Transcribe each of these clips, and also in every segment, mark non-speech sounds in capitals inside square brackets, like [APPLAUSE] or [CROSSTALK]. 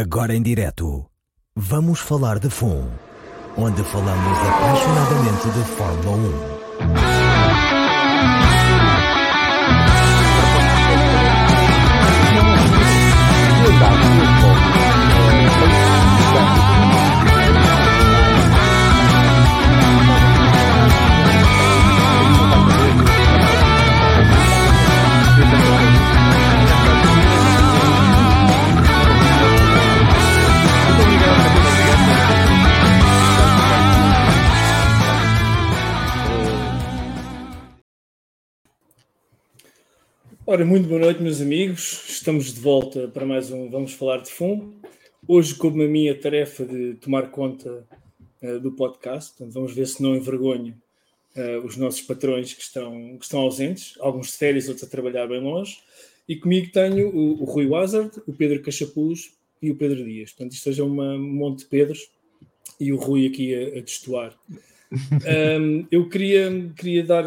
Agora em direto, vamos falar de FUN, onde falamos apaixonadamente de Fórmula 1. Ora, muito boa noite, meus amigos. Estamos de volta para mais um Vamos Falar de FUN. Hoje, como a minha tarefa de tomar conta uh, do podcast, Portanto, vamos ver se não envergonho uh, os nossos patrões que estão, que estão ausentes, alguns de férias, outros a trabalhar bem longe. E comigo tenho o, o Rui Wazard, o Pedro Cachapuz e o Pedro Dias. Portanto, isto seja uma, um monte de Pedros e o Rui aqui a, a testuar. Um, [LAUGHS] eu queria, queria dar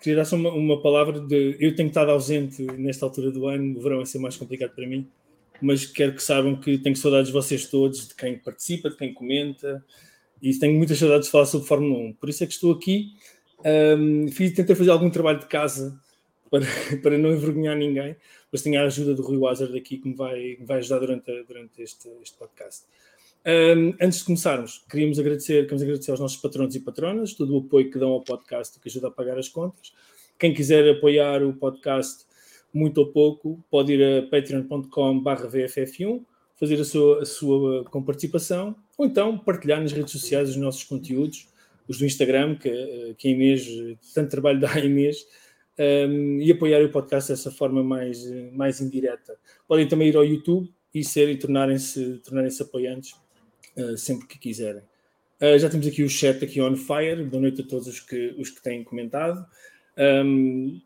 queria dar só uma, uma, palavra de eu tenho estado ausente nesta altura do ano, o verão vai ser mais complicado para mim, mas quero que saibam que tenho saudades de vocês todos, de quem participa, de quem comenta, e tenho muitas saudades de falar sobre Fórmula 1. Por isso é que estou aqui. Um, fiz, tentei fazer algum trabalho de casa [LAUGHS] para, para não envergonhar ninguém, mas tenho a ajuda do Rui Wazard aqui que me vai, me vai ajudar durante, durante este, este podcast. Um, antes de começarmos, queríamos agradecer, queremos agradecer aos nossos patrões e patronas, todo o apoio que dão ao podcast que ajuda a pagar as contas. Quem quiser apoiar o podcast muito ou pouco, pode ir a patreon.com/vff1, fazer a sua, a sua com participação, ou então partilhar nas redes sociais os nossos conteúdos, os do Instagram, que, que a Inês, tanto trabalho dá a Inês, um, e apoiar o podcast dessa forma mais, mais indireta. Podem também ir ao YouTube e ser e tornarem-se tornarem apoiantes uh, sempre que quiserem. Uh, já temos aqui o chat aqui on fire. Boa noite a todos os que, os que têm comentado. Um,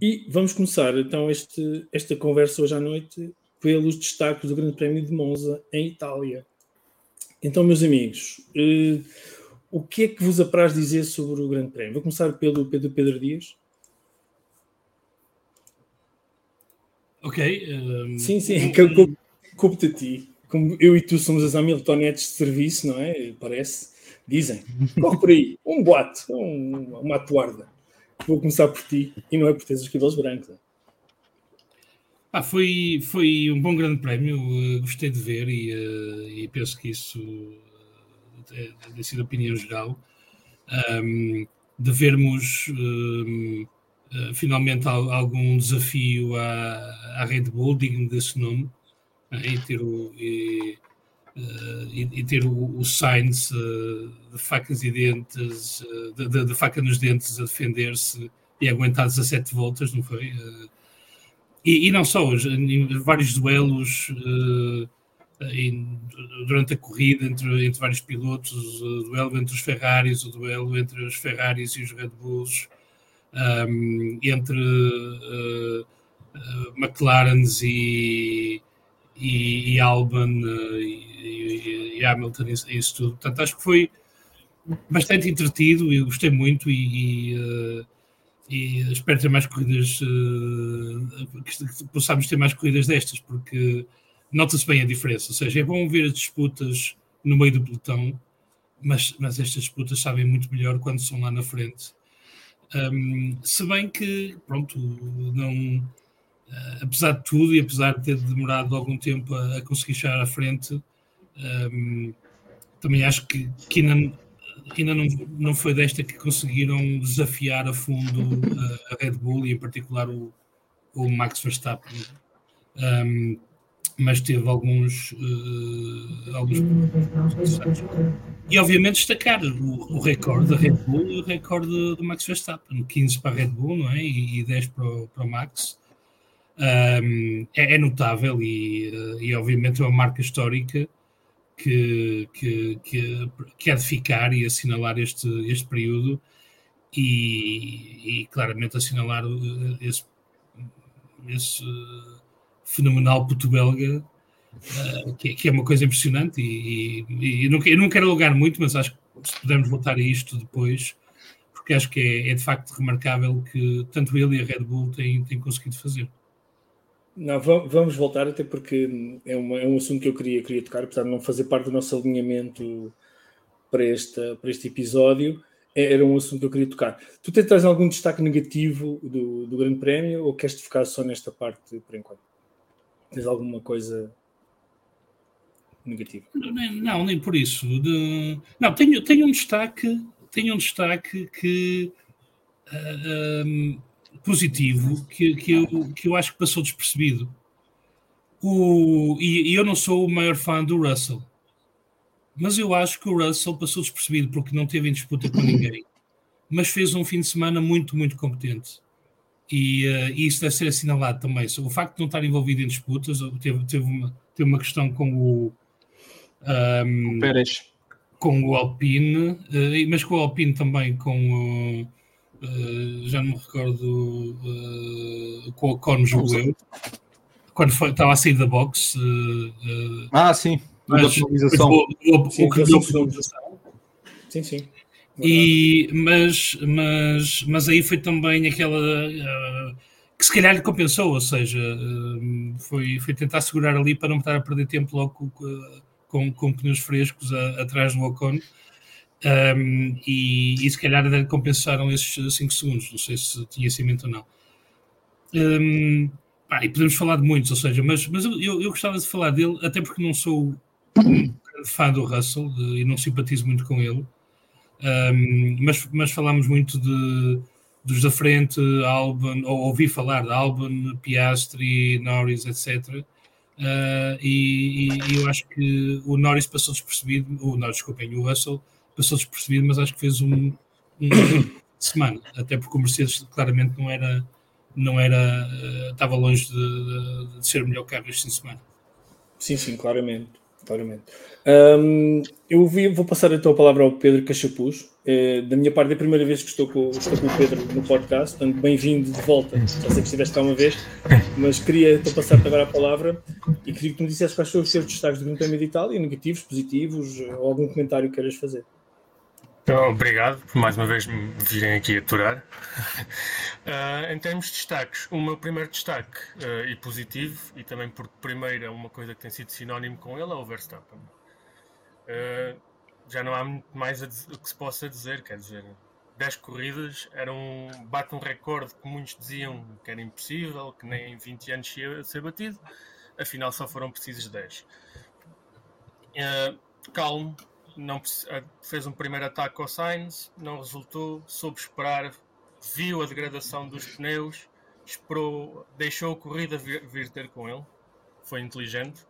e vamos começar então este, esta conversa hoje à noite pelos destaques do Grande Prémio de Monza em Itália. Então, meus amigos, uh, o que é que vos apraz dizer sobre o Grande Prémio? Vou começar pelo Pedro Pedro Dias. Ok. Um, sim, sim, culpa-te a ti como eu e tu somos as Hamiltonetes de serviço, não é? Parece. Dizem. Corre por aí. Um boate, um, uma atuarda. Vou começar por ti e não é por teres os cabelos brancos. Ah, foi, foi um bom grande prémio, uh, gostei de ver e, uh, e penso que isso uh, tem sido a opinião geral. Um, de vermos um, uh, finalmente algum desafio à, à Red Bull, digno desse nome, e ter o, e, uh, e, ter o, o Sainz uh, de facas e dentes, uh, de, de, de, faca nos dentes a defender-se e aguentar 17 voltas, não foi? E, e, não só, em vários duelos em, durante a corrida entre, entre vários pilotos, o duelo entre os Ferraris, o duelo entre os Ferraris e os Red Bulls, um, entre McLarens e e, e Alban uh, e, e, Hamilton e isso tudo. Portanto, acho que foi bastante entretido e gostei muito e, e, uh, e espero ter mais corridas, uh, que possamos ter mais corridas destas, porque nota-se bem a diferença. Ou seja, é bom ver as disputas no meio do pelotão, mas, mas estas disputas sabem muito melhor quando são lá na frente. Um, se bem que, pronto, não apesar de tudo e apesar de ter demorado algum tempo a, a conseguir chegar à frente, um, ehm, também acho que, que ainda, ainda não, não foi desta que conseguiram desafiar a fundo a, a Red Bull e em particular o, o Max Verstappen. Um, ehm, mas teve alguns, uh, alguns e obviamente destacar o, o recorde da Red Bull e o recorde do Max Verstappen 15 para a Red Bull não é? e, e 10 para o, para o Max um, é, é, notável e, e, obviamente, é uma marca histórica que, que, que, que de ficar e assinalar este, este período e, e claramente assinalar uh, esse, esse uh, fenomenal puto belga, uh, que, que, é uma coisa impressionante e, e, eu, não, eu não quero alugar muito, mas acho que se pudermos voltar a isto depois, porque acho que é, é de facto remarcável que tanto ele e a Red Bull têm, têm conseguido fazer. Não, vamos voltar, até porque é, uma, é um assunto que eu queria, queria tocar, apesar de não fazer parte do nosso alinhamento para, esta, para este episódio, é, era um assunto que eu queria tocar. Tu tens algum destaque negativo do, do Grande Prémio ou queres focar só nesta parte por enquanto? Tens alguma coisa negativa? Não, nem por isso. De... Não, tenho, tenho um destaque, tenho um destaque que uh, ah, um, positivo que, que, eu, que eu acho que passou despercebido. O, e, e, eu não sou o maior fã do Russell, mas eu acho que o Russell passou despercebido porque não teve em disputa com ninguém, mas fez um fim de semana muito, muito competente. E, uh, e isso deve ser assinalado também. O facto de não estar envolvido em disputas, teve, teve, uma, teve uma questão com o. Um, Pérez. Com o Alpine, uh, mas com o Alpine também com o Uh, já não me recordo uh, com o Con jogou quando foi, estava a sair da box. Uh, ah, sim, mas, da penalização. O, o, sim, sim, sim. E, mas, mas, mas aí foi também aquela que se calhar lhe compensou, ou seja, foi, foi tentar segurar ali para não estar a perder tempo logo com, com, com pneus frescos a, atrás do Ocon um, e, e, se calhar compensaram esses 5 segundos, não sei se tinha cimento ou não. Um, pá, e podemos falar de muitos, ou seja, mas, mas eu, eu, gostava de falar dele, até porque não sou fã do Russell e não simpatizo muito com ele, um, mas, mas falámos muito de, dos da frente, Albon, ou ouvi falar de Albon, Piastri, Norris, etc. Uh, e, e, eu acho que o Norris passou despercebido, o Norris, desculpem, o Russell passou despercebido, mas acho que fez um, um [COUGHS] de semana, até porque o Mercedes claramente não era, não era, uh, estava longe de, de, de, ser o melhor carro este fim de semana. Sim, sim, claramente. claramente. Um, eu vi, vou passar então a palavra ao Pedro Cachapuz. Uh, da minha parte, é a primeira vez que estou com, estou com o Pedro no podcast, portanto, bem-vindo de volta. Já sei que estiveste cá uma vez, mas queria então passar-te agora a palavra e queria que tu me dissesse quais são os teus destaques do Grande Prémio de Itália, negativos, positivos, ou algum comentário que queiras fazer. Então, obrigado por mais uma vez me virem aqui aturar. Uh, [LAUGHS] em termos de destaques, o meu primeiro destaque, uh, e positivo, e também porque primeiro é uma coisa que tem sido sinónimo com ele, é o Verstappen. Uh, já não há muito mais o que se possa dizer, quer dizer, 10 corridas era um, bate um recorde que muitos diziam que era impossível, que nem em 20 anos ia ser batido, afinal só foram precisos 10. calmo, não, eh, fez um primeiro ataque ao Sainz, não resultou, soube esperar, viu a degradação dos pneus, esperou, deixou a corrida vir, vir ter com ele, foi inteligente.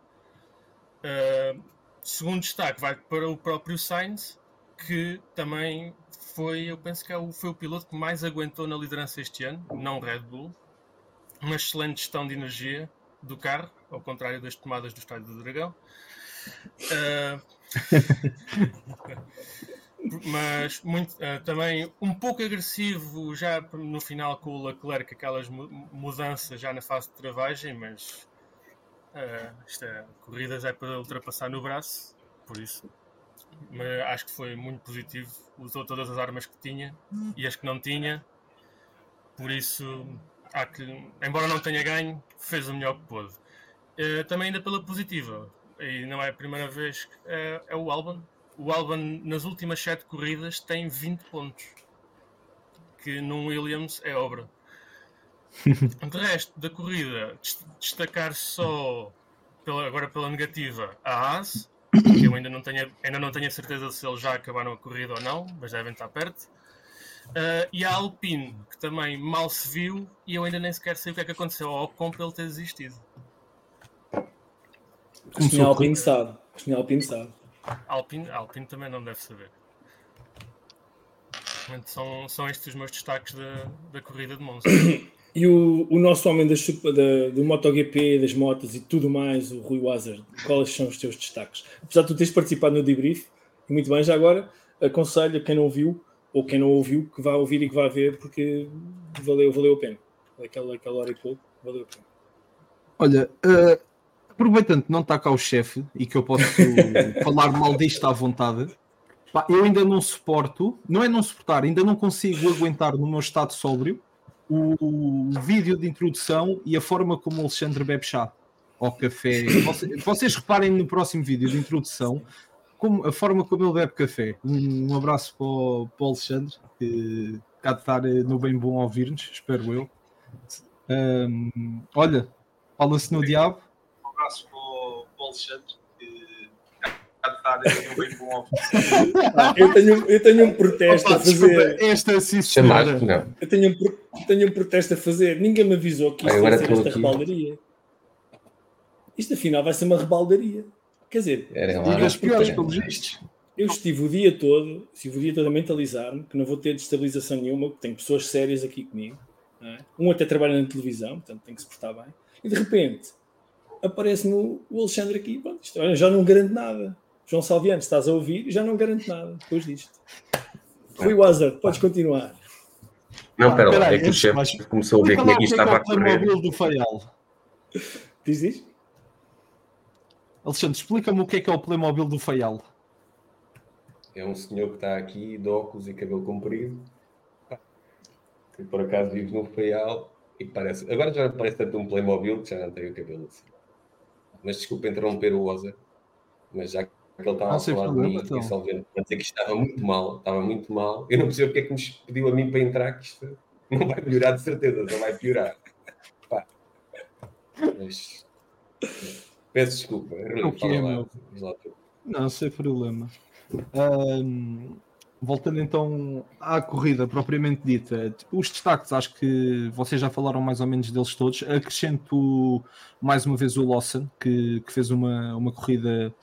Uh, segundo destaque vai para o próprio Sainz, que também foi, eu penso que é o, foi o piloto que mais aguentou na liderança este ano, não Red Bull. Uma excelente gestão de energia do carro, ao contrário das tomadas do estádio do Dragão. Uh, [LAUGHS] mas muito, uh, também um pouco agressivo já no final com o Leclerc, aquelas mudanças já na fase de travagem, mas uh, esta é, corridas é para ultrapassar no braço, por isso mas acho que foi muito positivo. Usou todas as armas que tinha e as que não tinha, por isso que, embora não tenha ganho, fez o melhor que pôde. Uh, também ainda pela positiva, e não é a primeira vez, que, é, é o Albon. O Albon, nas últimas 7 corridas, tem 20 pontos, que num Williams é obra. [LAUGHS] De resto da corrida, destacar só pela, agora pela negativa a Haas, que eu ainda não, tenho, ainda não tenho a certeza se eles já acabaram a corrida ou não, mas devem estar perto. Uh, e a Alpine, que também mal se viu, e eu ainda nem sequer sei o que é que aconteceu ao Ocon para ele ter desistido. Começou a Alpine sabe. A Alpine sabe. Alpine, Alpine também não deve saber. São, são estes os meus destaques da, da corrida de Monza. [COUGHS] E o, o nosso homem da, da, do MotoGP, das motas e tudo mais, o Rui Wazard, quais são os teus destaques? Apesar de tu teres participado no debrief, e muito bem, já agora aconselho a quem não viu ou quem não ouviu que vá ouvir e que vá ver, porque valeu, valeu a pena. Aquela, aquela hora e pouco, valeu a pena. Olha, uh, aproveitando que não está cá o chefe e que eu posso [LAUGHS] falar mal disto à vontade, pá, eu ainda não suporto, não é não suportar, ainda não consigo aguentar no meu estado sóbrio o, o vídeo de introdução e a forma como o Alexandre bebe chá ao café. Vocês, vocês reparem no próximo vídeo de introdução como, a forma como ele bebe café. Um, um abraço para o, para o Alexandre, que cá de estar eh, no bem bom ouvir-nos, espero eu. Um, olha, fala-se no diabo. Ouvir-nos. [LAUGHS] Ah, eu, tenho, eu tenho um protesto Opa, a fazer. desculpa, esta sim, Chamaste? senhora. Não. Eu tenho um, tenho um protesto a fazer. Ninguém me avisou que isto ia ser esta aqui. rebaldaria. Isto afinal vai ser uma rebaldaria. Quer dizer, lá. das piores, pelos vistos. eu estive o dia todo, estive o dia todo a mentalizar-me que não vou ter destabilização nenhuma, que tenho pessoas sérias aqui comigo. não é? Um até trabalha na televisão, portanto tem que se portar bem. E de repente aparece-me o o Alexandre aqui. Pronto, isto, olha, já não garante nada. João Salviano, estás a ouvir? Já não garante nada depois disto. Rui Wazard, podes continuar. Não, Ah, espera lá, peraí, é que o chefe mais- começou a ver como é lá que o isto que é que estava é a o correr. Playmobil do Faial. Diz isto? Alexandre, explica-me o que é que é o Playmobil do Faial. É um senhor que está aqui de óculos e cabelo comprido, que por acaso vive no Faial e parece. Agora já parece tanto um Playmobil que já não tem o cabelo assim. Mas desculpa interromper o Oza, mas já que ele estava Não a falar de mim então. para dizer que estava muito mal, estava muito mal. Eu não percebo porque é que nos pediu a mim para entrar, que isto não vai melhorar de certeza, só vai piorar. Mas, peço desculpa. fala é, lá, lá. Não, sem problema. Ahm, voltando então à corrida propriamente dita, os destaques, acho que vocês já falaram mais ou menos deles todos. Acrescento mais uma vez o Lawson, que, que fez uma, uma corrida,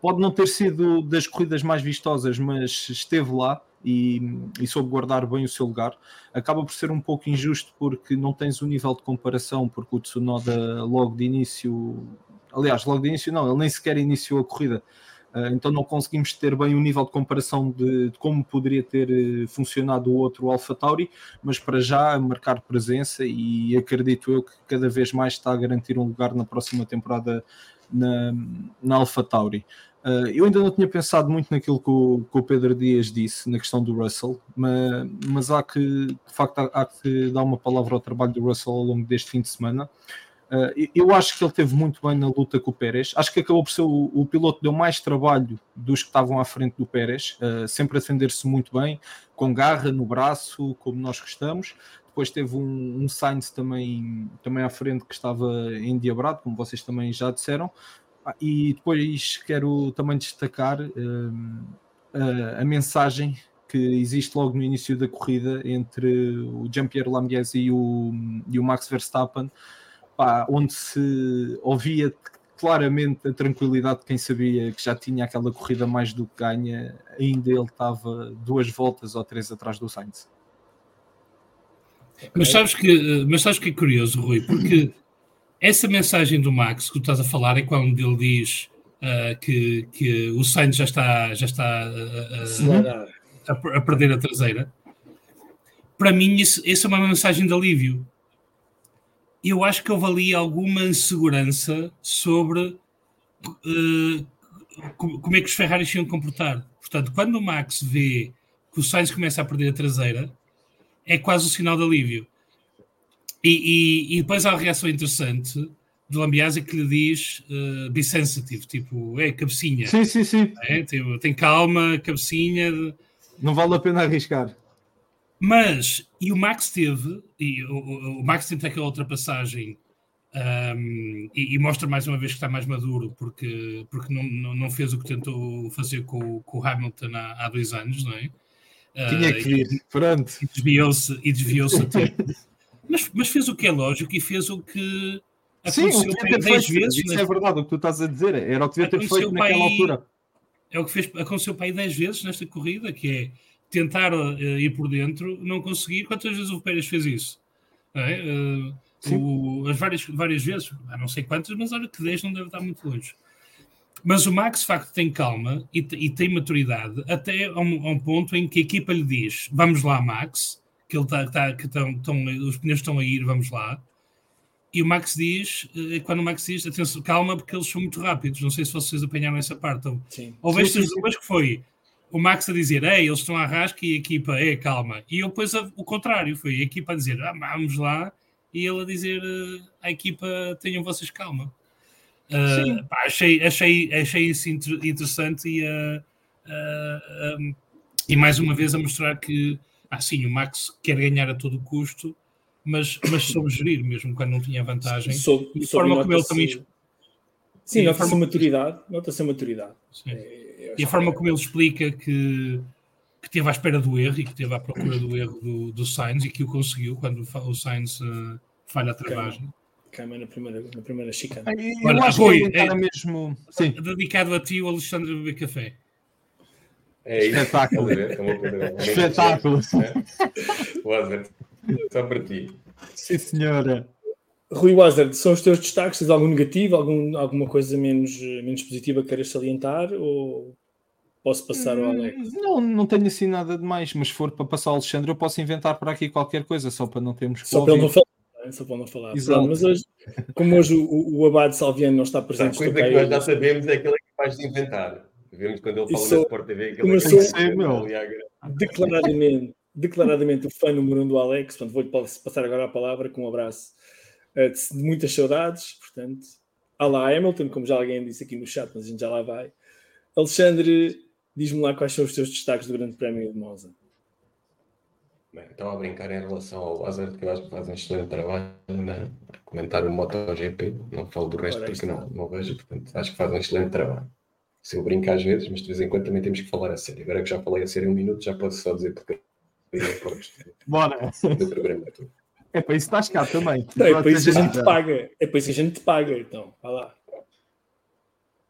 pode não ter sido das corridas mais vistosas, mas esteve lá e, e soube guardar bem o seu lugar. Acaba por ser um pouco injusto porque não tens o nível de comparação, porque o Tsunoda logo de início, aliás, logo de início não, ele nem sequer iniciou a corrida. Uh, então não conseguimos ter bem o nível de comparação de, de como poderia ter uh, funcionado o outro Alpha Tauri, mas para já marcar presença e acredito eu que cada vez mais está a garantir um lugar na próxima temporada na, na Alpha Tauri. Uh, eu ainda não tinha pensado muito naquilo que o, que o Pedro Dias disse na questão do Russell, mas, mas há que de facto há, há que dar uma palavra ao trabalho do Russell ao longo deste fim de semana. Uh, eu acho que ele teve muito bem na luta com o Pérez. Acho que acabou por ser o, o piloto que deu mais trabalho dos que estavam à frente do Pérez, uh, sempre a defender-se muito bem, com garra no braço, como nós gostamos. Depois teve um, um Sainz também, também à frente que estava endiabrado, como vocês também já disseram. Ah, E depois quero também destacar uh, a, a mensagem que existe logo no início da corrida entre o Jean-Pierre Lambiese e o, e o Max Verstappen pá, onde se ouvia claramente a tranquilidade de quem sabia que já tinha aquela corrida mais do que ganha, ainda ele estava duas voltas ou três atrás do Sainz. Mas sabes que, mas sabes que é curioso, Rui, porque [LAUGHS] essa mensagem do Max que tu estás a falar é quando ele diz uh, que, que o Sainz já está, já está uh, a, a, a, perder a traseira. Para mim, isso, isso é uma mensagem de alívio eu acho que houve alguma insegurança sobre uh, como é que os Ferraris iam comportar. Portanto, quando o Max vê que o Sainz começa a perder a traseira, é quase o um sinal de alívio. E, e, e, depois há uma reação interessante de Lambiase que lhe diz uh, be sensitive, tipo, é cabecinha. Sim, sim, sim. É, tipo, tem calma, cabecinha. Não vale a pena arriscar. Mas, e o Max teve, e o, o Max teve aquela ultrapassagem um, e, e, mostra mais uma vez que está mais maduro porque, porque não, não, não fez o que tentou fazer com, com o Hamilton há, há dois anos, não é? Tinha que vir, uh, pronto. E desviou-se e desviou-se a tempo. [LAUGHS] mas, mas fez o que é lógico e fez o que aconteceu Sim, o que pai 10 feito, vezes. Isso é verdade, o que tu estás a dizer. Era o que devia ter feito naquela pai, altura. É o que fez, aconteceu para aí 10 vezes nesta corrida, que é tentar uh, ir por dentro, não conseguir. Quantas vezes o Pérez fez isso? É? Uh, o, as várias, várias vezes, não sei quantas, mas olha que 10 não deve estar muito longe. Mas o Max, de facto, tem calma e, e tem maturidade até a um, a um, ponto em que a equipa lhe diz: Vamos lá, Max, que, ele tá, tá, que tão, tão, os pneus estão a ir, vamos lá. E o Max diz: uh, Quando o Max diz, atenção, calma, porque eles são muito rápidos. Não sei se vocês apanharam essa parte. Sim. Houve estas duas que foi o Max a dizer, ei, eles estão à rasca e a equipa, é, calma. E eu depois o contrário, foi a equipa a dizer, ah, vamos lá, e ele a dizer à equipa, tenham vocês calma. Uh, pá, achei, achei, achei isso interessante e, uh, uh, um, e mais uma vez a mostrar que, ah, sim, o Max quer ganhar a todo custo, mas, mas soube gerir mesmo quando não tinha vantagem. Soube, e a forma como ele também. Sim, nota-se a maturidade. Nota-se a maturidade. É, e a forma é. como ele explica que, que esteve à espera do erro e que esteve à procura do erro do, do Sainz e que o conseguiu quando o Sainz uh, falha a travagem. Cama na primeira, na primeira chicana. Olha, Rui, é, mesmo... Sim. dedicado a ti, o Alexandre Beber Café. É isso. Espetáculo. Espetáculo. Wazard, só para ti. Sim, senhora. Rui Wazard, são os teus destaques? Tens algum negativo, algum, alguma coisa menos, menos positiva que queiras salientar? Ou posso passar ao Alex? Hum, não, não tenho assim nada de mais, mas se for para passar ao Alexandre, eu posso inventar para aqui qualquer coisa, só para não termos que Só para ele não falar. Só para não falar. Pronto, mas hoje, como hoje o, o Abade Salviano não está presente, a coisa que nós já sabemos é aquele que faz de inventar. Vemos quando ele fala sou, na Sport TV, que sou, ser, meu. declaradamente, declaradamente o fã número um do Alex, portanto vou-lhe passar agora a palavra com um abraço uh, de muitas saudades, portanto, há lá Hamilton, como já alguém disse aqui no chat, mas a gente já lá vai. Alexandre, diz-me lá quais são os teus destaques do Grande Prémio de Monza. Bem, estava a brincar em relação ao Hazard, que eu acho que faz um excelente trabalho né? comentar o MotoGP. Não falo do resto porque não, não vejo, portanto, acho que faz um excelente trabalho. Se eu brinco às vezes, mas de vez em quando também temos que falar a sério. Agora que já falei a sério um minuto, já posso só dizer porque Bora! Do programa todo. É para isso que estás cá também. Não, é para isso que a gente te paga. É para isso que a gente te paga, então. Vá lá.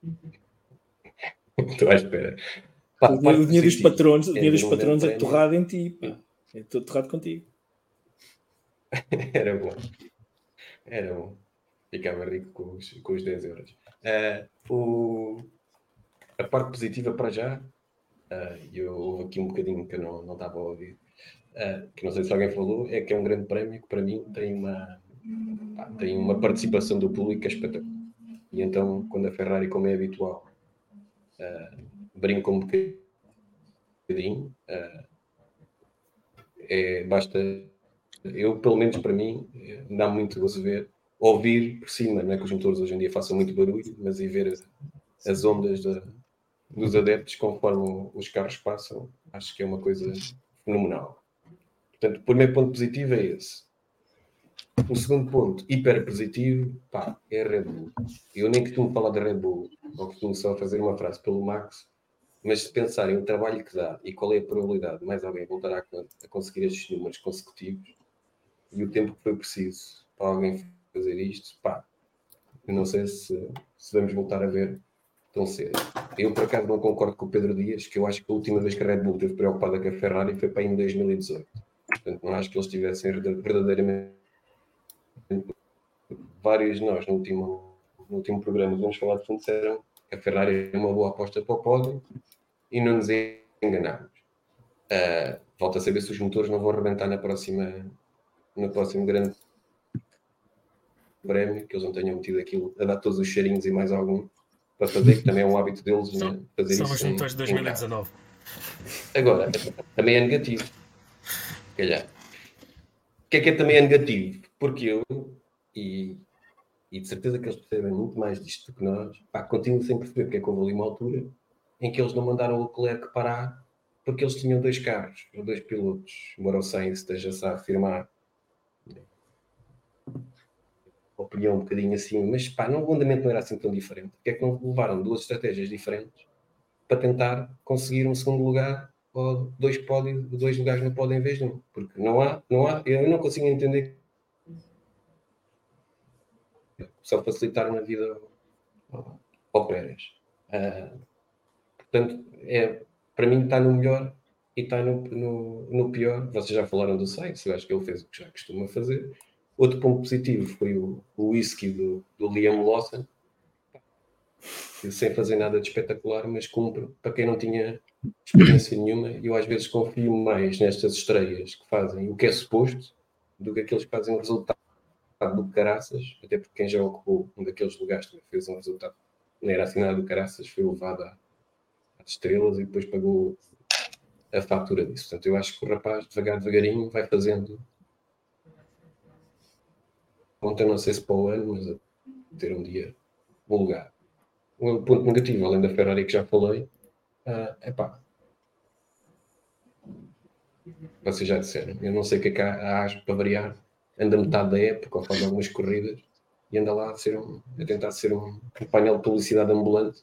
[LAUGHS] Estou à espera. Pá, o, dinheiro, dos patrões, o dinheiro dos patrões é torrado em ti. Pá. É tudo torrado contigo. [LAUGHS] Era bom. Era bom. Ficava rico com os, com os 10 euros. Uh, o, a parte positiva para já, uh, eu houve aqui um bocadinho que eu não, não estava a ouvir, uh, que não sei se alguém falou, é que é um grande prémio que para mim tem uma, pá, tem uma participação do público que é espetacular. E então, quando a Ferrari, como é habitual, uh, brinca um bocadinho, uh, é, basta, eu pelo menos para mim, dá muito gozo ver, ouvir por cima, não é que os motores hoje em dia façam muito barulho, mas e ver as ondas de, dos adeptos conforme os carros passam, acho que é uma coisa fenomenal. Portanto, o primeiro ponto positivo é esse. O segundo ponto, hiper positivo, pá, é a Red Bull. Eu nem costumo falar da Red Bull, ou costumo só fazer uma frase pelo Max, mas se pensarem o trabalho que dá e qual é a probabilidade de mais alguém voltar a, a conseguir estes números consecutivos e o tempo que foi preciso para alguém fazer isto, pá, eu não sei se, se vamos voltar a ver tão cedo. Eu, por acaso, não concordo com o Pedro Dias, que eu acho que a última vez que a Red Bull esteve preocupada com a Ferrari foi para em 2018. Portanto, não acho que eles tivessem verdadeiramente. Vários de nós, no último, no último programa, vamos falar de fundo, disseram a Ferrari é uma boa aposta para o pódio e não nos enganamos. Uh, volto a saber se os motores não vão arrebentar na próxima, no próximo grande prémio, que eles não tenham metido aquilo a dar todos os cheirinhos e mais algum para fazer, que também é um hábito deles são, né, fazer são isso. São os motores de 2019. Agora, também é negativo. Calhar. O que é que é também é negativo? Porque eu, e, e de certeza que eles percebem muito mais disto do que nós, pá, continuo sem perceber porque é que houve ali uma altura em que eles não mandaram o Leclerc parar porque eles tinham dois carros, ou dois pilotos, embora o Sainz esteja-se a afirmar opinião um bocadinho assim, mas pá, não, o andamento não era assim tão diferente. Porque é que não levaram duas estratégias diferentes para tentar conseguir um segundo lugar ou dois, pódios, dois lugares no pódio em vez de um? Porque não há, não há, eu não consigo entender só facilitar na vida ao Pérez. Uh, portanto, é, para mim está no melhor e está no, no, no pior. Vocês já falaram do Sainz, eu acho que ele fez o que já costuma fazer. Outro ponto positivo foi o, o whisky do, do Liam Lawson, sem fazer nada de espetacular, mas cumpre para quem não tinha experiência nenhuma. Eu às vezes confio mais nestas estreias que fazem o que é suposto do que aqueles que fazem o resultado do caraças, até porque quem já ocupou um daqueles lugares também fez um resultado, não era assinado do caraças, foi levado às estrelas e depois pagou a fatura disso. Portanto, eu acho que o rapaz, devagar, devagarinho, vai fazendo. Ontem, não sei se para o ano, mas a ter um dia lugar. Um ponto negativo, além da Ferrari que já falei, é uh, pá. Vocês já disseram. Eu não sei o que é que a AS para variar. Anda metade da época ou faz algumas corridas e anda lá a, ser um, a tentar ser um, painel de publicidade ambulante.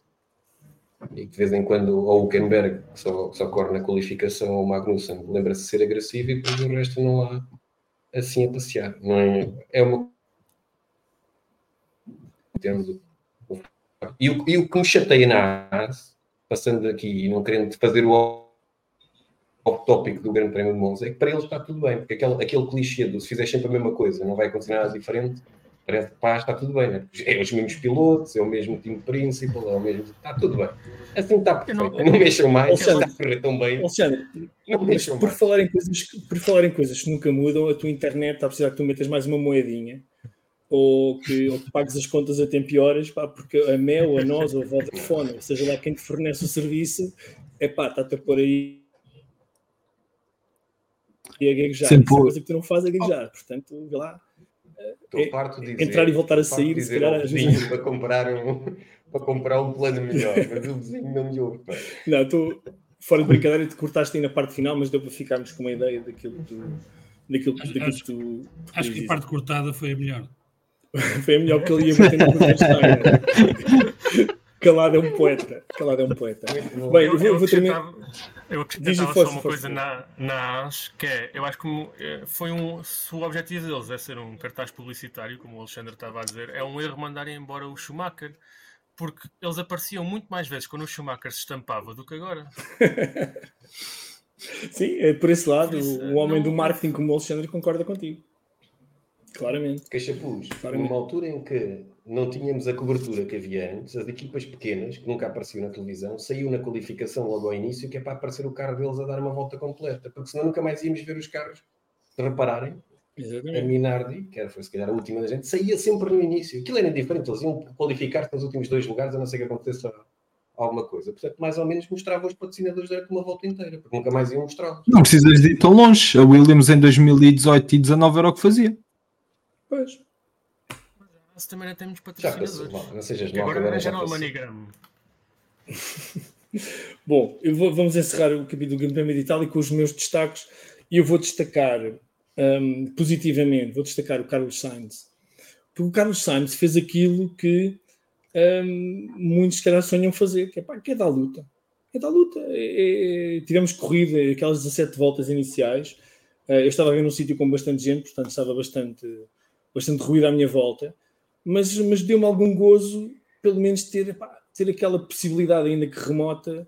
E de vez em quando ou o Kenberg que só, só corre na qualificação ou o Magnussen lembra-se de ser agressivo e depois o resto não há assim a passear. Não é, é uma e o, e o que me chateia na AS passando aqui e não querendo fazer o tópico do Grande Prémio de Monza é que para eles está tudo bem, porque aquele, aquele clichê do se fizer sempre a mesma coisa não vai acontecer nada diferente parece que pá, está tudo bem, né? é os mesmos pilotos, é o mesmo time principal, é o mesmo. Está tudo bem. Assim está perfeito. Não, não mexam mais, Alexandre, está a correr tão bem. Alexandre, não mexam por, mais. Falar em coisas, por falar em coisas que nunca mudam, a tua internet está a precisar que tu metas mais uma moedinha ou que, ou que pagues as contas a tempo e horas, pá, porque a Mel, a nós, ou a Vodafone, ou seja lá quem te fornece o serviço, é pá, está-te a pôr aí e a gaguejar. Isso é coisa que tu não fazes a gaguejar. Portanto, vê lá Estou é, farto de dizer, entrar e voltar a sair, se calhar, vizinho para comprar um para comprar um plano melhor, mas o vizinho não me ouve. Não, estou fora de brincadeira, te cortaste aí na parte final, mas deu para ficarmos com uma ideia daquilo que tu, daquilo, acho, daquilo acho, que tu. Acho que a parte cortada foi a melhor. [LAUGHS] foi a melhor porque ele ia metendo no história. [LAUGHS] Calado é um poeta. Calado é um poeta. Bem, eu, eu, vou terminar. Eu acrescentava só uma coisa na, na ANS, que é, eu acho que eh, foi um, se o objetivo deles é ser um cartaz publicitário, como o Alexandre estava a dizer, é um erro mandarem embora o Schumacher, porque eles apareciam muito mais vezes quando o Schumacher se estampava do que agora. [LAUGHS] Sim, é por esse lado, por isso, o homem não... do marketing como o Alexandre concorda contigo. Claramente. Queixapus, numa altura em que não tínhamos a cobertura que havia antes, as equipas pequenas, que nunca apareciam na televisão, saiu na qualificação logo ao início, que é para aparecer o carro deles a dar uma volta completa, porque senão nunca mais íamos ver os carros se repararem. Exatamente. A Minardi, que era, foi se calhar a última da gente, saía sempre no início. Aquilo era diferente, eles iam qualificar-se nos últimos dois lugares, a não ser que aconteça alguma coisa. Portanto, mais ou menos mostrava os patrocinadores durante uma volta inteira, porque nunca mais iam mostrá-los. Não precisas de ir tão longe. A Williams em 2018 e 2019 era o que fazia. Pois. Mas também não temos patrocinadores. Já passou, não sejas mal, agora já não é MoneyGram. [LAUGHS] Bom, vou, vamos encerrar o capítulo do Grande Prémio de Itália com os meus destaques e eu vou destacar um, positivamente, vou destacar o Carlos Sainz. Porque o Carlos Sainz fez aquilo que um, muitos, se calhar, sonham fazer, que é, pá, que é da luta. É da luta. É, é, tivemos corrida, aquelas 17 voltas iniciais. Uh, eu estava a ver num sítio com bastante gente, portanto estava bastante bastante ruído à minha volta, mas, mas deu-me algum gozo, pelo menos, ter, pá, ter aquela possibilidade, ainda que remota,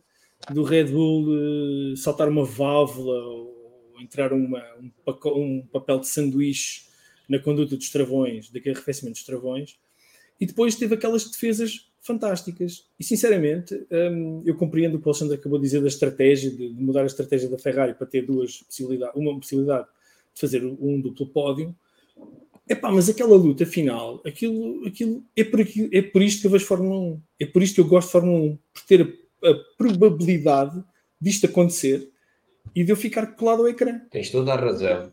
do Red Bull uh, saltar uma válvula ou entrar uma, um, um, papel de sanduíche na conduta dos travões, daquele arrefecimento dos travões, e depois teve aquelas defesas fantásticas. E sinceramente, um, eu compreendo o que o Alexandre acabou de dizer da estratégia, de, de mudar a estratégia da Ferrari para ter duas possibilidades, uma possibilidade de fazer um duplo pódio, Epá, mas aquela luta final, aquilo, aquilo, é, por aquilo, é por isto que eu vejo Fórmula 1. É por isto que eu gosto de Fórmula 1. Por ter a, a probabilidade disto acontecer e de eu ficar colado ao ecrã. Tens toda a razão.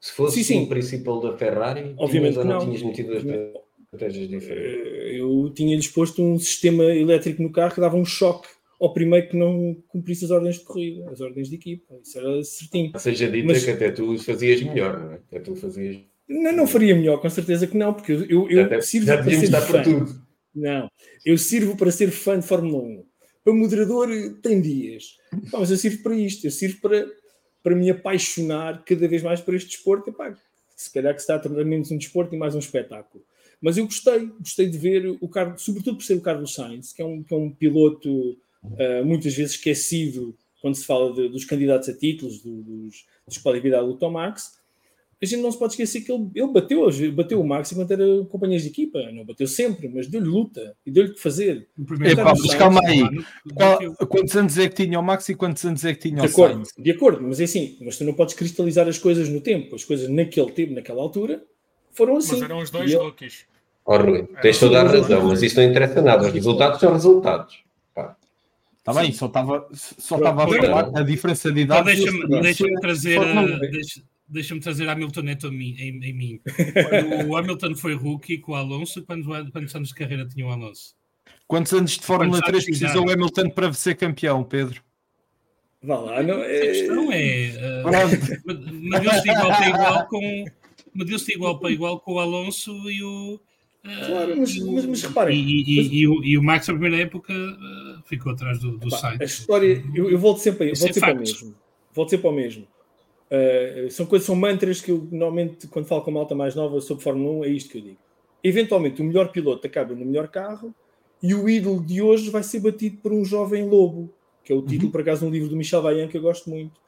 Se fosse sim, sim. o principal da Ferrari, Obviamente não, não tinhas metido as estratégias diferentes. Eh, eu tinha-lhes posto um sistema elétrico no carro que dava um choque ao primeiro que não cumprisse as ordens de corrida, as ordens de equipa. Isso era certinho. Seja dita Mas... que até tu fazias melhor, não é? Até tu fazias não, não faria melhor, com certeza que não, porque eu, eu, sirvo já para ser fã. tudo. Não, eu sirvo para ser fã de Fórmula 1. Para moderador tem dias. mas eu sirvo para isto, eu sirvo para, para me apaixonar cada vez mais por este desporto. Epá, se calhar que se está a tornar menos um desporto e mais um espetáculo. Mas eu gostei, gostei de ver o Carlos, sobretudo por ser o Carlos Sainz, que é um, que é um piloto uh, muitas vezes esquecido quando se fala de, dos candidatos a títulos, do, dos, dos vir do Tomax a gente não se pode esquecer que ele, ele bateu, bateu o Max enquanto era companheiros de equipa, não bateu sempre, mas deu-lhe luta e deu-lhe que fazer. Epá, mas calma aí, Qual, quantos anos é que tinha o Max e quantos anos é que tinha de o acordo, Sainz? De acordo, mas é assim, mas tu não podes cristalizar as coisas no tempo, as coisas naquele tempo, naquela altura, foram assim. Mas eram os dois rookies. Oh, Rui, tens toda a razão, mas isso não interessa nada, os resultados são resultados. Está bem, só estava só estava a falar a diferença de idade. Então deixa-me deixa trazer, deixa, deixa trazer Hamilton Neto em, em, em mim. [LAUGHS] o Hamilton foi rookie com o Alonso. Quantos, quantos anos de carreira tinha o Alonso? Quantos anos de Fórmula 3 precisou o Hamilton para ser campeão, Pedro? Vá lá, não é. A questão é. [LAUGHS] Uh, Mediu-se de igual para igual com. Mediu-se igual para igual com o Alonso e o. Uh, claro, mas, mas, mas reparem. E, e, mas... e, o, e, o, Max, na primeira época, uh, ficou atrás do, do Sainz. A história, eu, eu volto sempre, eu volto sempre ao mesmo. Volto sempre ao mesmo. Uh, são coisas, são mantras que eu normalmente, quando falo com uma malta mais nova sobre Fórmula 1, é isto que eu digo. Eventualmente, o melhor piloto acaba no melhor carro e o ídolo de hoje vai ser batido por um jovem lobo que é o título, uhum. por acaso, de um livro do Michel Vaillant que eu gosto muito.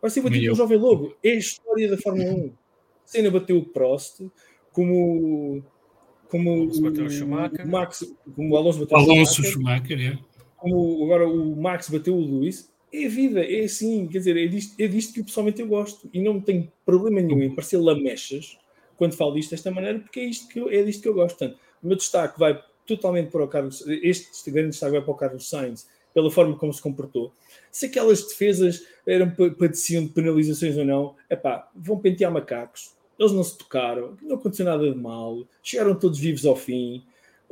Vai ser batido pelo Jovem Lobo. É a história da Fórmula 1. Senna bateu o Prost, como, como o, Schumacher. Max, como o Alonso bateu Alonso o Schumacher, Schumacher é. como agora o Max bateu o Lewis. É vida, é assim, quer dizer, é disto, é disto que pessoalmente eu gosto e não tenho problema nenhum em parecer lamechas quando falo disto desta maneira, porque é, isto que eu, é disto que eu gosto. Portanto, o meu destaque vai totalmente para o Carlos, este grande destaque vai para o Carlos Sainz, pela forma como se comportou. Se aquelas defesas eram padeciam de penalizações ou não, epá, vão pentear macacos. Eles não se tocaram, não aconteceu nada de mal, chegaram todos vivos ao fim.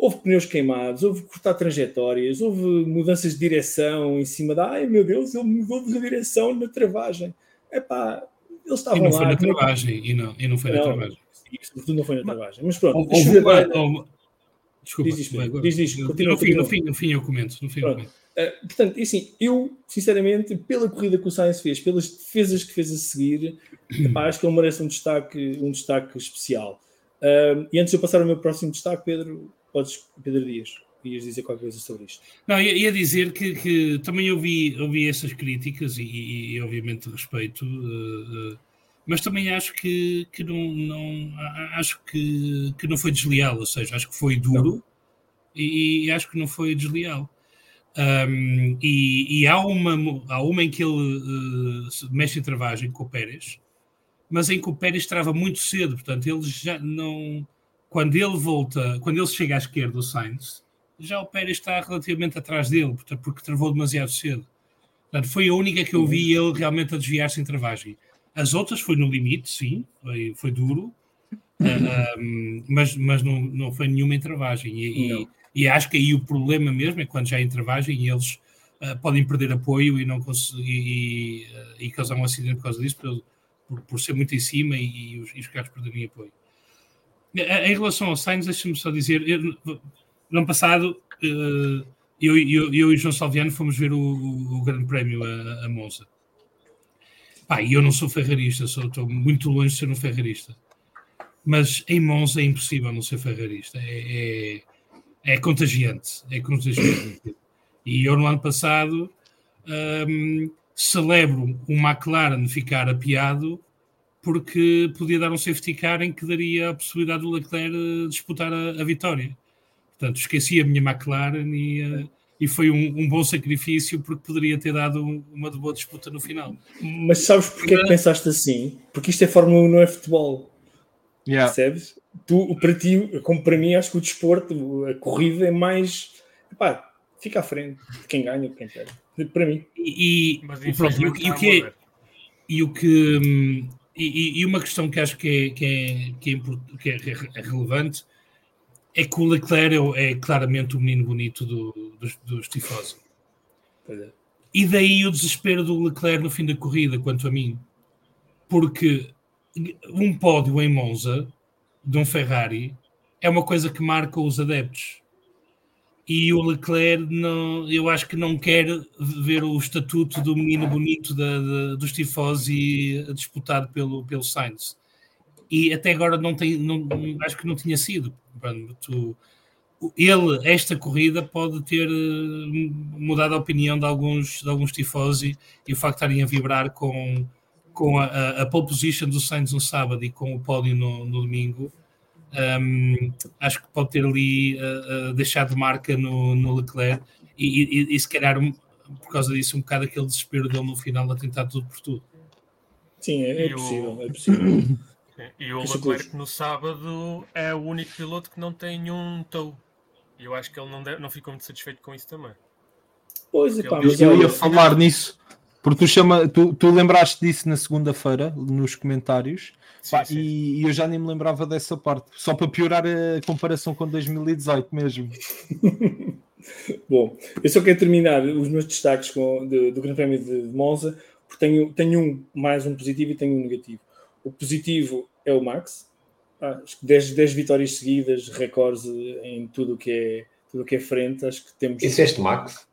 Houve pneus queimados, houve cortar trajetórias, houve mudanças de direção em cima da. Ai meu Deus, ele mudou de direção na travagem. Epá, eles estavam e não lá. Foi na travagem, e, não, e não foi na travagem. Sobretudo não foi na travagem. Mas pronto, houve, houve, Desculpa, diz, diz, diz, diz, continua, no, fim, no, fim, no fim eu comento. No fim eu comento. Uh, portanto, assim, eu, sinceramente, pela corrida que o Sainz fez, pelas defesas que fez a seguir, [CLEARS THROAT] epá, acho que ele merece um destaque, um destaque especial. Uh, e antes de eu passar ao meu próximo destaque, Pedro, podes, Pedro Dias, ias dizer qualquer coisa sobre isto. Não, ia, ia dizer que, que, também ouvi, ouvi essas críticas e, e, e obviamente respeito, uh, mas também acho que, que não, não acho que, que não foi desleal, ou seja, acho que foi duro e, e acho que não foi desleal. Um, e, e, há, uma, há uma em que ele uh, mexe em travagem com o Pérez, mas em que o Pérez trava muito cedo, portanto, ele já não. Quando ele volta, quando ele chega à esquerda, o Sainz, já o Pérez está relativamente atrás dele, porque travou demasiado cedo. Portanto, foi a única que eu vi ele realmente a desviar-se em travagem. As outras foi no limite, sim, foi, foi duro, uh, um, mas, mas não, não foi nenhuma em travagem. E, e acho que aí o problema mesmo é quando já há intervagem e eles uh, podem perder apoio e não e, e, causar um acidente por causa disso, por, por, por ser muito em cima e, e, os, e os carros perderem apoio. Em relação ao Sainz, deixa-me só dizer, eu, no ano passado uh, eu, eu, eu, e João Salviano fomos ver o, o Grande Prémio a, a Monza. Pá, e eu não sou ferrarista, sou, estou muito longe de ser um ferrarista. Mas em Monza é impossível não ser ferrarista. É, é, é contagiante, é contagiante. E eu no ano passado um, celebro o McLaren ficar apiado porque podia dar um safety car em que daria a possibilidade do Leclerc eh, disputar a, a vitória. Portanto, esqueci a minha McLaren e, uh, e foi um, um, bom sacrifício porque poderia ter dado uma boa disputa no final. Mas sabes porque é que pensaste assim? Porque isto é Fórmula 1, não é futebol. Yeah. Percebes? tu, para ti, como para mim, acho que o desporto, a corrida é mais. Epá, fica à frente de quem ganha, de quem perde. Para mim. E, e, pronto, e, o, e o que é. E o que. E, e, uma questão que acho que é, que é, que é, que é, relevante é que o Leclerc é, é claramente o menino bonito do, dos, dos tifosi. É. E daí o desespero do Leclerc no fim da corrida, quanto a mim. Porque um pódio em Monza de um Ferrari é uma coisa que marca os adeptos. E o Leclerc, não, eu acho que não quer ver o estatuto do menino bonito da, da, dos tifosi disputado pelo, pelo Sainz. E até agora não tem, não, acho que não tinha sido. Tu, ele, esta corrida, pode ter eh, mudado a opinião de alguns, de alguns tifosi e o facto de estarem a vibrar com, com a, a, pole position do Sainz no sábado e com o pódio no, no domingo, um, acho que pode ter ali uh, uh, deixado marca no, no Leclerc e, e, e, se calhar um, por causa disso um bocado aquele desespero dele no final a tentar tudo por tudo. Sim, é, é possível, o... é possível. [COUGHS] E o Leclerc no sábado é o único piloto que não tem um tow. E eu acho que ele não, deve, não ficou muito satisfeito com isso também. Pois, epá, Ele- mas Eu ia falar nisso, porque tu, chama, tu, tu lembraste disso na segunda-feira, nos comentários, Sim, pá, sim. E, e eu já nem me lembrava dessa parte, só para piorar a comparação com 2018 mesmo. [LAUGHS] Bom, eu só quero terminar os meus destaques com, de- do Grande Prémio de, de Monza, porque tenho, tenho um mais um positivo e tenho um negativo. O positivo é o Max, Ah, acho que 10, 10 vitórias seguidas, recordes em tudo o que é tudo o que é frente, acho que temos. Disseste Max?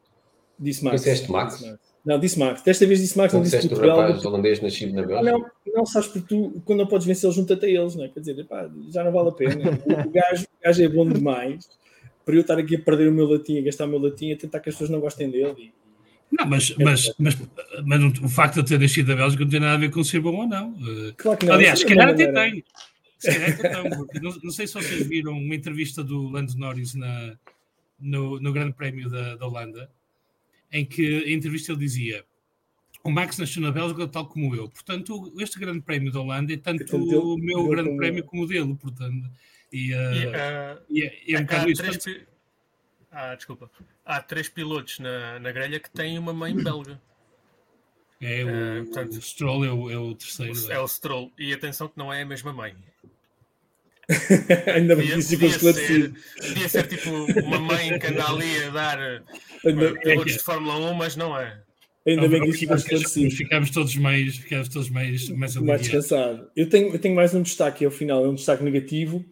Disse Max. Disseste Max? Disse Não, disse Max. Desta vez disse Max, Não não disse Portugal. rapaz holandês nascido na Ah, Bélgica? não, não sabes porque tu, quando não podes vencer, junta-te a eles, não é? Quer dizer, epá, já não vale a pena. O, gajo, o gajo é bom demais para eu estar aqui a perder o meu latim, a gastar o meu latim, a tentar que as pessoas não gostem dele. Não, mas, mas, mas, mas não- o facto de eu ter nascido da Bélgica não tem nada a ver com ser bom ou não. Eh, Claro que não. Aliás, se é uma calhar até tem. Se calhar até tem, porque não, não sei se vocês viram uma entrevista do Lando Norris na, no, no Grande Prémio da, da Holanda, em que a entrevista ele dizia: O Max nasceu na Bélgica tal como eu, portanto, este Grande Prémio da Holanda é tanto tanto dele- o meu Grande como Prémio eu." como o dele, portanto. E, eh, E, ah, e é, é um há bocado isso. três portanto, Ah, desculpa. Há três pilotos na, na grelha que têm uma mãe belga. É, o, Eh, portanto, o Stroll é o, é o terceiro. É o Stroll. E atenção que não é a mesma mãe. [LAUGHS] Ainda bem que isso ficou esclarecido. ser, podia ser tipo uma mãe que anda ali a dar eh, pilotos de Fórmula 1, mas não é. ainda bem que isso ficou esclarecido. Ficamos todos mais, ficamos todos mais, mais mais aliviados. descansado. Eu tenho, eu tenho mais um destaque ao final, é um destaque negativo.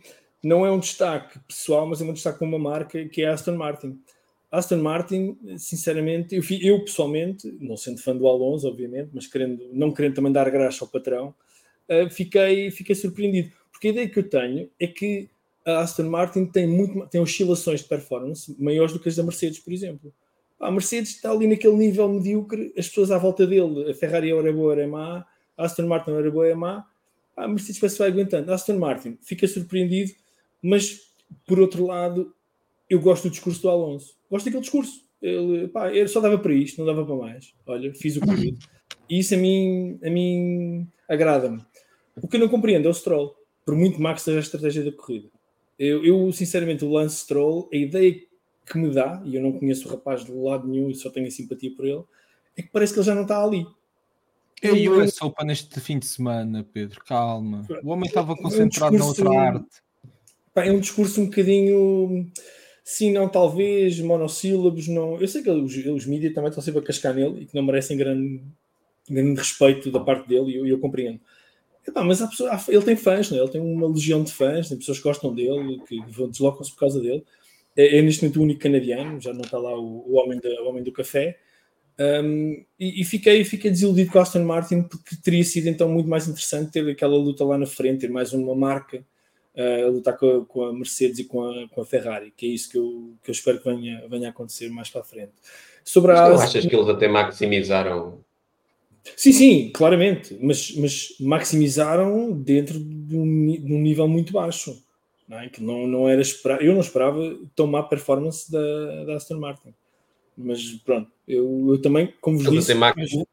Não é um destaque pessoal, mas é um destaque com uma marca que é a Aston Martin. Aston Martin, sinceramente, eu, eu pessoalmente, não sendo fã do Alonso, obviamente, mas querendo, não querendo também dar graça ao patrão, eh, fiquei, fiquei surpreendido. Porque a ideia que eu tenho é que a Aston Martin tem, muito, tem oscilações de performance maiores do que as da Mercedes, por exemplo. A Mercedes está ali naquele nível medíocre, as pessoas à volta dele, a Ferrari era boa, era má, a Aston Martin era boa, é má, a Mercedes que vai aguentando. A Aston Martin fica surpreendido, mas por outro lado, eu gosto do discurso do Alonso. Gosto daquele discurso. Ele, pá, ele só dava para isto, não dava para mais. Olha, fiz o que. E isso a mim, a mim agrada-me. O que eu não compreendo é o Stroll, por muito má que seja a estratégia da corrida. Eu, eu, sinceramente, o Lance Stroll, a ideia que me dá, e eu não conheço o rapaz de lado nenhum e só tenho simpatia por ele, é que parece que ele já não está ali. É Eu- US Open neste fim de semana, Pedro, calma. O homem estava É um concentrado na discurso- outra arte. Pá, é um discurso um bocadinho sim, não, talvez, monossílabos, não. Eu sei que os, os mídias também estão sempre a cascar nele e que não merecem grande, grande respeito da parte dele, e eu, eu compreendo. Epá, mas há pessoa- há- ele tem fãs, não é? ele tem uma legião de fãs, tem pessoas que gostam dele, que deslocam-se por causa dele. É, é neste momento o único canadiano, já não está lá o, o homem, da, o homem do café. Um, e, e fiquei, fiquei desiludido com Aston Martin porque teria sido então muito mais interessante ter aquela luta lá na frente, ter mais uma marca uh, a lutar com a, com a Mercedes e com a, com a Ferrari, que é isso que eu, que eu espero que venha, venha a acontecer mais para a frente. Sobre a Mas não achas que eles até maximizaram? Sim, sim, claramente, mas, mas maximizaram dentro de um, de um nível muito baixo, não é? que não, não era esperar, eu não esperava tão má performance da, da Aston Martin, mas pronto, eu, eu também, como vos Eles disse, max- uh,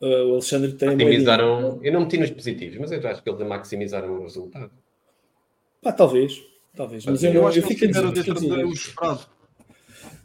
o Alexandre tem maximizaram. Eu não meti nos positivos, mas eu acho que eles maximizaram o resultado. Pá, talvez, talvez, mas eu, Eu não, acho eu que eles ficaram dentro do esperado.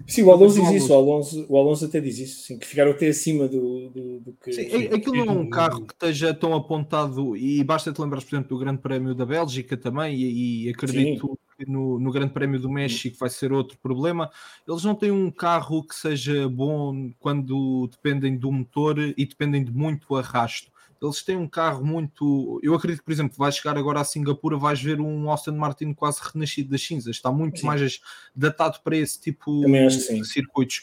Sim, o Alonso diz isso, o Alonso, o Alonso até diz isso, sim, que ficaram até acima do, do, do que. Sim, é- aquilo não é um carro que esteja tão apontado e basta te lembrar, por exemplo, do Grande Prémio da Bélgica também, e, e acredito que no, no Grande Prémio do México vai ser outro problema. Eles não têm um carro que seja bom quando dependem do motor e dependem de muito arrasto. Eles têm um carro muito. Eu acredito que, por exemplo, vais chegar agora a Singapura, vais ver um Austin Martin quase renascido das cinzas. Está muito Sim. mais datado para esse tipo de circuitos.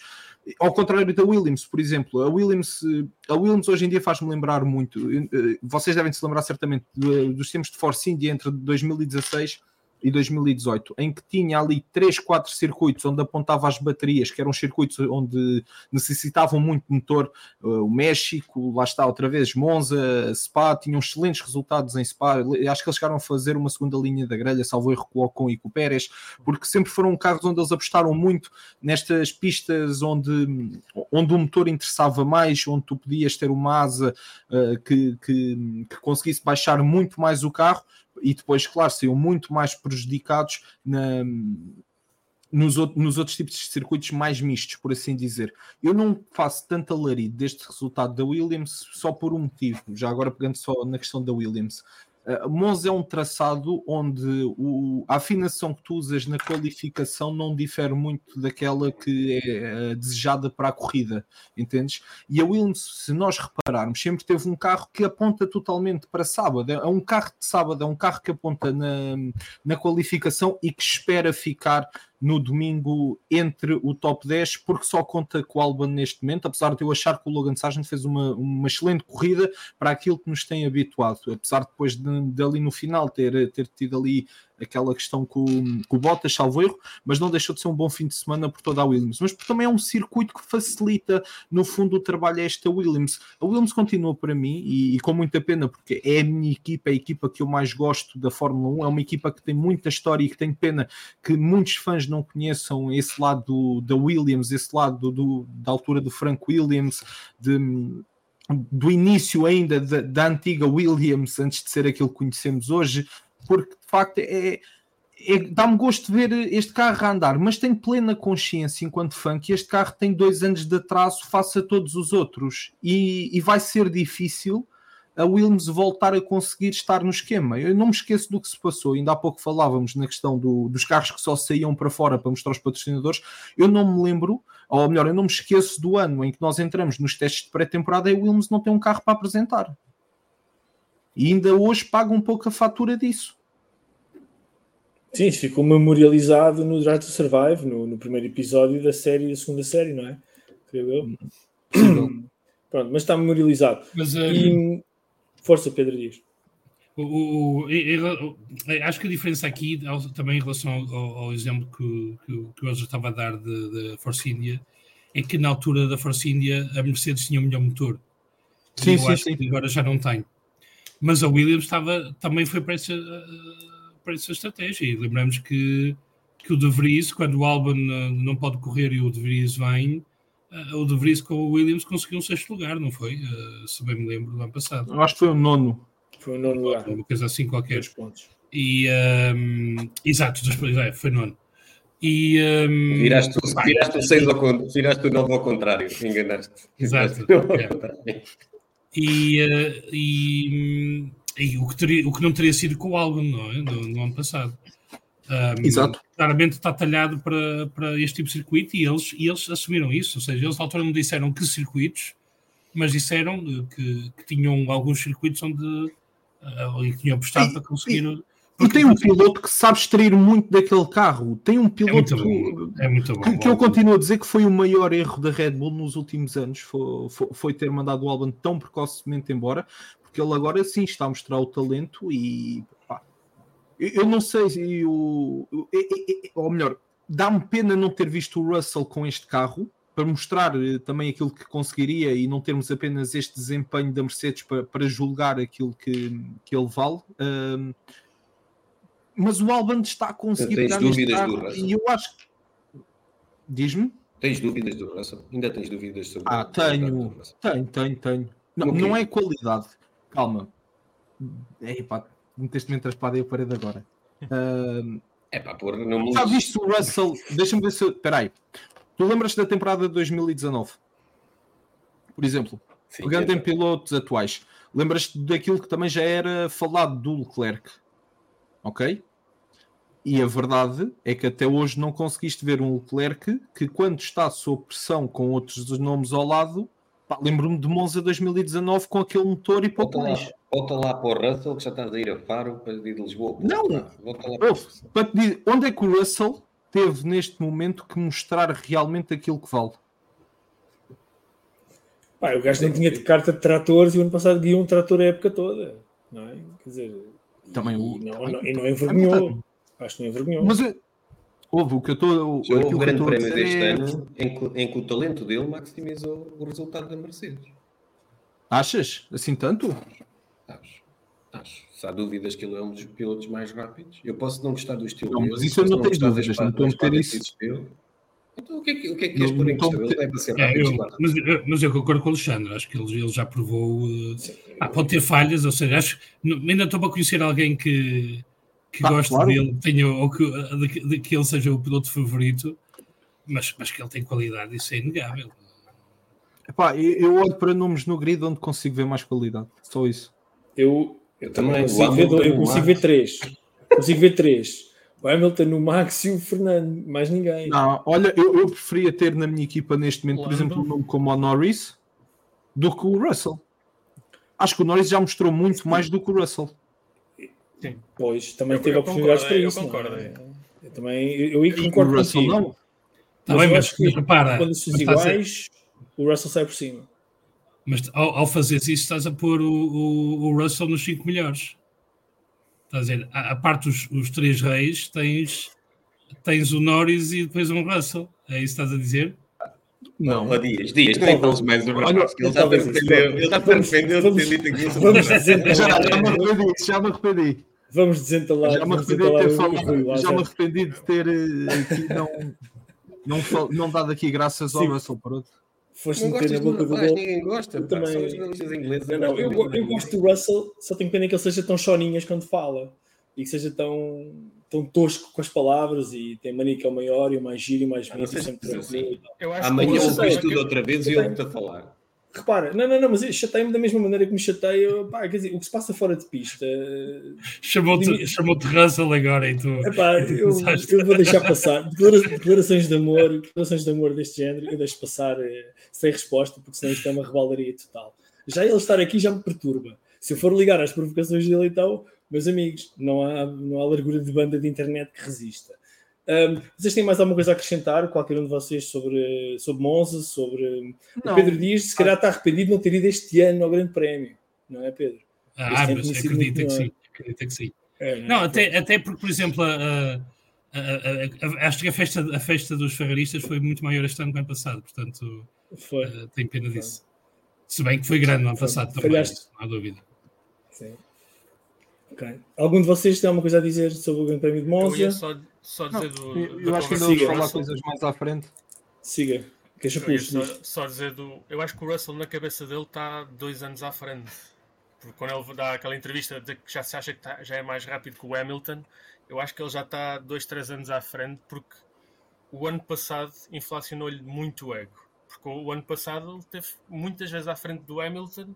Ao contrário da Williams, por exemplo, a Williams, a Williams hoje em dia faz-me lembrar muito. eh, Vocês devem se lembrar certamente do- dos tempos de Force India entre 2016 e 2018, em que tinha ali 3, 4 circuitos onde apontava as baterias, que eram circuitos onde necessitavam muito motor. Eh, O México, lá está outra vez, Monza, Spa, tinham excelentes resultados em Spa. Acho que eles chegaram a fazer uma segunda linha da grelha, salvo erro com e com Pérez, porque sempre foram carros onde eles apostaram muito nestas pistas onde, onde o motor interessava mais, onde tu podias ter uma asa uh, que, que, que conseguisse baixar muito mais o carro e depois, claro, seriam muito mais prejudicados na, nos, nos, outros tipos de circuitos mais mistos, por assim dizer. Eu não faço tanto alarido deste resultado da Williams só por um motivo, já agora pegando só na questão da Williams. Uh, Monza é um traçado onde o, a afinação que tu usas na qualificação não difere muito daquela que é uh, desejada para a corrida, entendes? E a Williams, se nós repararmos, sempre teve um carro que aponta totalmente para sábado. É um carro de sábado, é um carro que aponta na, na qualificação e que espera ficar no domingo entre o top 10, porque só conta com o Albon neste momento, apesar de eu achar que o Logan Sargent fez uma, uma excelente corrida para aquilo que nos tem habituado, apesar de depois de, de ali no final ter, ter tido ali aquela questão com, com o Bottas, salvo erro, mas não deixou de ser um bom fim de semana por toda a Williams. Mas também é um circuito que facilita, no fundo, o trabalho a esta Williams. A Williams continua para mim, e, e, com muita pena, porque é a minha equipa, é a equipa que eu mais gosto da Fórmula 1, é uma equipa que tem muita história e que tem pena que muitos fãs não conheçam esse lado do, da Williams, esse lado do, da altura do Frank Williams, de do início ainda da, da, antiga Williams, antes de ser aquilo que conhecemos hoje, porque de facto é, é dá-me gosto de ver este carro a andar, mas tenho plena consciência enquanto fã que este carro tem dois anos de atraso face a todos os outros e, e vai ser difícil a Williams voltar a conseguir estar no esquema. Eu não me esqueço do que se passou, ainda há pouco falávamos na questão do, dos carros que só saíam para fora para mostrar aos patrocinadores. Eu não me lembro, ou melhor, eu não me esqueço do ano em que nós entramos nos testes de pré-temporada e a Williams não tem um carro para apresentar. E ainda hoje paga um pouco a fatura disso. Sim, isso ficou memorializado no Drive to Survive, no, no, primeiro episódio da série, da segunda série, não é? Creio eu. [CLEARS THROAT] Pronto, mas está memorializado. Mas, uh... e... Força, Pedro Dias. O, o, o, acho que a diferença aqui, também em relação ao, ao exemplo que, que, que eu já estava a dar da Force India, é que na altura da Force India a Mercedes tinha o melhor motor. Sim, sim, sim. agora já não tem. Mas a Williams estava, também foi para essa, para essa estratégia. E lembramos que, que o De Vries, quando o Albon eh, não pode correr e o De Vries vem, eh, o De Vries com o Williams conseguiu um sexto lugar, não foi? Eh, se bem me lembro do ano passado. Eu acho que foi o nono. Foi o nono lugar. Uma coisa assim qualquer. Dois pontos. E, um, ehm, exato, é, foi nono. E, um, viraste, o, viraste o 6 ao viraste o 9 ao contrário, enganaste. Exato. É. E, uh, e, e, o, que teria, o que não teria sido com o álbum, não é? No, no ano passado. Um, Exato. Claramente está talhado para, para este tipo de circuito e eles, e eles assumiram isso. Ou seja, eles na altura não disseram que circuitos, mas disseram que, que tinham alguns circuitos onde uh, tinham apostado para conseguir. E, e tem um piloto que sabe extrair muito daquele carro. Tem um piloto é muito é muito bom, que, que, eu continuo a dizer que foi o maior erro da Red Bull nos últimos anos. Foi, foi, foi ter mandado o Albon tão precocemente embora, porque ele agora sim está a mostrar o talento e pá, eu não sei, eu, ou melhor, dá-me pena não ter visto o Russell com este carro para mostrar eh, também aquilo que conseguiria e não termos apenas este desempenho da Mercedes para, para julgar aquilo que, que ele vale. Um, mas o Albon está a conseguir tens dúvidas do Russell? e eu acho que diz-me? Tens dúvidas do Russell? ainda tens dúvidas sobre ah tenho. tenho tenho tenho. Não, não é qualidade. Calma. É pá meteste-me entre a espada e a parede agora. Uh, é pá por não já viste o Russell? Deixa-me ver se espera aí tu lembras da temporada de 2019 por exemplo Sim, pegando é em pilotos atuais. Lembras-te daquilo que também já era falado do Leclerc ok? E a verdade é que até hoje não conseguiste ver um Leclerc que, quando está sob pressão com outros nomes ao lado, lembro-me de Monza 2019 com aquele motor e pouco mais. Volta lá para o Russell, que já estás a ir a Faro para ir de Lisboa. Não, volta lá para, para te dizer, onde é que o Russell teve neste momento que mostrar realmente aquilo que vale? Pá, o gajo nem tinha de carta de tratores e o ano passado guiou um trator a época toda. Não é? Quer dizer, também o. E não, não, e não envergonhou. Acho que não envergonhou. Mas houve o que eu estou. Houve o grande prémio deste é... ano em que, em que o talento dele maximizou o resultado da Mercedes. Achas? Assim tanto? Acho. Acho. Se há dúvidas que ele é um dos pilotos mais rápidos, eu posso não gostar do estilo não, dele. Mas isso eu não tenho dúvidas, não estou a meter isso. Então o que é que, o que, é que queres deve ser rápido. É, eu, mas, mas, eu concordo com o Alexandre, acho que ele, ele já provou. Uh, ah, pode ter falhas, ou seja, acho ainda estou para conhecer alguém que, que Ah, goste claro. dele, tenha, ou que, de, que- de que ele seja o piloto favorito, mas, mas que ele tem qualidade, isso é inegável. Epá, eu, eu olho para nomes no grid onde consigo ver mais qualidade. Só isso. Eu, Eu também. consigo, o ver, eu o consigo ver três. Consigo ver três. O Hamilton, o Max e o Fernando. Mais ninguém. Não, olha, eu, eu preferia ter na minha equipa neste momento, por exemplo, um nome como o Norris do que o Russell. Acho que o Norris já mostrou muito mais do que o Russell. Pois, também Eu- teve eu oportunidades para concordo, eu isso. não é? concordo. Eu também, eu, eu E concordo o Russell contigo. não. Está Mas eu acho que repara, Quando a- iguais, o Russell sai por cima. Mas ao, ao fazeres isso, estás a pôr o, o, o Russell nos 5 melhores. Estás a dizer, a, a parte dos os três reis, tens, tens o Norris e depois um Russell. É isso que estás a dizer? Não. Ó, Dias, Dias, nem falas mais do Olha, Russell. Ele se defendeu- ele vamos- defendeu de vamos- ter dito aquilo. Vamos Já, desentalar, já me arrependi, já me arrependi. vamos desentalar, Já me vamos arrependi de ter falado, já me arrependi de ter eh, aqui não, não, não dado aqui graças ao Sim. Russell pronto. Foste Não meter na boca do gol. ninguém gosta. Eu pá, também- Só os jornalistas ingleses. Não, não, eu, eu gosto do Russell, só tenho pena que ele seja tão choninhas quando fala e que seja tão, tão tosco com as palavras e tem mania que é o maior e o mais giro e o mais Ah, bonito. Eu acho Amanhã que o eu Russell- ouvis tudo outra vez e eu eu vou-te a falar. Repara, não, não, não, mas chatei-me da mesma maneira que me chateia. Pá, quer dizer, o que se passa fora de pista. [LAUGHS] Chamou-te chamou Russell agora e tu. Epá, [LAUGHS] eu, eu vou deixar passar. Declara- Declarações de amor, declarações de amor deste género, eu deixo passar eh, sem resposta, porque senão isto é uma rebaldaria total. Já ele estar aqui já me perturba. Se eu for ligar às provocações dele, então, meus amigos, não há, não há largura de banda de internet que resista. Ahm, vocês têm mais alguma coisa a acrescentar, qualquer um de vocês, sobre, sobre Monza, sobre. Não. O Pedro Dias, se calhar está arrependido de não ter ido este ano ao Grande Prémio, não é, Pedro? Ah, Este mas muito que sim. Acredita que sim. É, Não, é? até, até porque, por exemplo, a- acho que a festa, a festa dos ferraristas foi muito maior este ano que o ano passado, portanto, Foi. eh, tenho pena disso. Se bem que foi grande no ano Foi. passado também, Falhaste. não há dúvida. Sim. Ok. Algum de vocês tem alguma coisa a dizer sobre o Grande Prémio de Eu Monza? ia só, só dizer do. Eu, eu acho que ainda vamos falar coisas mais à frente. Siga. Queixa Eu ia pulso. só, só dizer do. Eu acho que o Russell na cabeça dele está dois anos à frente. Porque quando ele dá aquela entrevista de que já se acha que tá- já é mais rápido que o Hamilton, eu acho que ele já está dois, três anos à frente porque o ano passado inflacionou-lhe muito o ego. Porque o ano passado ele esteve muitas vezes à frente do Hamilton,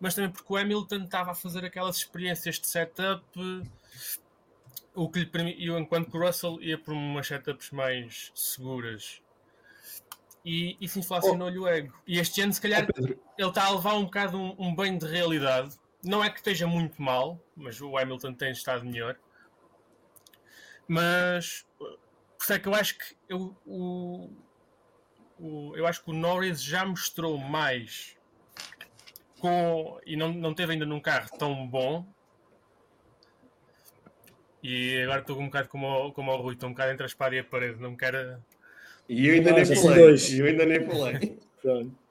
mas também porque o Hamilton estava a fazer aquelas experiências de setup, o que lhe permitiu, enquanto que o Russell ia por umas setups mais seguras. E isso inflacionou-lhe o ego. E este ano, se calhar, Pedro, ele está a levar um bocado um, um banho de realidade. Não é que esteja muito mal, mas o Hamilton tem estado melhor. Mas por isso é que eu acho que eu, o, o- eu acho que o Norris já mostrou mais com, e não, não teve ainda num carro tão bom. E agora estou um bocado como o, como o Rui, estou um bocado entre a espada e a parede, não me quero. E eu ainda nem falei. dois. E eu ainda nem falei. [LAUGHS]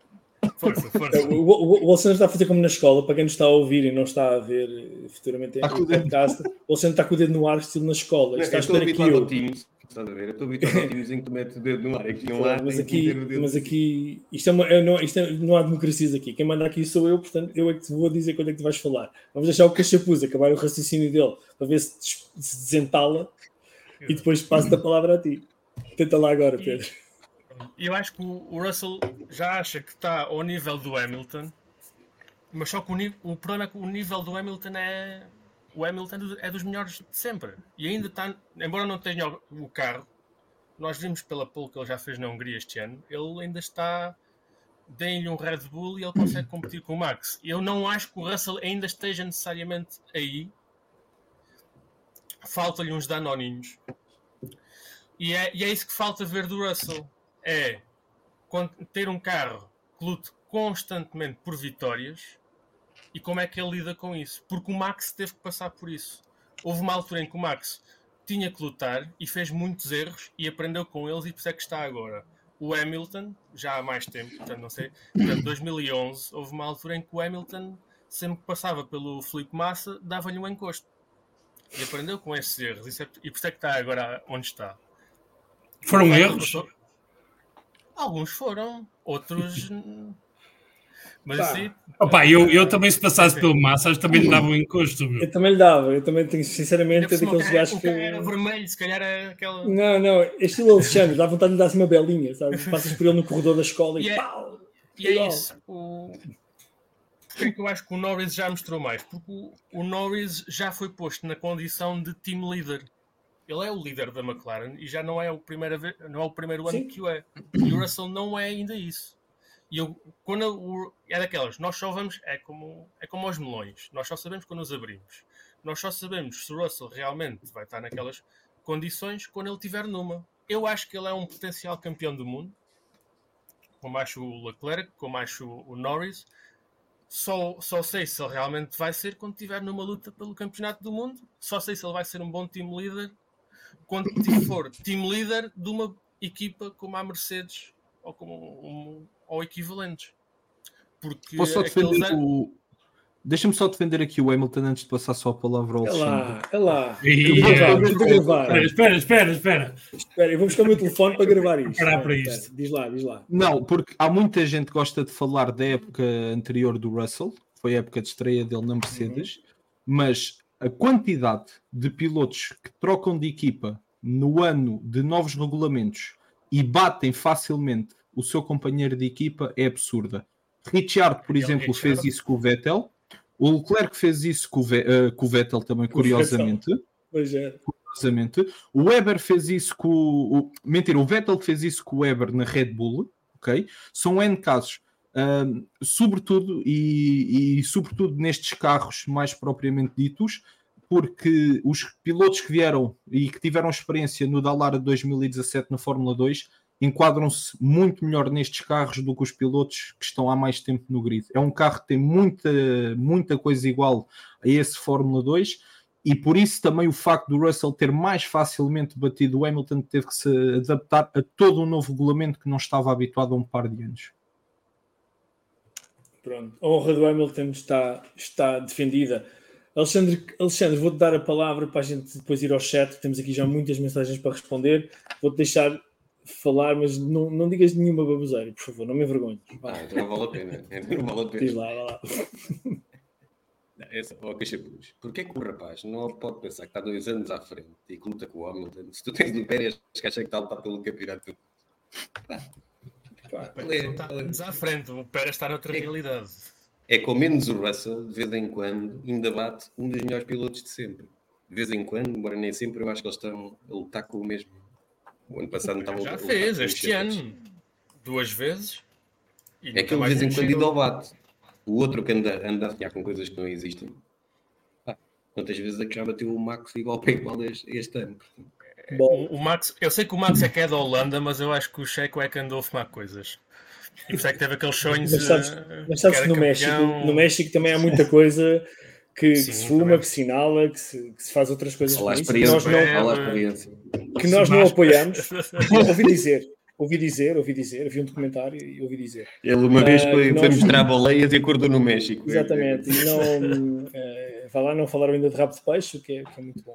Força, [LAUGHS] força. O, o, o Alexandre está a fazer como na escola, para quem nos está a ouvir e não está a ver futuramente em podcast, o Alexandre está com o dedo no ar, estilo na escola. Não, Está eu a estou esperar aqui eu. Teams. Estás a ver? Eu estou habituado ao Teams em que tu metes o dedo no ar. Aqui não há. mas aqui, mas aqui isto é uma, é, não, isto é- não há democracias aqui. Quem manda aqui sou eu, portanto, eu é que te vou dizer quando é que tu vais falar. Vamos deixar o Cachapuz acabar o raciocínio dele para ver se, se desentala e depois passo a palavra a ti. Tenta lá agora, Pedro. Eu acho que o Russell já acha que está ao nível do Hamilton, mas só que o, o problema é que o nível do Hamilton é. O Hamilton é é dos melhores de sempre. E ainda está. Embora não tenha o carro, nós vimos pela pole que ele já fez na Hungria este ano, ele ainda está. Deem-lhe um Red Bull e ele consegue competir com o Max. Eu não acho que o Russell ainda esteja necessariamente aí. Falta-lhe uns danoninhos. E é, e é isso que falta ver do Russell. É ter um carro que lute constantemente por vitórias e como é que ele lida com isso. Porque o Max teve que passar por isso. Houve uma altura em que o Max tinha que lutar e fez muitos erros e aprendeu com eles e por isso é que está agora. O Hamilton, já há mais tempo, portanto não sei, portanto 2011, houve uma altura em que o Hamilton, sempre que passava pelo Felipe Massa, dava-lhe um encosto. E aprendeu com esses erros. É- e por isso é que está agora onde está. Foram erros? passou- Alguns foram, outros. [LAUGHS] Mas Pá. assim, Opa, eu, eu também, se passasse pelo Massa, também lhe dava um encosto. meu. Eu também lhe dava, eu também tenho, sinceramente, é daqueles gajos que. era vermelho, se calhar era aquela. Não, não, é estilo Alexandre, dá vontade de lhe dar uma belinha, sabe? Passas por ele no corredor da escola e E é- pau! E é isso. O... Por que é que eu acho que o Norris já mostrou mais? Porque o, o Norris já foi posto na condição de team leader. Ele é o líder da McLaren e já não é o primeiro, não é o primeiro ano Sim. que o é. E o Russell não é ainda isso. E eu, quando eu- é daquelas, nós só vamos, é como, é como aos melões, nós só sabemos quando os abrimos. Nós só sabemos se o Russell realmente vai estar naquelas condições quando ele estiver numa. Eu acho que ele é um potencial campeão do mundo, como acho o Leclerc, como acho o Norris. Só, só sei se ele realmente vai ser quando estiver numa luta pelo campeonato do mundo. Só sei se ele vai ser um bom team leader quando for team leader de uma equipa como a Mercedes ou como um, ou equivalentes. Porque Posso só defender anos- o. Deixa-me só defender aqui o Hamilton antes de passar só a palavra ao É Alexandre. lá, é lá. Vou gravar. Espera, espera, espera, espera. Espera, eu vou buscar o meu telefone para gravar isto. Parar para isto. Diz lá, diz lá. Não, porque há muita gente que gosta de falar da época anterior do Russell, foi a época de estreia dele na Mercedes, mas a quantidade de pilotos que trocam de equipa no ano de novos regulamentos e batem facilmente o seu companheiro de equipa é absurda. Richard, por exemplo, Richard. fez isso com o Vettel. O Leclerc fez isso com o, Ve- eh, com o Vettel também, curiosamente Pois é. curiosamente. O Weber fez isso com o- Mentira, o Vettel fez isso com o Weber na Red Bull, ok? São N casos. Sobretudo, e, e sobretudo nestes carros mais propriamente ditos, porque os pilotos que vieram e que tiveram experiência no Dallara 2017 na Fórmula 2 enquadram-se muito melhor nestes carros do que os pilotos que estão há mais tempo no grid. É um carro que tem muita, muita coisa igual a esse Fórmula 2 e por isso também o facto do Russell ter mais facilmente batido o Hamilton teve que se adaptar a todo um novo regulamento que não estava habituado a um par de anos. Pronto. A honra do Hamilton está, está defendida. Alexandre, Alexandre vou-te dar a palavra para a gente depois ir ao chat. Temos aqui já muitas mensagens para responder. Vou-te deixar falar, mas não, não digas nenhuma baboseira, por favor, não me envergonhes. Vá, Ah, não vale a pena. Não vale a diz pena. lá, vai lá. Essa, ó, Cachapuz, porquê que o rapaz não pode pensar que está dois anos à frente e que luta com o Hamilton? Se tu tens Pérez, que acha que está a lutar pelo campeonato. Pá, está à frente, o Pérez está noutra É- realidade. É com menos o Russell, de vez em quando, ainda bate um dos melhores pilotos de sempre. De vez em quando, embora nem sempre, eu acho que eles estão a lutar com o mesmo. O ano passado não estavam Já fez, este ano, duas vezes. É que ele de vez em quando ainda o bate. O outro que anda, anda a sonhar com coisas que não existem. Pá, quantas vezes é que já bateu o Max igual para igual este, este ano? Bom, O, o Max, eu sei que o Max é que é da Holanda, mas eu acho que o Checo é que andou a fumar coisas. E por isso é que teve aqueles sonhos. Mas sabes, mas sabes que que no México, no México também há muita coisa que, que Sim, se fuma, também. que se inala, que se, que se faz outras coisas com isso, que nós não, que nós não apoiamos. [LAUGHS] ouvi dizer, ouvi dizer, ouvi dizer, vi um documentário e ouvi dizer. Ele uma vez Ah, foi, que foi nós- mostrar baleias e acordou no México. Exatamente, e não, eh, vá lá, não falaram ainda de rabo de peixe, o que é, que é muito bom.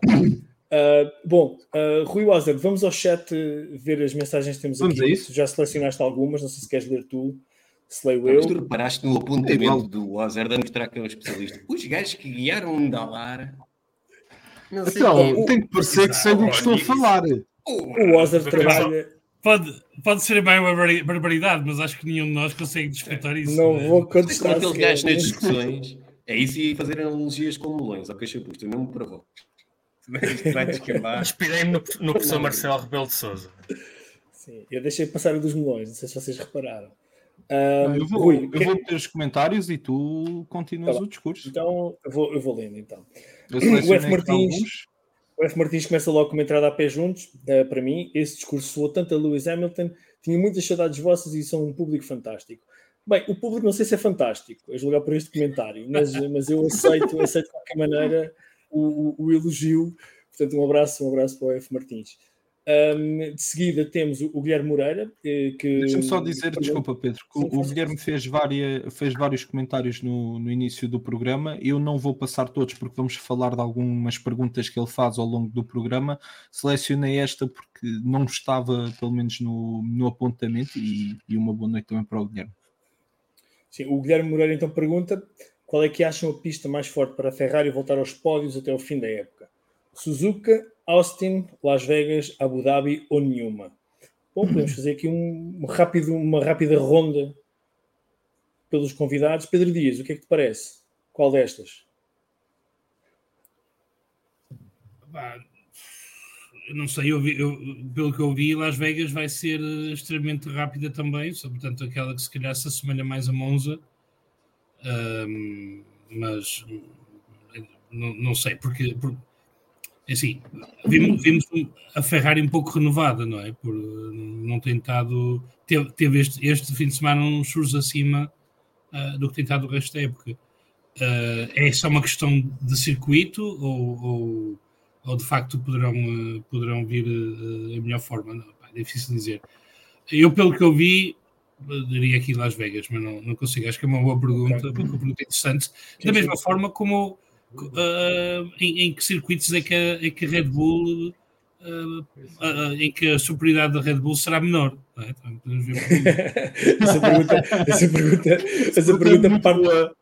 Ah, bom, ah, Rui Wazer, vamos ao chat ver as mensagens que temos Vamos aqui. a isso? Já selecionaste algumas, não sei se queres ler tu, se leio Mas tu eu. reparaste no É apontamento igual. do Ozer de mostrar que é um especialista. Os gajos que guiaram um Dalar. Não sei Então, quem- tem que parecer que sei do que estou a falar. O Wazer Mas trabalha. Pode, pode ser bem uma barbari- barbaridade, mas acho que nenhum de nós consegue disputar isso. Não né? vou contestar. aqueles sequer. gajos nas discussões. É isso e fazer analogias com melões. Ok, Chapuz, tu não me provocas. Inspirei-me no, no professor Marcelo Rebelo de Souza. Sim, eu deixei passar o dos melões, não sei se vocês repararam. Ah, Eu vou, Rui, eu que- vou ter os comentários e tu continuas Tá o discurso. então eu vou, eu vou lendo então. Eu o F. Martins. O F. Martins começa logo com uma entrada a pé juntos. eh, para mim, esse discurso soou tanto a Lewis Hamilton. Tinha muitas saudades vossas e são um público fantástico. Bem, o público não sei se é fantástico, a julgar por este comentário, mas, mas eu aceito, aceito de qualquer maneira o, o- o elogio. Portanto, um abraço, um abraço para o F. Martins. Ahm, de seguida temos o, o Guilherme Moreira, eh, que. Deixa-me só dizer, desculpa Pedro, que Sim, o, o Guilherme fez, várias, fez vários comentários no, no início do programa. Eu não vou passar todos porque vamos falar de algumas perguntas que ele faz ao longo do programa. Selecionei esta porque não estava, pelo menos, no, no apontamento e, e uma boa noite também para o Guilherme. Sim, o Guilherme Moreira então pergunta qual é que acham a pista mais forte para a Ferrari voltar aos pódios até ao fim da época? Suzuka, Austin, Las Vegas, Abu Dhabi ou nenhuma? Bom, [CLEARS THROAT] podemos fazer aqui um, um rápido, uma rápida ronda pelos convidados. Pedro Dias, o que é que te parece? Qual destas? eu não sei, eu vi, eu, pelo que eu vi, Las Vegas vai ser extremamente rápida também, portanto, aquela que se calhar se assemelha mais a Monza, mas não, não, sei, porque, porque assim, vimos, vimos, a Ferrari um pouco renovada, não é? Por não ter estado, teve, teve este, este fim de semana uns churros acima uh, do que tem estado o resto da época. Uh, é só uma questão de circuito ou, ou ou de facto poderão, eh, poderão vir eh, a melhor forma? Não, é difícil dizer. Eu, pelo que eu vi, diria aqui Las Vegas, mas não, não consigo. Acho que é uma boa pergunta, uma pergunta interessante. Da mesma forma como uh, em, em, que circuitos é que a, é que a Red Bull. Uh, uh, em que a superioridade da Red Bull será menor. É? Então, [LAUGHS] essa pergunta, essa pergunta, essa pergunta parte,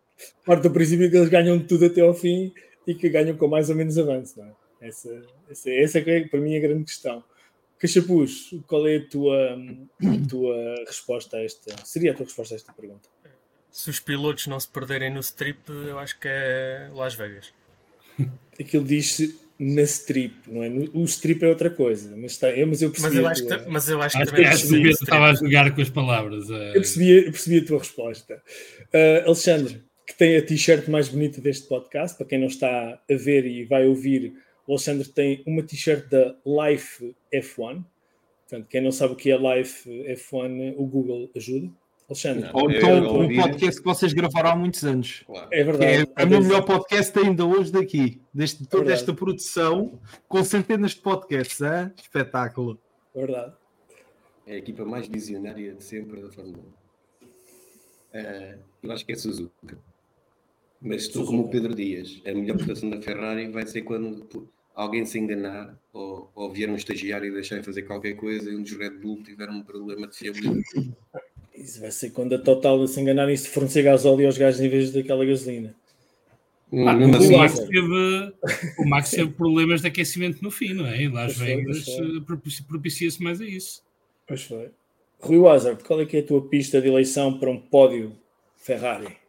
parte do princípio que eles ganham tudo até ao fim e que ganham com mais ou menos avanço. Não é? Essa, essa, essa é para mim a grande questão. Cachapuz, qual é a tua, a tua resposta a esta? Seria a tua resposta a esta pergunta? Se os pilotos não se perderem no strip, eu acho que é Las Vegas. Aquilo diz-se na strip, não é? O strip é outra coisa, mas, está, é, mas eu percebi. Mas eu acho que, mas eu acho que acho também. Acho que estava a jogar com as palavras. É... Eu, percebi, eu percebi a tua resposta. Uh, Alexandre, que tem a t-shirt mais bonita deste podcast, para quem não está a ver e vai ouvir o Alexandre tem uma t-shirt da Life F1. Portanto, quem não sabe o que é Life F1, o Google ajuda. Alexandre. Ou então um podcast que vocês gravaram há muitos anos. Claro. É verdade. É, é o meu melhor podcast ainda hoje daqui. Deste, toda é esta produção com centenas de podcasts. Hein? Espetáculo. Verdade. É a equipa mais visionária de sempre da Fórmula 1. Uh, eu acho que é Suzuka. Mas tu, como o Pedro Dias, a melhor prestação da Ferrari vai ser quando alguém se enganar ou, ou vier um estagiário e deixar de fazer qualquer coisa e um dos Red Bull tiver um problema de fiabilidade. Isso vai ser quando a Total se enganar e se fornecer gasóleo aos gajos em vez daquela gasolina. Hum, ah, o, Max teve, [LAUGHS] o Max teve problemas de aquecimento no fim, não é? Em Las Vegas eh, propicia-se mais a isso. Pois foi. Rui Wazard, qual é que é a tua pista de eleição para um pódio Ferrari?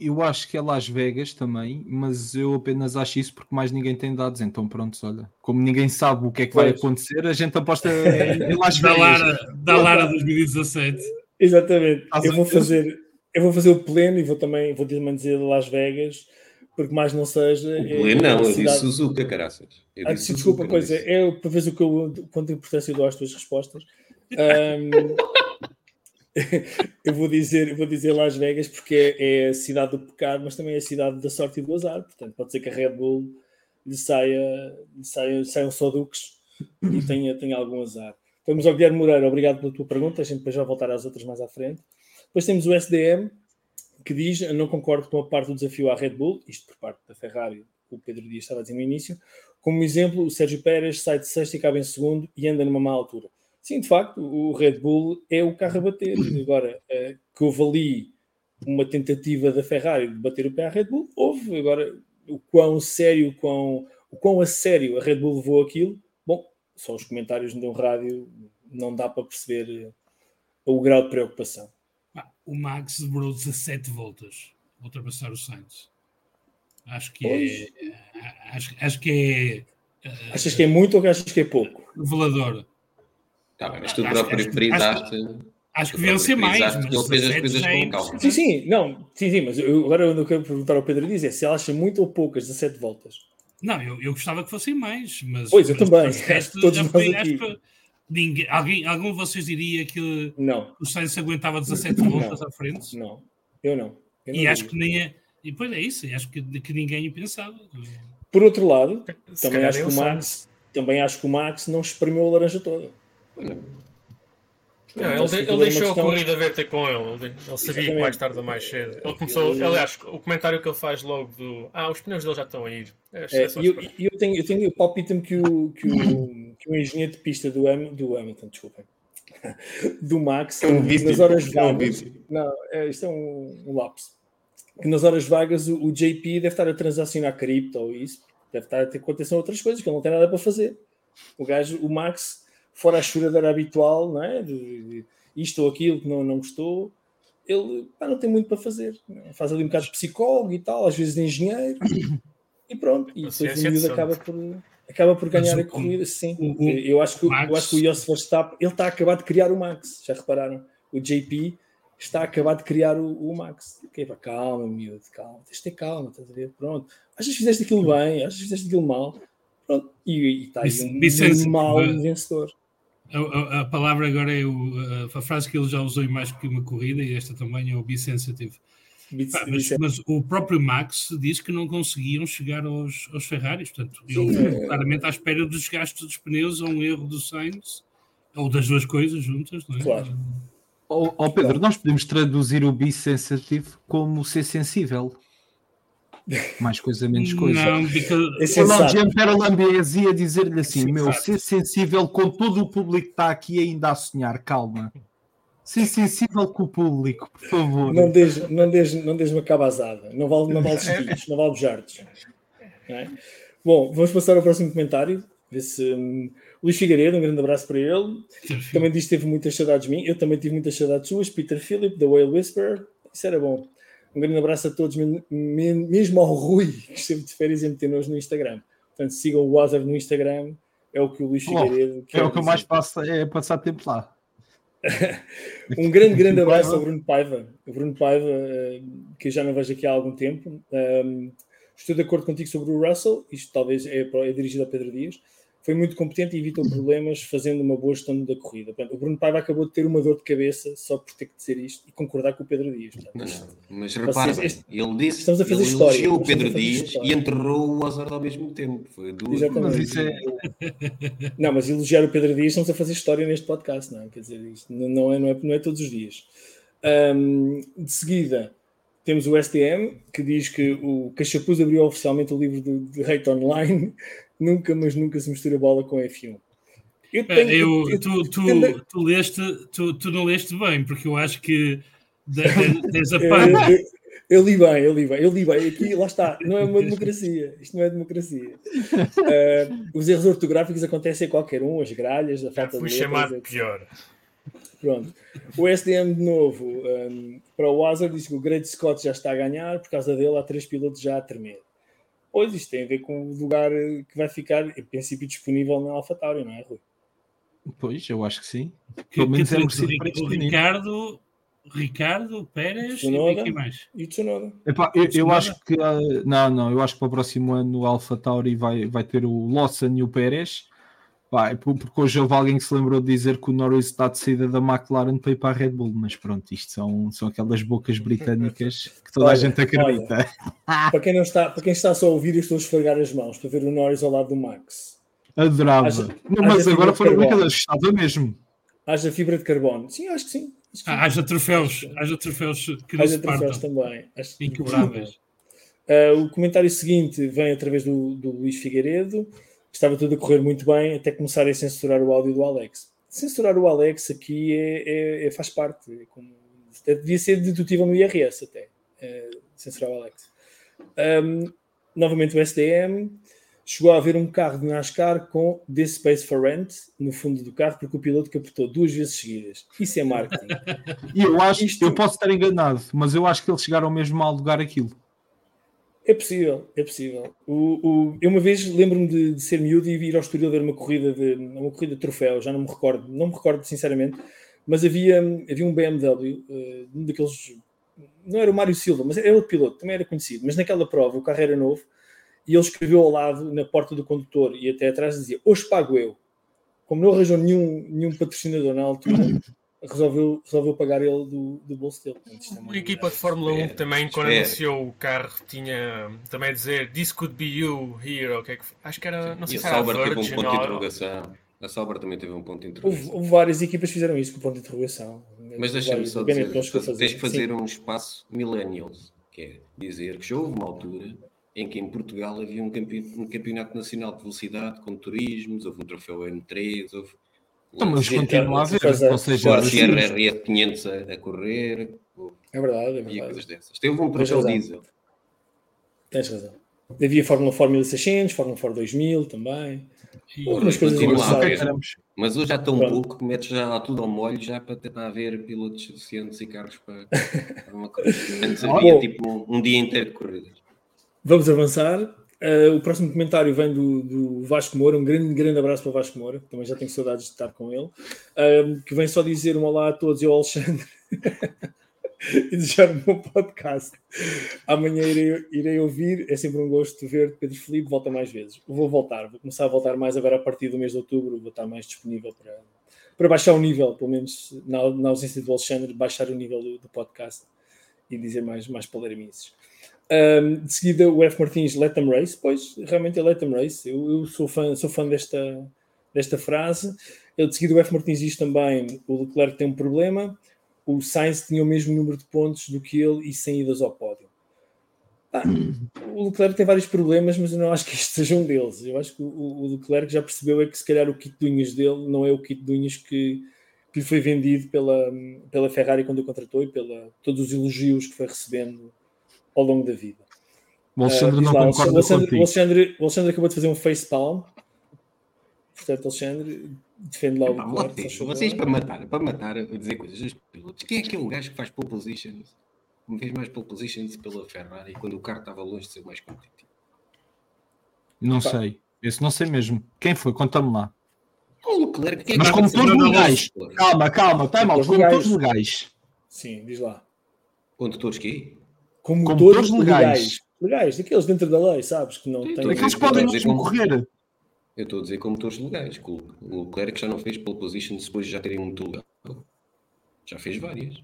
Eu acho que é Las Vegas também, mas eu apenas acho isso porque mais ninguém tem dados. Então, pronto, olha, como ninguém sabe o que é que pois. vai acontecer, a gente aposta [LAUGHS] em Las Vegas. da Lara, da Lara 2017. Exatamente. eu vou fazer, eu vou fazer o pleno e vou também vou também dizer Las Vegas, porque mais não seja. O pleno é, não, eu disse Suzuka, caraças. Eu ah, disse desculpa, pois é, é para ver o que eu, quanto importância eu dou às tuas respostas. [LAUGHS] Um, [LAUGHS] eu vou dizer, vou dizer Las Vegas porque é, é, a cidade do pecado, mas também é a cidade da sorte e do azar. Portanto, pode ser que a Red Bull lhe saia, lhe saia, saiam só duques e tenha, tenha algum azar. Vamos ao Guilherme Moreira, obrigado pela tua pergunta. A gente depois vai voltar às outras mais à frente. Depois temos o SDM que diz: Não concordo com a parte do desafio à Red Bull, isto por parte da Ferrari, o Pedro Dias estava a dizer no início. Como exemplo, o Sérgio Pérez sai de sexto e acaba em segundo e anda numa má altura. Sim, de facto, o Red Bull é o carro a bater. [CLEARS THROAT] Agora, uh, que houve ali uma tentativa da Ferrari de bater o pé à Red Bull, houve. Agora, o quão sério, o quão, o quão a sério a Red Bull levou aquilo, bom, só os comentários de um rádio não dá para perceber o grau de preocupação. O Max demorou 17 voltas a ultrapassar o Sainz. Acho que é. Acho, acho que é. Achas que é muito ou achas que é pouco? Revelador. Tá bem, mas tu próprio frisaste. Acho que deviam ser mais. Mas ele fez as coisas com calma. Sim, sim, não, sim, sim, mas eu, agora eu quero perguntar ao Pedro diz é se ele acha muito ou poucas 17 voltas. Não, eu, eu gostava que fossem mais, mas. Pois, eu também. Resto, [LAUGHS] todos nós foi, aqui. Ninguém, alguém, algum de vocês diria que não. o Sainz aguentava 17 voltas à frente? Não, eu não. Eu não e acho que nem é. E depois é isso, acho que, que ninguém pensava. Por outro lado, também acho, que o Max, também acho que o Max não espremeu a laranja toda. Não, ele, ele deixou a corrida ver ter com ele. Ele, ele sabia que mais tarde ou mais cedo. Ele começou, aliás, o comentário que ele faz logo do Ah, os pneus dele já estão a ir. É, é, eu, eu, tenho, eu tenho o palpite-me que o, que, o, que o engenheiro de pista do, Ham, do Hamilton, desculpem, [LAUGHS] do Max É um vício, nas horas é um vagas. não, é, isto é um, um lapso. Que nas horas vagas o, o JP deve estar a transacionar cripto ou isso, deve estar a ter contenção a outras coisas que ele não tem nada para fazer. O gajo, o Max, fora a choradeira habitual, não é? De, de isto ou aquilo que não, não gostou, ele pá, não tem muito para fazer. é? Faz ali um bocado de psicólogo e tal, às vezes de engenheiro, [COUGHS] e pronto. E depois o miúdo acaba por, acaba por ganhar a corrida, sim. o- o eu, acho que, Max- eu acho que o Jos Verstappen, ele está a acabar de criar o Max, já repararam? O JP está a acabar de criar o, o Max. Ok, pá, calma, miúdo, calma, tens de ter calma, estás a ver? Pronto. Achas que fizeste aquilo bem, achas que fizeste aquilo mal, pronto. E, está aí um, Vicente, um mau eh, vencedor. A, a- a palavra agora é o, a, a frase que ele já usou em mais que uma corrida, e esta também é o be sensitive. Pá, mas, mas o próprio Max diz que não conseguiam chegar aos, aos Ferraris, portanto, ele foi claramente à espera dos gastos dos pneus ou um erro do Sainz, ou das duas coisas juntas, não é? Claro. Ó ó, Pedro, nós podemos traduzir o be sensitive como ser sensível. Mais coisa, menos coisa. Não, because, É O sensato. Laudiano Perolambes ia dizer-lhe assim: meu, ser sensível com todo o público que está aqui ainda a sonhar, calma. Ser sensível com o público, por favor. Não des, não des, não des uma cabazada. Não vale, não vale [LAUGHS] chiquinhos, não vale bujardos. É? Bom, vamos passar ao próximo comentário. Ver se, hum, Luís Figueiredo, um grande abraço para ele. Também diz que teve muitas saudades de mim. Eu também tive muitas saudades suas. Peter Philip, The Whale Whisperer. Isso era bom. Um grande abraço a todos, mesmo ao Rui, [LAUGHS] que esteve de férias em meter-nos no Instagram. Portanto, sigam o Wazer no Instagram. É o que o Luís Oh, Figueiredo É o que eu mais faço, é passar tempo lá. [LAUGHS] Um grande, grande [LAUGHS] abraço ao Bruno Paiva. O Bruno Paiva, eh, que eu já não vejo aqui há algum tempo. Um, estou de acordo contigo sobre o Russell. Isto talvez é, é dirigido a Pedro Dias. Foi muito competente e evitou problemas fazendo uma boa gestão da corrida. Portanto, o Bruno Paiva acabou de ter uma dor de cabeça só por ter que dizer isto e concordar com o Pedro Dias. Portanto, Não, isto- não. Mas repara, este- ele disse estamos a fazer ele história, elogiou o Pedro Dias história. e enterrou o Hazard ao mesmo tempo. Foi duas Exatamente. Mas isso é. [LAUGHS] Não, mas elogiar o Pedro Dias estamos a fazer história neste podcast, não é? Quer dizer, isto não é, não é, não é todos os dias. Ahm, de seguida, temos o STM, que diz que o Cachapuz abriu oficialmente o livro de, de Hate Online. Nunca, mas nunca se mistura bola com F1. Eu Pá, tenho- eu, eu- tu, tu, tendo- tu, leste, tu, tu não leste bem, porque eu acho que desde [LAUGHS] a eu, parte. eu, eu li bem, eu li bem, eu li bem. Aqui, lá está, não é uma democracia. Isto não é democracia. Ah, os erros ortográficos acontecem a qualquer um, as gralhas, a falta fui de letras, chamado etc. pior. Pronto. O SDM de novo, um, para o Hazard, diz que o Great Scott já está a ganhar, por causa dele há três pilotos já a tremer. Pois isto tem a ver com o lugar eh, que vai ficar, em princípio, disponível na AlphaTauri, não é, Rui? Pois, eu acho que sim. que- Pelo menos que é merecido o para este. Ricardo, Ricardo Pérez Tsunoda. e mais? E o Tsunoda. Epá, eu, eu acho que ah, não, não, eu acho que para o próximo ano o Alpha Tauri vai, vai ter o Lawson e o Pérez. Pá, porque hoje houve alguém que se lembrou de dizer que o Norris está de saída da McLaren para ir para a Red Bull, mas pronto, isto são, são aquelas bocas britânicas que toda a Olha, gente acredita. Para quem, não está, para quem está só a ouvir, eu estou a esfregar as mãos para ver o Norris ao lado do Max. Adorava. Haja- Não, mas agora foram brincadeiras, estava mesmo. Haja fibra de carbono. Sim, acho que sim. Acho que sim. Ah, haja troféus, haja troféus que Haja troféus partam, também. Acho que- inquebráveis. Uh, [LAUGHS] o comentário seguinte vem através do, do Luís Figueiredo. Estava tudo a correr muito bem até começarem a censurar o áudio do Alex. Censurar o Alex aqui é, é- é- faz parte. É como, até devia ser dedutível no IRS até. é, censurar o Alex. Um, novamente o SDM. Chegou a haver um carro de NASCAR com This Space for Rent no fundo do carro porque o piloto capotou duas vezes seguidas. Isso é marketing. [LAUGHS] E eu acho, Isto- eu posso estar enganado, mas eu acho que eles chegaram mesmo a alugar aquilo. É possível, é possível. O, o- eu uma vez lembro-me de, de ser miúdo e ir ao Estoril ver uma corrida de uma corrida de troféu, já não me recordo, não me recordo sinceramente, mas havia, havia um BMW, eh, um daqueles, não era o Mário Silva, mas era outro piloto, também era conhecido, mas naquela prova o carro era novo e ele escreveu ao lado, na porta do condutor e até atrás dizia, hoje pago eu. Como não arranjou nenhum, nenhum patrocinador na altura, resolveu, resolveu pagar ele do, do bolso dele. É uma equipa de Fórmula 1 Espera, também, quando espera. anunciou o carro, tinha também a dizer This could be you here. ou o que é que foi? Acho que era, não sei E a se era a Sauber teve um ponto de interrogação. A Sauber também teve um ponto de interrogação. houve várias equipas que fizeram isso com o ponto de interrogação. Mas deixa-me só dizer, tens de fazer Sim. um espaço millennials, que é dizer que já houve uma altura em que em Portugal havia um, campe- um campeonato nacional de velocidade com turismos, houve um troféu M3, houve... Então, mas continua a haver, fazer- ou seja, Fora Sim. CRR 500 a, correr É verdade, é e coisas verdade. dessas. Teve um troféu razão. diesel. Tens razão. Havia Fórmula Fórmula 600, Fórmula Fórmula 2000 também. Algumas coisas engraçadas. Mas hoje já tão Pronto. pouco que metes já tudo ao molho já para tentar haver pilotos suficientes e carros para, para uma corrida. [LAUGHS] Antes havia tipo um, um dia inteiro de corridas. Vamos avançar. Uh, o próximo comentário vem do, do Vasco Moura. Um grande, grande abraço para o Vasco Moura. Também já tenho saudades de estar com ele. Um, que vem só dizer um olá a todos e ao Alexandre. [LAUGHS] e desejar um bom podcast. Amanhã irei, irei ouvir. É sempre um gosto ver Pedro Felipe. Volta mais vezes. Vou voltar. Vou começar a voltar mais agora a partir do mês de outubro. Vou estar mais disponível para, para baixar o nível, pelo menos na, na ausência do Alexandre, baixar o nível do, do podcast e dizer mais, mais. Um, de seguida, o F. Martins, Let them race. Pois, realmente é Let them race. Eu, eu sou fã, sou fã desta, desta frase. Eu, de seguida, o F. Martins diz também: o Leclerc tem um problema. O Sainz tinha o mesmo número de pontos do que ele e sem idas ao pódio. Ah, o Leclerc tem vários problemas, mas eu não acho que este seja um deles. Eu acho que o, o Leclerc já percebeu é que se calhar o kit de unhas dele não é o kit de unhas que, que lhe foi vendido pela, pela Ferrari quando o contratou e pela todos os elogios que foi recebendo ao longo da vida. O Alexandre diz não lá, o concorda Alexandre, o, contigo. Alexandre, o Alexandre acabou de fazer um facepalm. Portanto, Alexandre, defende lá o Pá, Leclerc. vocês, vocês para matar, para matar, a dizer coisas dos pilotos. Quem é aquele gajo que faz pole positions? Me fez mais pole positions pela Ferrari quando o carro estava longe de ser mais competitivo. Não sei. Esse não sei mesmo. Quem foi? Conta-me lá. O Leclerc, quem é Mas que como todos legais. Calma, calma, está mal. Todos Como legais. todos legais. Sim, diz lá. Condutores que Como, Como todos todos legais. legais. legais. daqueles dentro da lei, sabes? Que não Sim, têm. Aqueles que podem dizer mesmo como- correr. Eu estou a dizer como motores legais. que O Leclerc já não fez pole positions depois de já terem muito legal. Já fez várias.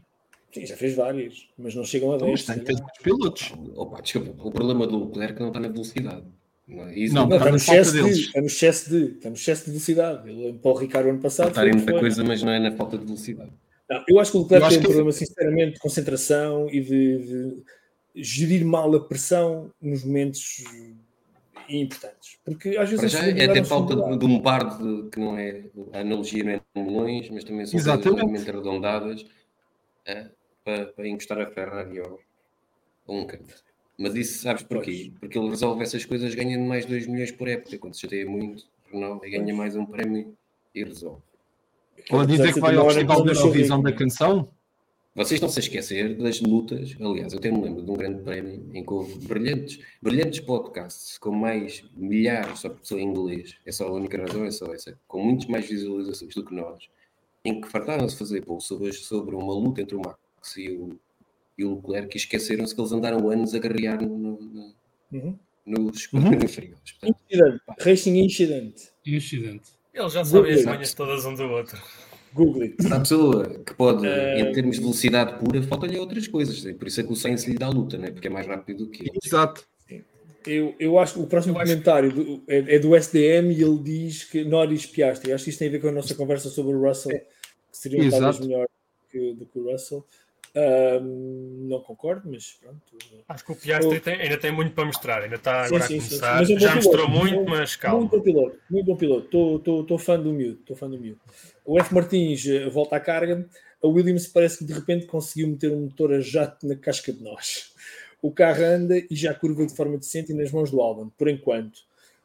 Sim, já fez várias, mas não chegam a 10. Mas se tem todos os pilotos. Opa, desculpa, o problema do Leclerc não está na velocidade. Não, é? Isso Não, Não, está está no, Está excesso de, está no excesso de, está no excesso de velocidade. Ele para o Ricardo ano passado. foi em que muita foi. coisa, mas não é na falta de velocidade. Não, eu acho que o Leclerc tem um que- problema, sinceramente, de concentração e de, de gerir mal a pressão nos momentos importantes. Porque às vezes Para já é até falta de, de um par de que não é a analogia não é de melões, mas também são levemente arredondadas eh, para, para encostar a Ferrari a um canto. Mas isso sabes porquê? Porque ele resolve essas coisas ganhando mais 2 milhões por época. Quando se chateia muito, não, e ganha mais um prémio e resolve. Ou a dizer que vai ao Festival da Eurovisão rico, da? Canção? Vocês estão-se a esquecer das lutas. Aliás, eu até me lembro de um grande prémio em que houve brilhantes, brilhantes podcasts com mais milhares, só porque sou em inglês, é só a única razão, é só essa, com muitas mais visualizações do que nós, em que fartaram-se fazer post sobre, sobre uma luta entre o Max e o, e o Leclerc e esqueceram-se que eles andaram anos a guerrear no, no, no, Uhum. nos Uhum. frigoríficos. Portanto, Incident. Racing Incident. Incidente. Eles já sabem as manhas todas um do outro. Google it. Para a pessoa que pode, em termos de velocidade pura, faltam-lhe outras coisas. Por isso é que o Sainz lhe dá a luta, né? porque é mais rápido do que ele. Exato. Eu, eu acho que o próximo comentário do- é, é do SDM e ele diz que Norris Piastri. Acho que isto tem a ver com a nossa conversa sobre o Russell, que seria Exato. talvez melhor que, do que o Russell. Não concordo, mas pronto. Acho que o Piastri tem- ainda tem muito para mostrar, ainda está Sim, agora sim, a sim, sim. começar. Mas é um Já mostrou piloto. muito, Muito- mas calma. Muito bom piloto, muito bom piloto. Estou fã do miúdo, estou fã do miúdo. O F. Martins eh, volta à carga. A Williams parece que de repente conseguiu meter um motor a jato na casca de nós. O carro anda e já curva de forma decente e nas mãos do Albon, por enquanto.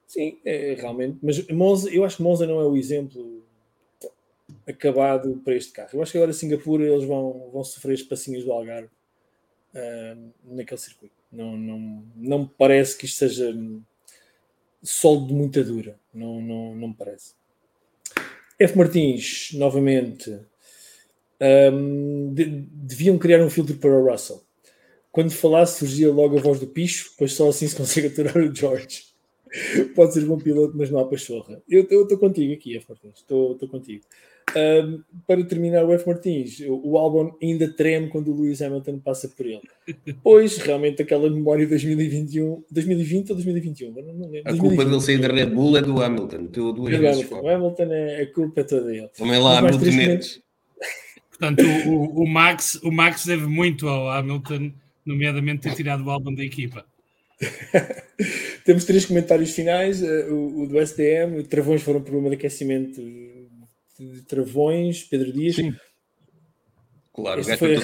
Sim, é, realmente. Mas Monza, eu acho que Monza não é o exemplo acabado para este carro. Eu acho que agora Singapura eles vão, vão sofrer as passinhas do Algarve ah, naquele circuito. Não, não, não me parece que isto seja hum, sol de muita dura. Não, não, não me parece. F. Martins, novamente, hum, de- deviam criar um filtro para o Russell. Quando falasse, surgia logo a voz do picho, pois só assim se [LAUGHS] consegue aturar o George. Pode ser bom piloto, mas não há pachorra. Eu estou contigo aqui, F. Martins. Estou contigo. Hum, para terminar, o F. Martins, o o Albon ainda treme quando o Lewis Hamilton passa por ele. Pois, realmente, aquela memória de 2021, 2020 ou 2021? Agora não lembro. A culpa 2020. dele sair da Red Bull é do Hamilton. Teu duas O vezes Hamilton, o. Hamilton é a culpa é toda dele. Também lá, três Hamiltonetes. Portanto, o, o- Max, o Max deve muito ao Hamilton, nomeadamente ter tirado o álbum da equipa. [LAUGHS] Temos três comentários finais. eh, O, o do SDM, o travões foram um problema de aquecimento de travões, Pedro Dias. Sim. Claro, Esse foi a-.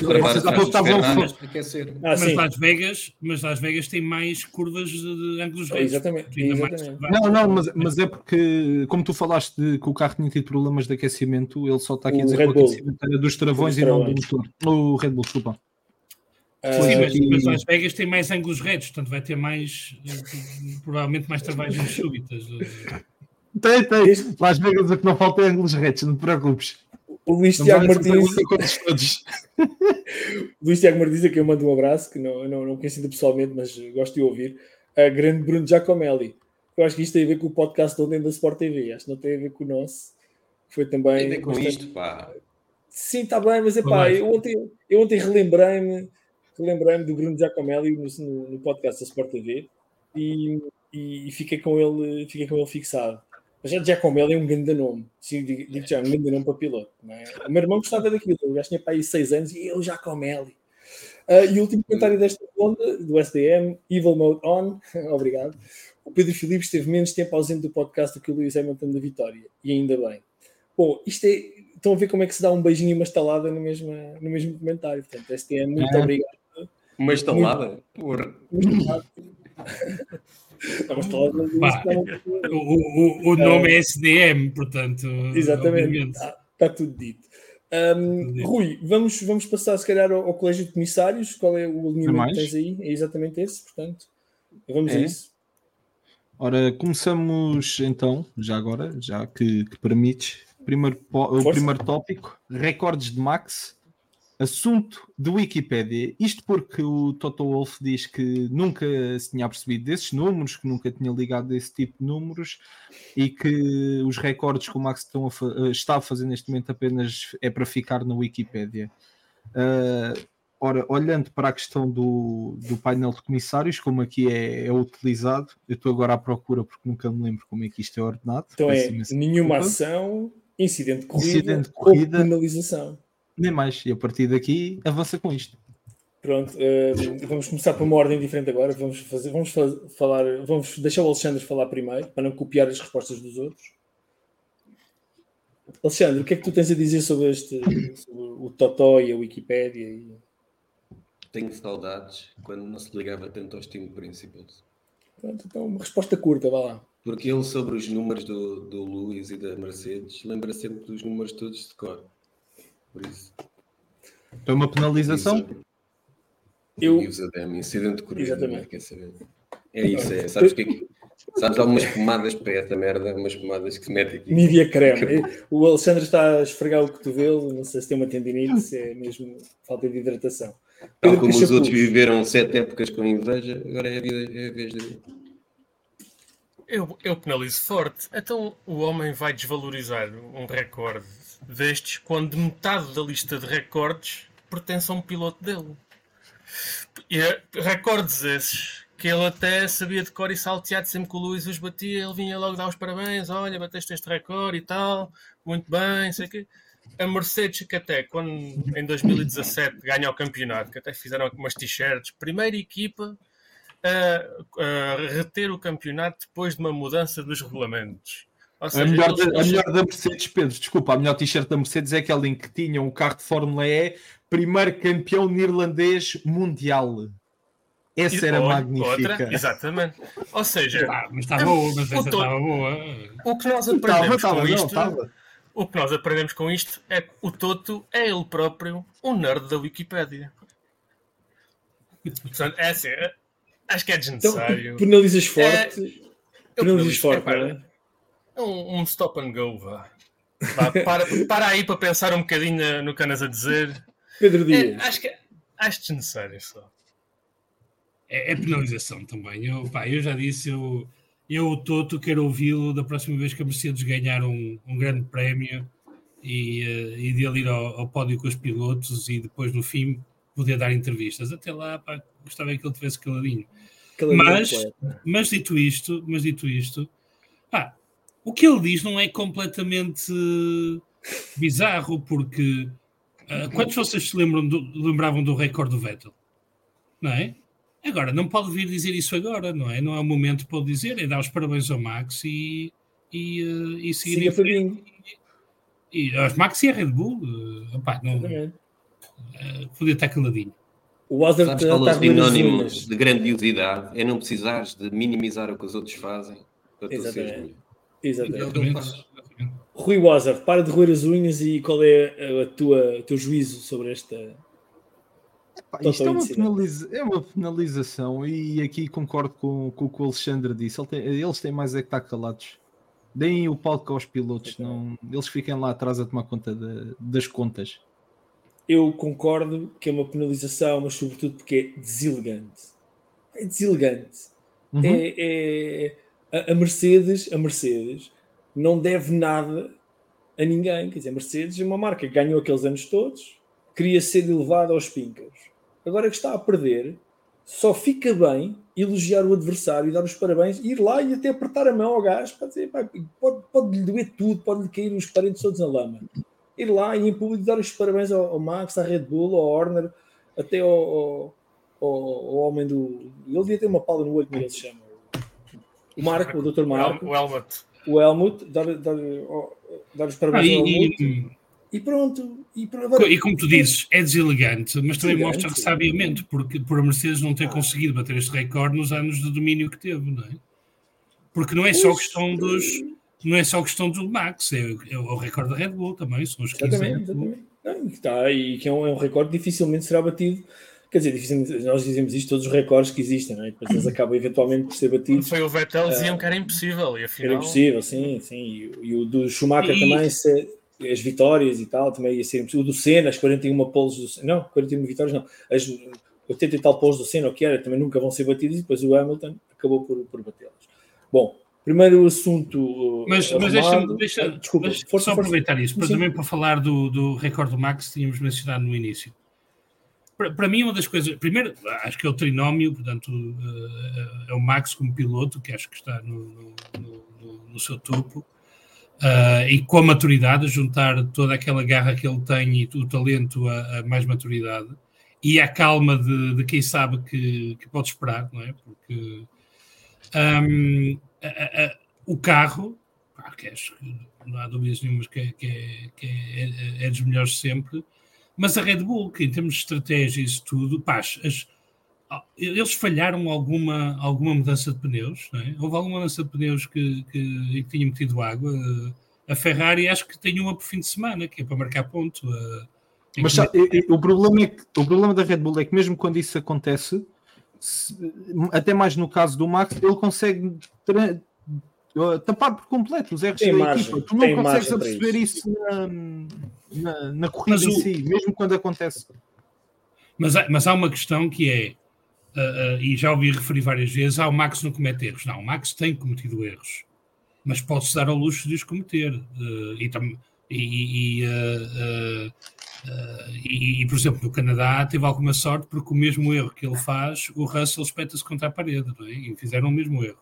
Ah, mas Las Vegas, mas Las Vegas tem mais curvas de, de ângulos retos. exatamente. Mais exatamente. travagem. Não, não, mas, mas é porque, como tu falaste de que o carro tinha tido problemas de aquecimento, ele só está aqui O a dizer Red que o aquecimento era dos travões e não do motor. O Red Bull, desculpa. Ah, Sim, mas, aqui- mas Las Vegas tem mais ângulos retos, portanto vai ter mais, eh, provavelmente mais [LAUGHS] travagens súbitas. Tem, tem. Este- Las Vegas o que não falta é ângulos retos, não te preocupes. o Luís Não Tiago Martins, todos. [LAUGHS] Luís Tiago Martins, a quem eu mando um abraço, que não, não, não conheço ainda pessoalmente, mas gosto de ouvir. A grande Bruno Giacomelli. Eu acho que isto tem a ver com o podcast de ontem da Sport TV. Acho que não tem a ver com o nosso. Foi também. Tem a ver com bastante- isto, pá. Sim, está bem, mas é pá, eu ontem, eu ontem relembrei-me relembrei do Bruno Giacomelli no, no, no podcast da Sport TV e, e, e fiquei, com ele, fiquei com ele fixado. Mas já Giacomelli é um grande nome, sim, digo já, um grande nome para piloto. É? O meu irmão gostava daquilo, o gajo tinha para aí 6 anos e eu Giacomelli. Ah, e o último comentário desta ronda, do SDM, Evil Mode On, [LAUGHS] obrigado. O Pedro Filipe esteve menos tempo ausente do podcast do que o Lewis Hamilton da Vitória, e ainda bem. Bom, isto é. Estão a ver como é que se dá um beijinho e uma estalada no mesmo, no mesmo comentário. Portanto, STM, muito É. obrigado. Uma estalada? Porra. Não, [LAUGHS] [LAUGHS] Pá. O, o- o- o nome é SDM, portanto. Exatamente, está, está tudo dito. Tudo dito. Rui, vamos, vamos passar se calhar ao, ao Colégio de Comissários. Qual é o alinhamento que tens aí? É exatamente esse, portanto. Vamos a É? isso. Ora, começamos então, já agora, já que, que permites. Primeiro, Força. primeiro tópico: recordes de Max. Assunto de Wikipédia. Isto porque o Toto Wolff diz que nunca se tinha percebido desses números, que nunca tinha ligado a esse tipo de números e que os recordes que o Max estão a eh, está a fazer neste momento apenas é para ficar na Wikipédia. Ah, ora, olhando para a questão do, do painel de comissários, como aqui é, é utilizado, eu estou agora à procura porque nunca me lembro como é que isto é ordenado. Então é nenhuma desculpa. ação, incidente de corrida, Incidente de ou corrida. penalização. Nem mais. E a partir daqui avança com isto. Pronto, ahm, vamos começar por uma ordem diferente agora. Vamos, fazer, vamos fa- falar, vamos deixar o Alexandre falar primeiro, para não copiar as respostas dos outros. Alexandre, o que é que tu tens a dizer sobre este sobre o Totó e a Wikipédia? E... Tenho saudades quando não se ligava tanto aos Team Principals. Pronto, então uma resposta curta, vá lá. Porque ele, sobre os números do, do Lewis e da Mercedes, lembra sempre dos números todos de cor. Por isso. Então uma penalização. Eu- E DM, incidente de corrida. Exatamente. é? Quer saber? É isso, é. Sabes o que é que. Sabes, há umas pomadas para essa merda, umas pomadas que se mete aqui. Nivea creme. [LAUGHS] O Alexandre está a esfregar o cotovelo, não sei se tem uma tendinite, se é mesmo falta de hidratação. Tal Pedro como os outros viveram sete épocas com inveja, agora é a, vida, é a vez de. Eu, eu penalizo forte. Então o homem vai desvalorizar um recorde destes quando metade da lista de recordes pertence a um piloto dele. E é, recordes esses que ele até sabia de cor e salteado sempre que o Luís os batia, ele vinha logo dar os parabéns, olha, bateste este recorde e tal, muito bem, sei o quê. A Mercedes, que até quando em 2017 ganha o campeonato, que até fizeram umas t-shirts, primeira equipa a, a reter o campeonato depois de uma mudança dos regulamentos. Ou A seja, melhor, eles- da, a melhor da Mercedes, Pedro, desculpa, a melhor t-shirt da Mercedes é aquela em que tinham o carro de Fórmula E, primeiro campeão neerlandês mundial. Essa era Olha, magnífica. outra, exatamente. Ou seja, Ah, mas está boa, mas O essa estava boa. o que nós Estava, aprendemos estava, com não, isto, estava. o que nós aprendemos com isto é que o Toto é ele próprio um nerd da Wikipédia. Portanto, é assim, é- acho que é Então, desnecessário. penalizas forte. Eu penalizas penalizo- forte, é, não é? um, um stop and go, vá. Vá, para, para aí para pensar um bocadinho no que andas a dizer. Pedro É, Dias. acho que acho desnecessário só. É, é penalização também. Eu, pá, eu já disse, eu, eu o Toto quero ouvi-lo da próxima vez que a Mercedes ganhar um, um grande prémio e, eh, e dele ir ao, ao pódio com os pilotos e depois no fim poder dar entrevistas. Até lá, pá, gostava que ele tivesse caladinho. Caladinho mas-. Mas dito isto, mas dito isto, pá, o que ele diz não é completamente bizarro, porque ah, quantos vocês se lembram do- lembravam do recorde do Vettel? Não é? Agora, não pode vir dizer isso agora, não é? Não é o momento para o dizer, é dar os parabéns ao Max e, e, ah, e seguir Siga em frente. Fabinho. E aos Max e a Red Bull, uh, opá, não, uh, podia estar caladinho. O Walter Sabes qual é o sinónimo de grandiosidade? É não precisares de minimizar o que os outros fazem para tu seres melhor. Exatamente. Rui Wazard, para de roer as unhas e qual é a tua, o teu juízo sobre esta. Epá, isto é uma, penaliza é uma, penalização e aqui concordo com, com o que o Alexandre disse. Ele tem, eles têm mais é que estar calados. Deem o palco aos pilotos, não, eles fiquem lá atrás a tomar conta de, das contas eu concordo que é uma penalização, mas sobretudo porque é deselegante. É deselegante. Uhum. É, é, a Mercedes, a Mercedes não deve nada a ninguém. Quer dizer, a Mercedes é uma marca que ganhou aqueles anos todos, queria ser elevada aos pincas. Agora que está a perder, só fica bem elogiar o adversário e dar os parabéns, ir lá e até apertar a mão ao gás para dizer, pode, pode lhe doer tudo, pode lhe cair os parentes todos na lama ir lá e em público dar os parabéns ao, ao Max, à Red Bull, ao Horner, até ao, ao, ao, homem do. Ele devia ter uma pala no olho, como ele se chama. O Marco, o Dr. Marco. O Helmut. O Helmut, dar, dar, dar os parabéns ah, ao Helmut. E, e pronto. E, agora... e como tu dizes, é deselegante, mas também mostra que sabiamente, porque por a Mercedes não ter conseguido bater este recorde nos anos de domínio que teve, não é? Porque não é só questão dos não é só questão do Max, é, é o recorde da Red Bull também, são os 15 exatamente, exatamente. Não, está, e que é um, é um recorde dificilmente será batido. Quer dizer, nós dizemos isto, todos os recordes que existem, não é? depois eles acabam eventualmente por ser batidos. Foi o Vettel, diziam uh, que era impossível, e afinal... Era impossível, sim, sim. E, e o do Schumacher e... também, se, as vitórias e tal, também ia ser impossível. O do Senna, as 41 poles do Senna, não, 41 vitórias não, as 80 e tal poles do Senna, o que era, também nunca vão ser batidas, e depois o Hamilton acabou por, por batê-las. Bom, Primeiro assunto. Uh, mas, mas deixa-me deixa, Desculpa, deixa, só aproveitar isso, para, também para falar do, do recorde do Max que tínhamos mencionado no início. Para, mim, uma das coisas. Primeiro, acho que é o trinómio, portanto, uh, é o Max como piloto, que acho que está no, no, no, no seu topo. Uh, e com a maturidade, juntar toda aquela garra que ele tem e o talento a, a mais maturidade e a calma de, de quem sabe que, que, pode esperar, não é? Porque um, a, a, o carro, que acho que não há dúvidas nenhumas que, é, que, é, que é, é, dos melhores sempre, mas a Red Bull, que em termos de estratégia e isso tudo, pá, as, eles falharam alguma, alguma mudança de pneus, é? houve alguma mudança de pneus que, que, que tinha metido água. A Ferrari acho que tem uma por fim de semana, que é para marcar ponto. Mas sabe, o, problema é que, o problema da Red Bull é que mesmo quando isso acontece, até mais no caso do Max, ele consegue tapar por completo os erros tem da margem, equipa. Tu não consegues perceber isso, isso na, na, na, corrida mas em o... si, mesmo quando acontece. Mas, mas há uma questão que é, uh, uh, e já ouvi referir várias vezes, ah, o Max não comete erros. Não, o Max tem cometido erros, mas pode-se dar ao luxo de os cometer. Uh, e, e, e, e, por exemplo, no Canadá teve alguma sorte porque o mesmo erro que ele faz, o Russell espeta-se contra a parede, é? e fizeram o mesmo erro.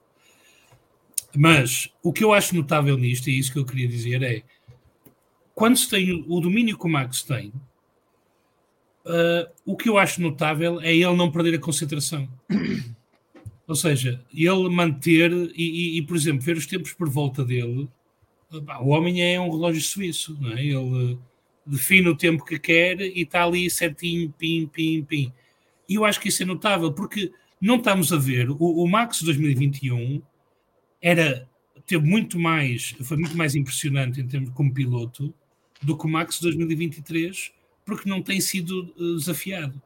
Mas o que eu acho notável nisto, e é isso que eu queria dizer, é quando se tem o domínio que o Max tem, uh, o que eu acho notável é ele não perder a concentração. Ou seja, ele manter e, e, e, por exemplo, ver os tempos por volta dele. o homem é um relógio suíço, não é? Ele define o tempo que quer e está ali certinho, pim, pim, pim. E eu acho que isso é notável, porque não estamos a ver. O, o Max 2021 era, teve muito mais, foi muito mais impressionante em termos como piloto do que o Max 2023, porque não tem sido eh, desafiado.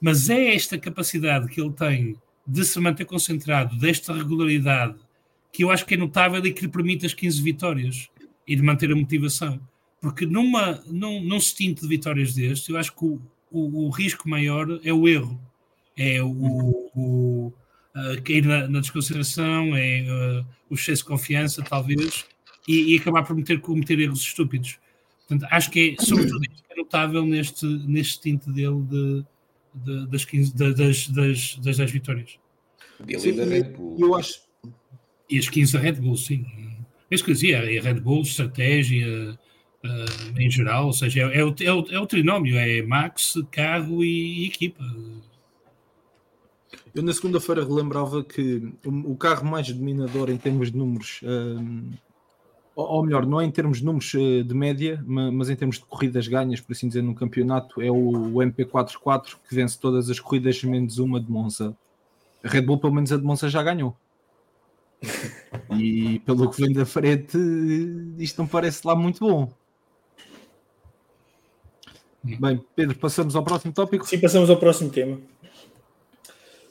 Mas é esta capacidade que ele tem de se manter concentrado, desta regularidade, que eu acho que é notável e que lhe permite as 15 vitórias e de manter a motivação. Porque numa, num, num stint de vitórias destes, eu acho que o, o, o risco maior é o erro. É o, o uh, cair na, na, desconsideração, é uh, o excesso de confiança, talvez, e, e, acabar por meter, cometer erros estúpidos. Portanto, acho que é, sobretudo, é notável neste, neste stint dele de, de, das, 15, de, das, das, das 10 vitórias. Sim, eu acho. E as 15 da Red Bull, sim. É isso que eu dizia, a Red Bull, estratégia, uh, em geral, ou seja, é, é, o, é, o, é o trinómio, é Max, carro e, e equipa. Eu na segunda-feira relembrava que o, o, carro mais dominador em termos de números um, ou, melhor, não é em termos de números eh, de média, ma- mas em termos de corridas ganhas, por assim dizer, no campeonato, é o, o MP44 que vence todas as corridas menos uma de Monza. A Red Bull, pelo menos a de Monza, já ganhou. E pelo que vem da frente, isto não parece lá muito bom. Bem, Pedro, passamos ao próximo tópico. Sim, passamos ao próximo tema.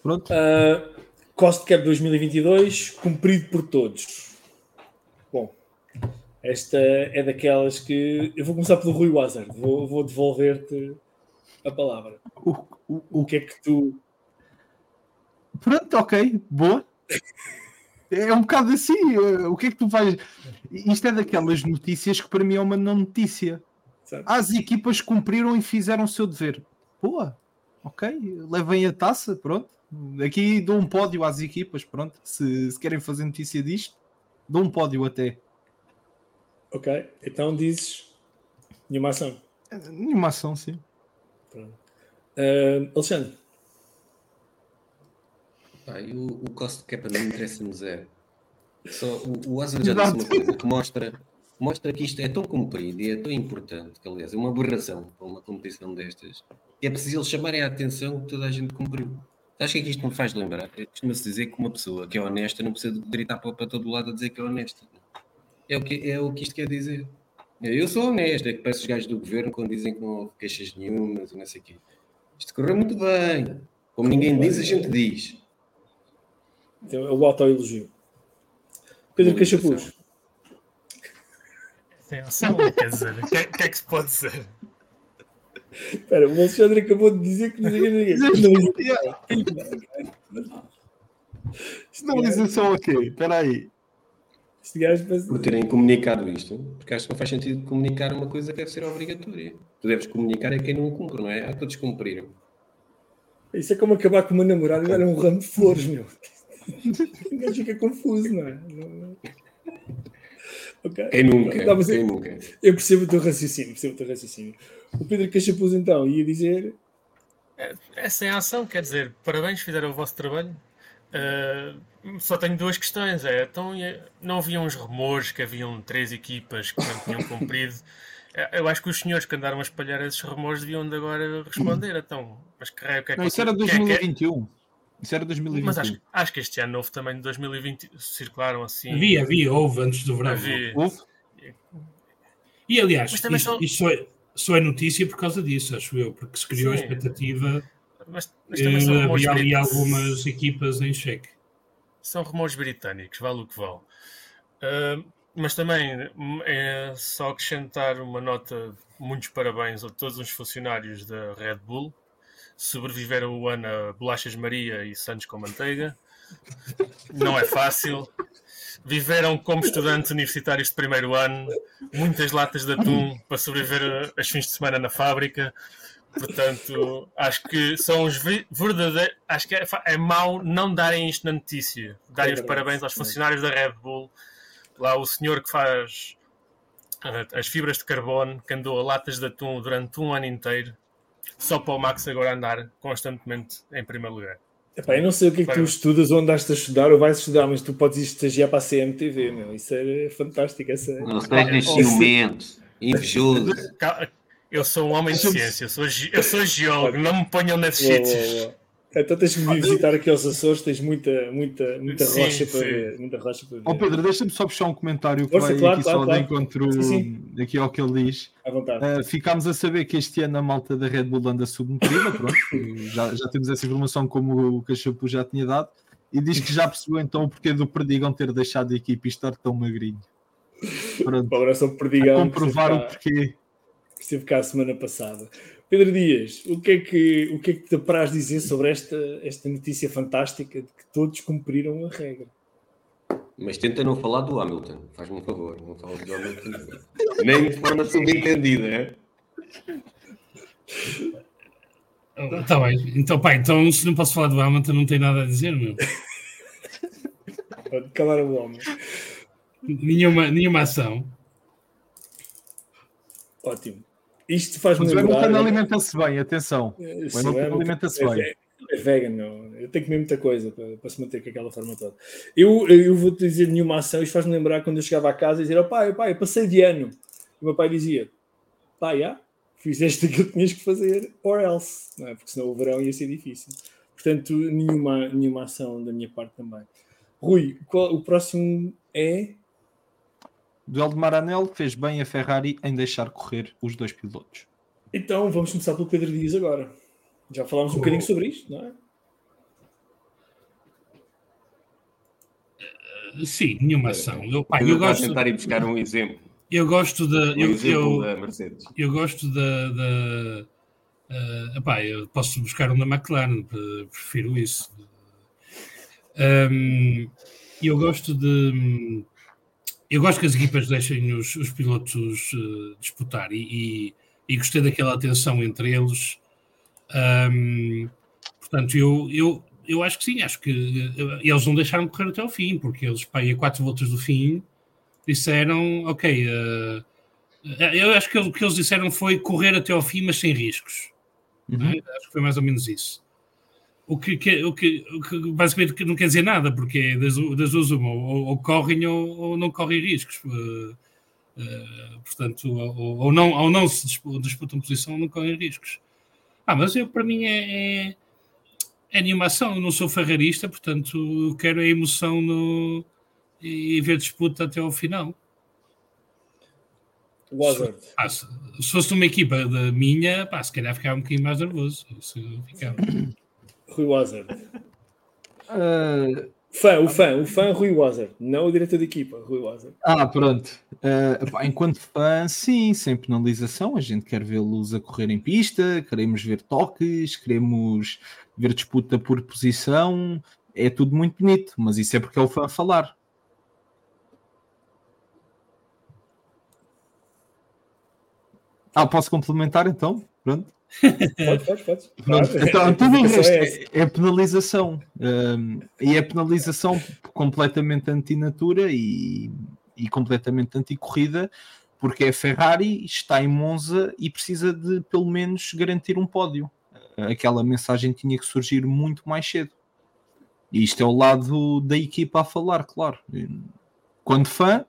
Pronto. Uh, Cost Cap 2022, cumprido por todos. Esta é daquelas que. Eu vou começar pelo Rui Wazard, vou, vou devolver-te a palavra. O, o, O que é que tu. Pronto, ok, boa. É um bocado assim. eh, O que é que tu vais. Isto é daquelas notícias que para mim é uma não notícia. Sabe? As equipas cumpriram e fizeram o seu dever. Boa, ok, levem a taça, pronto. Aqui dou um pódio às equipas, pronto. Se, se querem fazer notícia disto, dou um pódio até. Ok, então dizes nenhuma ação. Nenhuma ação, sim. Pronto. Uh, Alexandre, Pá, e o, o cost cap mim interessa-me zero. Só, o, o Asa já disse uma coisa que mostra, mostra que isto é tão comprido e é tão importante, que aliás é uma aberração para uma competição destas, que é preciso eles chamarem a atenção que toda a gente cumpriu. Acho que é que isto me faz lembrar? É, Costuma-se dizer que uma pessoa que é honesta não precisa de gritar para, para todo lado a dizer que é honesta. É o que, é o que isto quer dizer. Eu sou honesto, é que peço os gajos do governo quando dizem que não houve queixas nenhumas e não sei o quê. Isto correu muito bem. Como ninguém diz, a gente diz. então, é o autoelogio. Pedro Boa Cachapuz, Atenção, quer dizer, o que, é- o que é que se pode dizer? espera, o Alexandre acabou de dizer que não sei ninguém. Sinalização ok, espera aí. Este gajo Por terem comunicado isto, porque acho que não faz sentido comunicar uma coisa que deve ser obrigatória. Tu deves comunicar a quem não o cumpre, não é? Ah, todos cumpriram. Isso é como acabar com uma namorada e dar um ramo de flores, meu. [LAUGHS] O gajo fica confuso, não é? Não- Ok. Quem nunca? Não, quem eu, nunca? eu percebo o teu raciocínio, percebo o teu raciocínio. O Pedro Cachapuz, então, ia dizer. É sem ação, quer dizer, parabéns, fizeram o vosso trabalho. Uh, só tenho duas questões. É, então, não haviam uns rumores que haviam três equipas que não tinham cumprido? [LAUGHS] É, Eu acho que os senhores que andaram a espalhar esses rumores deviam de agora responder. Então, mas que raio, o que é que Não, isso era vocês- quem é que é? 2021. Isso era 2021. Mas acho, acho que este ano houve também de 2020, circularam assim. Havia, havia, houve antes do verão. Havia. Houve? E aliás, isto, são- isto só, é, só é notícia por causa disso, acho eu, porque se criou a Sim. expectativa Mas, mas também são rumores, havia ali algumas equipas em xeque. são rumores britânicos, vale o que vale. Ah, mas também hum, é só acrescentar uma nota, muitos parabéns a todos os funcionários da Red Bull. Sobreviveram o ano a Bolachas Maria e Santos com Manteiga. Não é fácil. Viveram como estudantes universitários de primeiro ano, muitas latas de atum para sobreviver aos fins de semana na fábrica. Portanto, acho que são os ve- verdadeiros. Acho que é, é mau não darem isto na notícia. Darem os verdade, parabéns aos funcionários da Red Bull. Lá o senhor que faz as fibras de carbono, que andou a latas de atum durante um ano inteiro, só para o Max agora andar constantemente em primeiro lugar. Epá, eu não sei o que é que tu estudas, onde andaste a estudar ou vais estudar, mas tu podes ir estagiar para a CMTV, meu. Isso é fantástico. Essa... Não sejas ciumento, invejoso. Eu sou um homem de ciência, eu sou, ge- eu sou geólogo, não me ponham nesses sítios. Então tens que me visitar aqui aos Açores, tens muita, muita, muita Sim, rocha para sim. ver. Muita rocha para ver. Ó Pedro, deixa-me só puxar um comentário que Força, vai claro, aqui claro, só claro. de encontro Sim, aqui ao que ele diz. À vontade. Uh, ficámos a saber que este ano a malta da Red Bull anda submetida, pronto, [LAUGHS] já, já temos essa informação como o Cachapu já tinha dado, e diz que já percebeu então o porquê do Perdigão ter deixado a equipe e estar tão magrinho. Pronto, Para agora sou a perdigão. comprovar o que esteve cá a semana passada. Pedro Dias, o que é que, o que, é que te apraz dizer sobre esta, esta notícia fantástica de que todos cumpriram a regra? Mas tenta não falar do Hamilton, faz-me um favor, não fala do Hamilton. [LAUGHS] Nem de forma subentendida, é? Está bem. Então, pá, então se não posso falar do Hamilton, não tem nada a dizer, meu. Pode calar o homem. Nenhuma, nenhuma ação. Ótimo. Isto faz-me Mas o lembrar. Hamilton alimenta-se bem, atenção. Eh, O o Hamilton- alimenta-se é- bem. é- é. Eu tenho que comer muita coisa para, para se manter com aquela forma toda. Eu, eu vou-te dizer nenhuma ação, isto faz-me lembrar quando eu chegava a casa e dizer: oh, pai, pai, eu passei de ano. E o meu pai dizia: pai, já, fizeste aquilo que tinhas que fazer, or else, não é? porque senão o verão ia ser difícil. Portanto, nenhuma, nenhuma ação da minha parte também. Rui, qual, o próximo é. Duelo de Maranello fez bem a Ferrari em deixar correr os dois pilotos. Então, vamos começar pelo Pedro Dias agora. Já falámos um bocadinho sobre isto, não é? Sim, nenhuma ação. Eu, pá, Eu eu gosto tentar ir buscar um exemplo. eu gosto da. Um Eu, exemplo eu, da Mercedes. eu gosto da. da eh, epá, eu posso buscar um da McLaren, pre- prefiro isso. Hum, eu gosto de. Eu gosto que as equipas deixem os, os pilotos eh, disputar e, e, e gostei daquela atenção entre eles. Hum, portanto, eu, eu, eu acho que sim, acho que eh, eles não deixaram correr até ao fim, porque eles, pá, a quatro voltas do fim, disseram: Ok, eh, eu acho que o que eles disseram foi correr até ao fim, mas sem riscos. não é? Acho que foi mais ou menos isso. O que, que- o que, o que basicamente não quer dizer nada, porque é das, das duas uma, ou, ou correm ou, ou não correm riscos. Eh, eh, portanto, ou, ou não, ou não se dispu- disputam posição ou não correm riscos. Ah, mas eu, para mim é, é, é animação. Eu não sou ferrarista, portanto, eu quero a emoção no, e ver disputa até ao final. Wazard. Ah, se, se fosse uma equipa da minha, pá, se calhar ficava um bocadinho mais nervoso. Isso ficava. Rui Wazard. Ah, Fã, o fã, o fã Rui Wazard. Não o diretor de equipa, Rui Wazard. Ah, pronto. Ah, epá, enquanto fã, sim, sem penalização. A gente quer vê-los a correr em pista, queremos ver toques, queremos ver disputa por posição. É tudo muito bonito, mas isso é porque é o fã a falar. Ah, posso complementar então? Pronto. Pode, pode, pode. Claro. então, [LAUGHS] A tudo o resto é é, é penalização. Um, e é penalização completamente antinatura e, e completamente anti-corrida, porque a Ferrari está em Monza e precisa de pelo menos garantir um pódio. Aquela mensagem tinha que surgir muito mais cedo. E isto é o lado da equipa a falar, claro. Quando fã,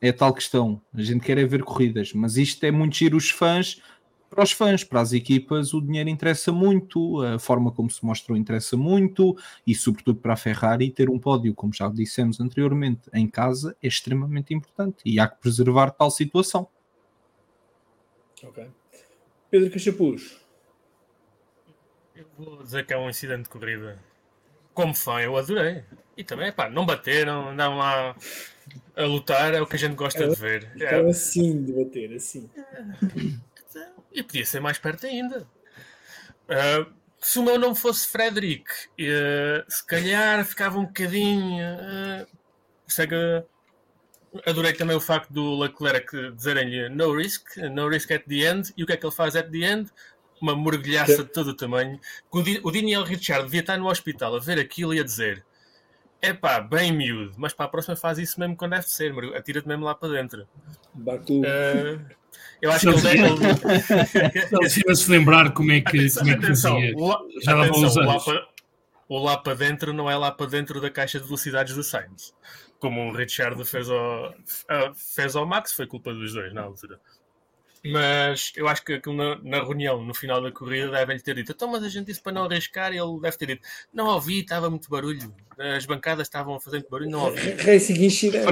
é tal questão. A gente quer é ver corridas, mas isto é muito giro os fãs para os fãs, para as equipas, o dinheiro interessa muito, a forma como se mostrou interessa muito, e sobretudo para a Ferrari ter um pódio, como já dissemos anteriormente, em casa é extremamente importante e há que preservar tal situação. Ok. Pedro Cachapuz. Eu vou dizer que é um incidente de corrida. Como fã, eu adorei. E também, pá, não bateram, andavam lá a lutar, é o que a gente gosta de ver. É, assim de bater, assim. [LAUGHS] E podia ser mais perto ainda. Ah, se o meu nome fosse Frederick, eh, se calhar ficava um bocadinho. ah, sei que- adorei também o facto do Leclerc dizerem-lhe no risk, no risk at the end. E o que é que ele faz at the end? Uma mergulhaça de todo o tamanho. O Daniel Richard devia estar no hospital a ver aquilo e a dizer: é pá, bem miúdo, mas para a próxima faz isso mesmo quando deve ser, atira-te mesmo lá para dentro. Baku. Ah, eu acho que [LAUGHS] ele deve. Ele se lembrar como é que, Atenção, como é que atenção, fazia. o lá, Já lá atenção, lá para, o lá para dentro não é lá para dentro da caixa de velocidades do Sainz. Como o Richard fez ao, ah, fez ao Max, foi culpa dos dois na altura. Mas eu acho que aquilo na, na reunião, no final da corrida, devem-lhe ter dito: então, mas a gente disse para não arriscar, e ele deve ter dito: não ouvi, estava muito barulho. As bancadas estavam a fazer muito barulho, não ouvi. Racing Incident.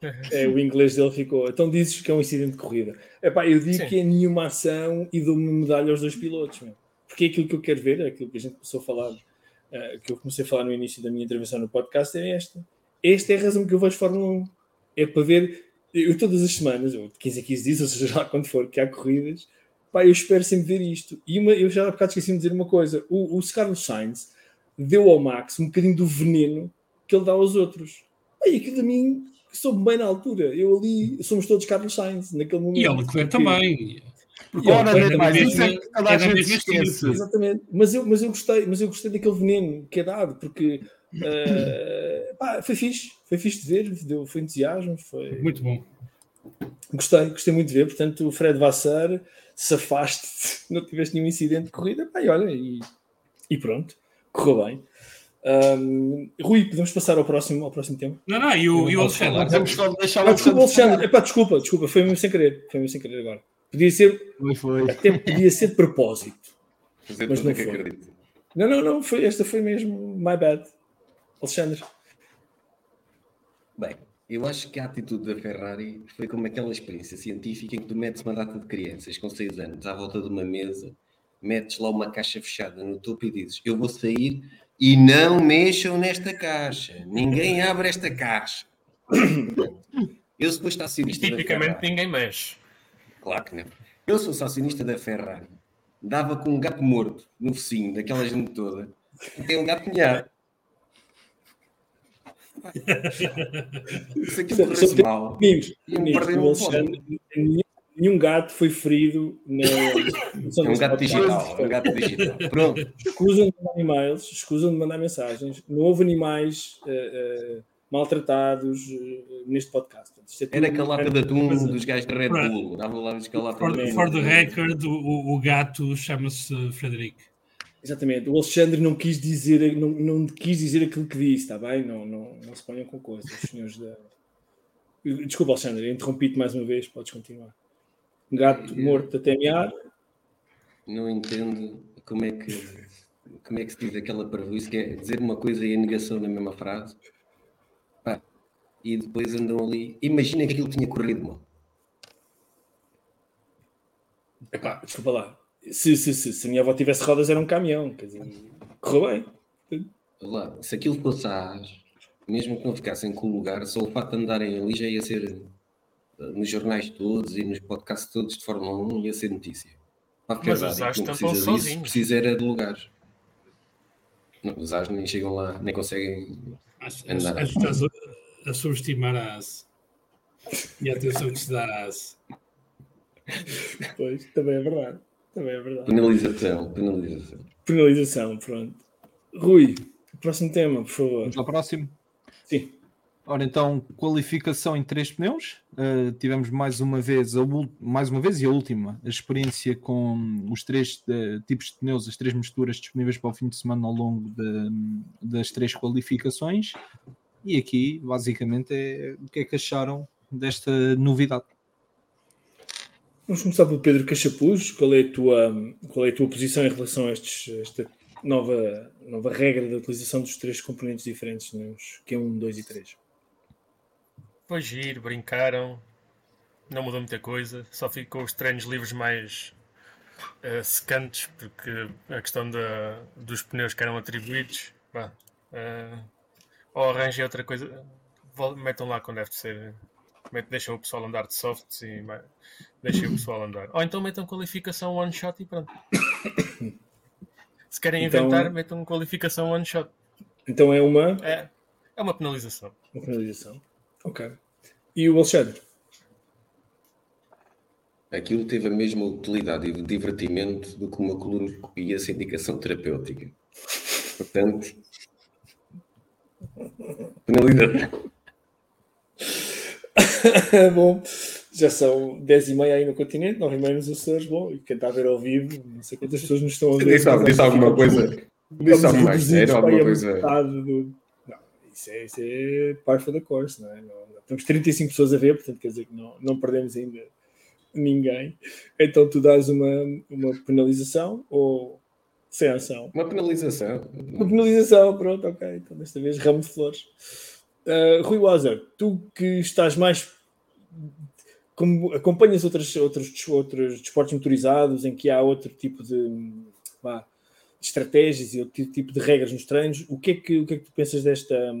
[LAUGHS] é, o inglês dele ficou. Então dizes que é um incidente de corrida. Epá, eu digo Sim. que é nenhuma ação e dou-me medalha aos dois pilotos. meu. Porque é aquilo que eu quero ver, é aquilo que a gente começou a falar, eh, que eu comecei a falar no início da minha intervenção no podcast, é esta. Esta é a razão que eu vejo Fórmula 1. É para ver, eu todas as semanas, ou de 15 a 15 dias, [LAUGHS] ou seja, lá quando for, que há corridas, pá, eu espero sempre ver isto. E uma, eu já há bocado esqueci de dizer uma coisa: o, o Carlos Sainz deu ao Max um bocadinho do veneno que ele dá aos outros. Aí aquilo a mim soube bem na altura. Eu ali somos todos Carlos Sainz naquele momento. E Leclerc Porque- também. E o Ora, nem mais, isso é que toda a É da gente mesma esquece. estilo. Exatamente. Mas eu, mas eu gostei, mas eu gostei daquele veneno que é dado, porque eh, pá, foi fixe, foi fixe de ver, deu, foi entusiasmo, foi. Muito bom. gostei, gostei muito de ver. Portanto, o Fred Vassar se afaste, [LAUGHS] não tiveste nenhum incidente de corrida, pá, e olha, e, e pronto, correu bem. Um, Rui, podemos passar ao próximo, ao próximo tema? Não, não, e o, e o Alexandre? Vamos só deixar Ah, desculpa, Alexandre, Epá, desculpa, desculpa, foi mesmo sem querer, foi mesmo sem querer agora. Podia ser, Foi, foi. até podia ser de propósito. Fazer Mas não que foi. acredito. Não, não, não, foi, esta foi mesmo, my bad. Alexandre, Bem, eu acho que a atitude da Ferrari foi como aquela experiência científica em que tu metes uma data de crianças com 6 anos à volta de uma mesa, metes lá uma caixa fechada no topo e dizes: Eu vou sair e não mexam nesta caixa, ninguém abre esta caixa. [COUGHS] Eu se fosse E acionista da tipicamente Ferrari, ninguém mexe. claro que não. Eu se fosse acionista da Ferrari, dava com um gato morto no focinho daquela gente toda, e tem um gato pinhado. [LAUGHS] Mal, amigos, amigos, perder o um Alexandre, nenhum, nenhum gato foi ferido na. É um gato digital, é um gato digital. Pronto. Escusam de mandar e-mails, escusam de mandar mensagens. Não houve animais eh, eh, maltratados eh, neste podcast. É Era com a lata de atum Mas, dos gajos da Red Bull. Dava lá a For, de atum. for the record, o, o- o gato chama-se Frederico. Exatamente. O Alexandre não quis dizer, não, não quis dizer aquilo que disse, está bem? Não, não, não se ponham com coisas, os senhores da. Desculpa, Alexandre, interrompi-te mais uma vez, podes continuar. Um gato morto até mear. Não entendo como é que como é que se diz aquela parvoíce que é dizer uma coisa e a negação na mesma frase. Pá, e depois andam ali. Imagina que aquilo tinha corrido mal. Epá, desculpa lá. Se, se, se, se a minha avó tivesse rodas, era um caminhão. Quer dizer, correu bem. Lá, se aquilo fosse a AS, mesmo que não ficassem com o lugar, só o facto de andarem ali já ia ser eh, nos jornais todos e nos podcasts todos de Fórmula 1 ia ser notícia. A Mas os AS tampam precisa sozinhos. precisa era de lugares. Não, os AS nem chegam lá, nem conseguem. Acho, Andar. acho, que estás a, a subestimar a AS. E a atenção que se dá à AS. Pois, também é verdade. Também é verdade. Penalização, penalização. Penalização, pronto. Rui, próximo tema, por favor. Vamos ao próximo. Sim. Ora, então, qualificação em três pneus. Uh, tivemos mais uma vez, a mais uma vez e a última, a experiência com os três uh, tipos de pneus, as três misturas disponíveis para o fim de semana ao longo de- das três qualificações. E aqui, basicamente, é o que é que acharam desta novidade. Vamos começar pelo Pedro Cachapuz. Qual é a tua, qual é a tua posição em relação a estes, esta nova, nova regra da utilização dos três componentes diferentes nos Q1, 2 e 3? Foi giro, brincaram, não mudou muita coisa, só ficou os treinos livres mais eh, secantes, porque a questão da, dos pneus que eram atribuídos, pá, eh, ou arranjem outra coisa, metam lá quando deve ser, deixam o pessoal andar de softs e deixem o pessoal andar. Ou então metam qualificação one shot e pronto. [COUGHS] Se querem Então- inventar, metam qualificação one shot. Então é uma, É, é uma penalização. uma penalização. Ok. E o Alexandre? Aquilo teve a mesma utilidade e divertimento do que uma colonoscopia sem indicação terapêutica. Portanto, penalização. [COUGHS] Bom, já são 10 e meia aí no continente, 9 e meia nos Açores. Bom, e quem está a ver ao vivo, não sei quantas pessoas nos estão a ver. Disse, disse alguma coisa. Disse alguma coisa. do- Não, isso é, isso é par for the course, não é? Não- temos 35 pessoas a ver, portanto quer dizer que não, não perdemos ainda ninguém. Então tu dás uma, uma penalização ou sem ação? Uma penalização. Uma penalização, pronto, ok. Então desta vez ramo de flores. Uh, Rui Wazer, tu que estás mais. Como acompanhas outros, outros, outros desportos motorizados em que há outro tipo de, vá, de estratégias e outro tipo de regras nos treinos, o que é que, o que, é que tu pensas desta,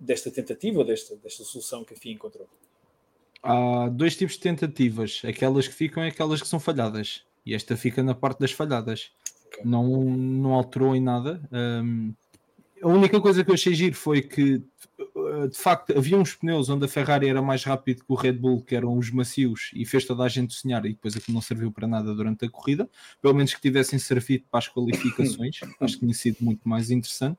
desta tentativa ou desta, desta solução que a FIA encontrou? Há dois tipos de tentativas, aquelas que ficam e aquelas que são falhadas. E esta fica na parte das falhadas. Ok. Não, não alterou em nada. Hum, a única coisa que eu achei giro foi que, uh, de facto, havia uns pneus onde a Ferrari era mais rápido que o Red Bull, que eram os macios, e fez toda a gente sonhar, e depois aquilo não serviu para nada durante a corrida. Pelo menos que tivessem servido para as qualificações, [COUGHS] acho que tinha sido muito mais interessante.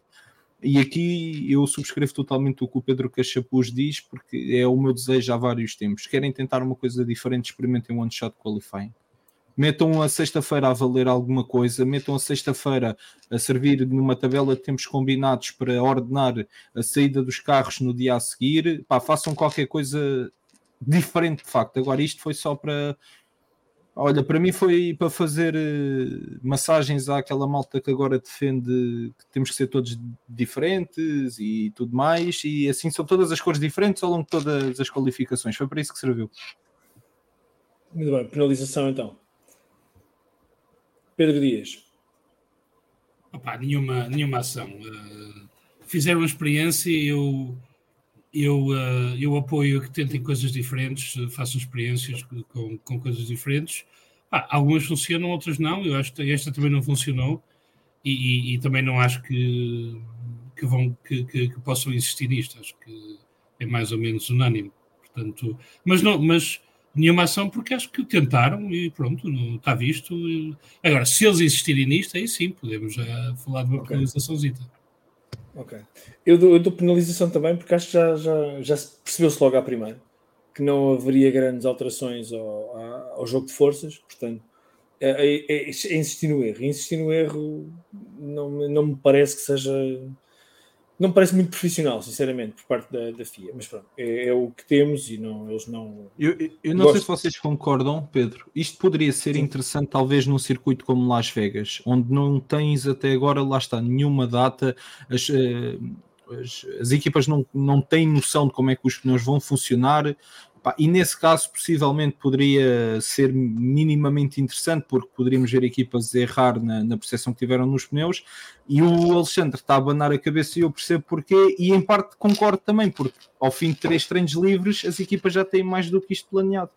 E aqui eu subscrevo totalmente o que o Pedro Cachapuz diz, porque é o meu desejo há vários tempos. Querem tentar uma coisa diferente, experimentem um one shot qualifying. Metam a sexta-feira a valer alguma coisa, metam a sexta-feira a servir numa tabela de tempos combinados para ordenar a saída dos carros no dia a seguir. Pá, façam qualquer coisa diferente de facto. Agora, isto foi só para Olha, para mim foi para fazer uh, massagens àquela malta que agora defende que temos que ser todos diferentes e tudo mais, e assim são todas as cores diferentes ao longo de todas as qualificações. Foi para isso que serviu. Muito bem, penalização então. Pedro Dias. Opa, nenhuma, nenhuma ação. Uh, fizeram uma experiência e eu eu, uh, eu apoio que tentem coisas diferentes, façam experiências com, com coisas diferentes. Ah, algumas funcionam, outras não. Eu acho que esta também não funcionou e, e, e também não acho que, que, vão, que, que, que, possam insistir nisto. Acho que é mais ou menos unânime. Portanto, mas, não, mas nenhuma ação porque acho que tentaram e pronto, não está visto. Agora, se eles insistirem nisto, aí sim, podemos já falar de uma okay. penalizaçãozita. Ok. Eu dou, eu dou, penalização também porque acho que já, já, já percebeu-se logo à primeira que não haveria grandes alterações ao, ao jogo de forças, portanto é, é, é, é, insistir no erro. Insistir no erro não, não me parece que seja não me parece muito profissional, sinceramente, por parte da, da FIA, mas pronto, é, é, o que temos e não, eles não. Eu, eu não sei se vocês concordam, Pedro. Isto poderia ser Sim. interessante, talvez, num circuito como Las Vegas, onde não tens até agora, lá está, nenhuma data, as, eh, as, as equipas não, não têm noção de como é que os pneus vão funcionar. Pá, e nesse caso, possivelmente poderia ser minimamente interessante, porque poderíamos ver equipas errar na, na percepção que tiveram nos pneus. E o Alexandre está a abanar a cabeça e eu percebo porquê. E em parte concordo também, porque ao fim de três treinos livres, as equipas já têm mais do que isto planeado.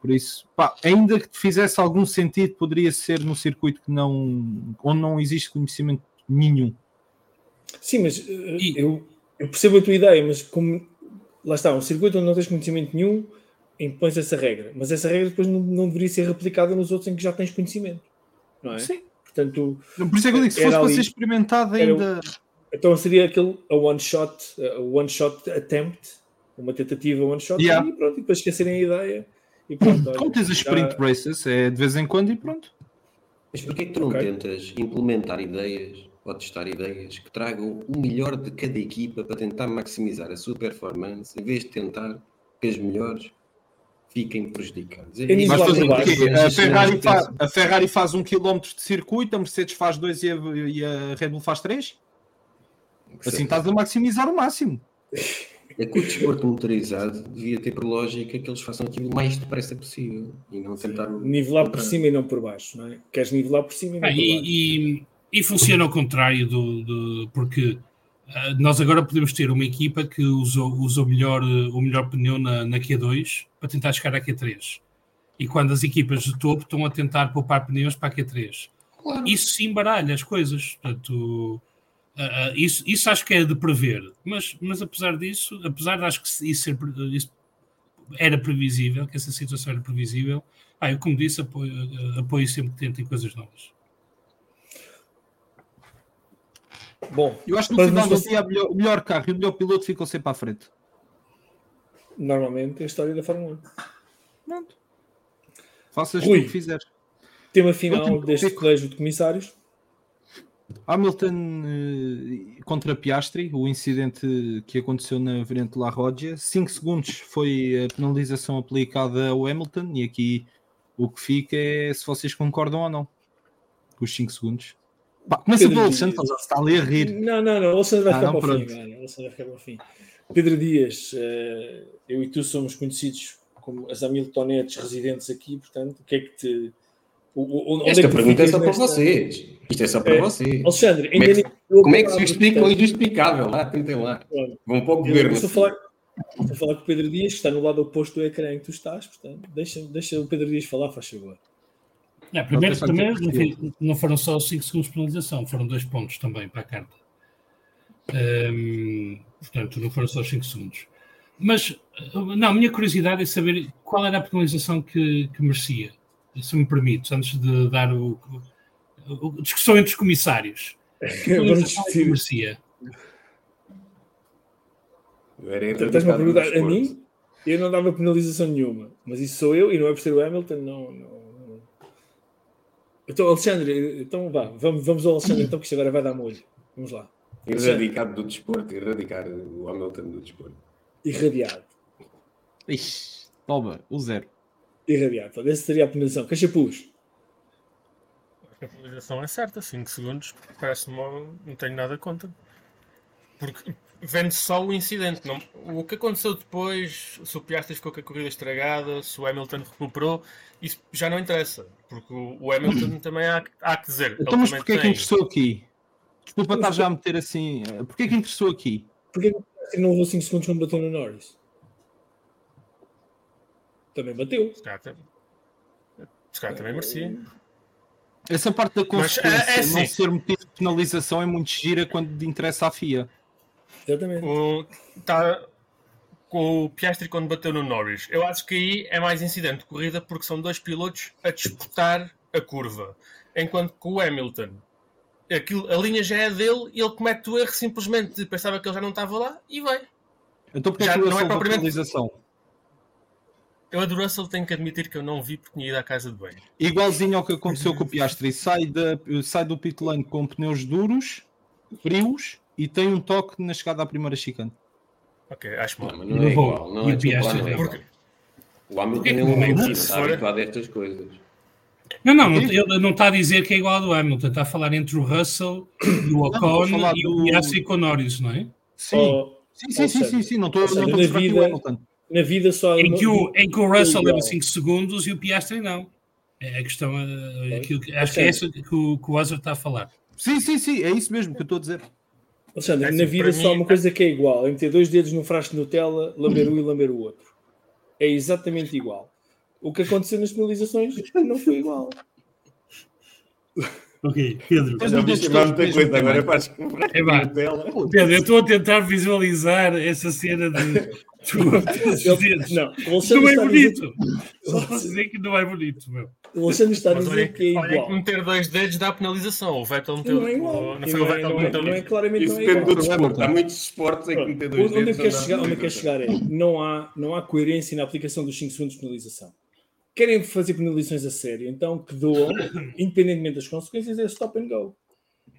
Por isso, pá, ainda que fizesse algum sentido, poderia ser no circuito que não, onde não existe conhecimento nenhum. Sim, mas uh, eu, eu percebo a tua ideia, mas como lá está, um circuito onde não tens conhecimento nenhum, impões essa regra. Mas essa regra depois não, não deveria ser replicada nos outros em que já tens conhecimento. Não é? Sim. Portanto, por isso é que eu digo, se fosse ali, para ser experimentado ainda. então seria aquele a one shot, a one shot attempt, uma tentativa one shot, yeah. e pronto, e depois esquecerem a ideia. E pronto, olha, Como tens as sprint já... races, é de vez em quando e pronto. Mas porquê que tu não okay. tentas implementar ideias ou testar ideias que tragam o melhor de cada equipa para tentar maximizar a sua performance, em vez de tentar que as melhores fiquem prejudicadas. É Mas fazer? A Ferrari, faz, a Ferrari faz um quilómetro de circuito, a Mercedes faz dois e a, e a Red Bull faz três? Assim estás a maximizar o máximo. É que o desporto motorizado devia ter por lógica que eles façam aquilo o mais depressa possível e não tentar. Nivelar por cima e não por baixo, não é? Queres nivelar por cima e não ah, por baixo. E, e funciona ao contrário do, do porque uh, nós agora podemos ter uma equipa que usou, usou melhor, o melhor pneu na, na Q2 para tentar chegar à Q3. E quando as equipas de topo estão a tentar poupar pneus para a Q3. Claro. Isso sim baralha as coisas. Portanto, uh, isso, isso acho que é de prever. Mas, mas apesar disso, apesar de acho que isso, ser, isso era previsível, que essa situação era previsível, ah, eu, como disse, apoio, apoio sempre que tentem coisas novas. Bom, eu acho que no final do dia o melhor carro e o melhor piloto ficam sempre à frente. Normalmente é a história da Fórmula 1. Pronto. Faças o que fizeres. Tema final deste pico. colégio de comissários. Hamilton uh, contra Piastri, o incidente que aconteceu na variante La Rogia. 5 segundos foi a penalização aplicada ao Hamilton e aqui o que fica é se vocês concordam ou não. Os 5 segundos. Pá, começa Pedro pelo Alexandre, já está ali a rir. Não, não, não, o Alexandre vai ah, ficar não, para o fim. O Alexandre vai ficar para o fim. Pedro Dias, uh, eu e tu somos conhecidos como as Hamiltonetes residentes aqui, portanto, o que é que te. O, o, Esta é pergunta é só para vocês. Isto é só para é, vocês. Alexandre, como é que, como é que se justifica o injustificável? Lá, tentem lá. Vão para o governo. Estou a falar, estou a falar com o Pedro Dias, que está no lado oposto do ecrã em que tu estás, portanto, deixa, deixa o Pedro Dias falar, faz favor. É, primeiro, primeiro não foram só 5 segundos de penalização, foram dois pontos também para a carta. Um, portanto, não foram só 5 segundos. Mas, não, a minha curiosidade é saber qual era a penalização que, que merecia, se me permite, antes de dar o, o, o discussão entre os comissários. Que penalização é que merecia? Estás-me a perguntar a mim? Eu não dava penalização nenhuma, mas isso sou eu e não é por ser o Hamilton, não, não. Então, Alexandre, então vá, vamos, vamos ao Alexandre, então, que isto agora vai dar molho. Vamos lá. Erradicado do desporto, erradicar o Hamilton do desporto. Irradiado. Ixi, toma, o zero. Irradiado. Pronto, Essa seria a penalização. Cachapuz. A penalização é certa, 5 segundos, parece-me, não tenho nada contra. Porque vende só o incidente. Não, o que aconteceu depois, se o Piastri ficou com a corrida estragada, se o Hamilton recuperou, isso já não interessa. Porque o, Hamilton [CLEARS THROAT] também há, há que dizer. Então, mas porquê é que interessou aqui? Desculpa estar já a meter assim. eh, Porquê é que interessou aqui? Porquê que não levou 5 segundos quando bateu no Norris? Também bateu. Se calhar, se calhar também merecia. Essa parte da Mas, é- consequência, é assim. não ser motivo de penalização é muito gira quando interessa à FIA. Exatamente. O, tá, com o Piastri quando bateu no Norris. Eu acho que aí é mais incidente de corrida porque são dois pilotos a disputar a curva. Enquanto que o Hamilton, aquilo, a linha já é dele e ele comete o erro simplesmente pensava que ele já não estava lá e vai. Então porquê Já é que não é propriamente- penalização? Eu a do Russell tenho que admitir que eu não vi porque tinha ido à casa de banho. Igualzinho ao que aconteceu com o Piastri. Sai, da, sai do pit lane com pneus duros, frios, e tem um toque na chegada à primeira chicane. Ok, acho Não, mal. mas não é igual. E Não o é Piastri não é igual. O Hamilton que ele não não, é? não Se está habituado a estas coisas. Não, não, não, ele não está a dizer que é igual ao do Hamilton, está a falar entre o Russell, o estou a Ocon e do- o Piastri com o Norris, não é? Sim, Oh, sim, sim, sim, sim, sim, não estou não a vida- o Hamilton. na vida só. Em que o, em que o Russell igual. leva 5 segundos e o Piastri não. É a questão, eh, aquilo que- acho que é essa que o, que o Ozzy está a falar. Sim, sim, sim, é isso mesmo que eu estou a dizer. Alexandre, É assim, na vida só há mim- uma coisa que é igual: é meter dois dedos num frasco de Nutella, lamber um e lamber o outro. É exatamente igual. O que aconteceu nas penalizações não foi igual. Ok, Pedro. Mas Já muita coisa, agora faz É. Pedro, eu estou a tentar visualizar essa cena de tu [LAUGHS] os dedos. [LAUGHS] Não, Não é a bonito. Só para dizer que não é bonito, meu. O Alexandre está a Mas olha, dizer que é olha que igual. meter dois dedos dá penalização. O Vettel meteu. Não é igual. Não foi o Não é, Vettel não que é, meteu. não é claramente Isso não é depende do igual. desporto. Há muitos esportes em que meter dois Onde eu dedos quero não dá chegar, onde eu quero chegar é não há, não há coerência na aplicação dos 5 segundos de penalização. Querem fazer penalizações a sério, então que doam, [LAUGHS] independentemente das consequências, é stop and go.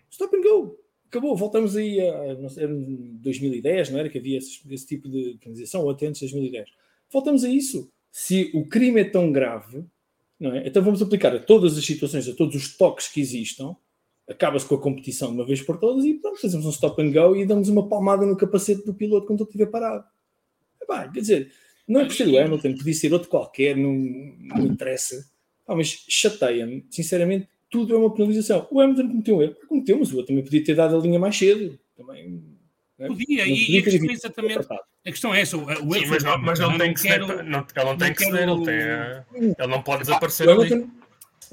Stop and go. Acabou, voltamos aí a não sei, era em 2010, não era? Que havia esse, esse tipo de penalização, ou até antes de 2010. Voltamos a isso. Se o crime é tão grave, não é? Então vamos aplicar a todas as situações, a todos os toques que existam, acaba-se com a competição de uma vez por todas e pronto, fazemos um stop and go e damos uma palmada no capacete do piloto quando ele estiver parado. Epá, quer dizer, não é por ser o Hamilton, podia ser outro qualquer, não, não interessa. Mas chateia-me, sinceramente, tudo é uma penalização. O Hamilton cometeu um erro, cometeu, mas o outro também podia ter dado a linha mais cedo. Também? Podia, Não e, podia e a questão é exatamente. A questão é essa. O, Sim, foi mas não, mas não Eu tem que quero- ceder. Não, ele não tem não que ceder. quero- Ele, tem, ele não pode O desaparecer ali. Hamilton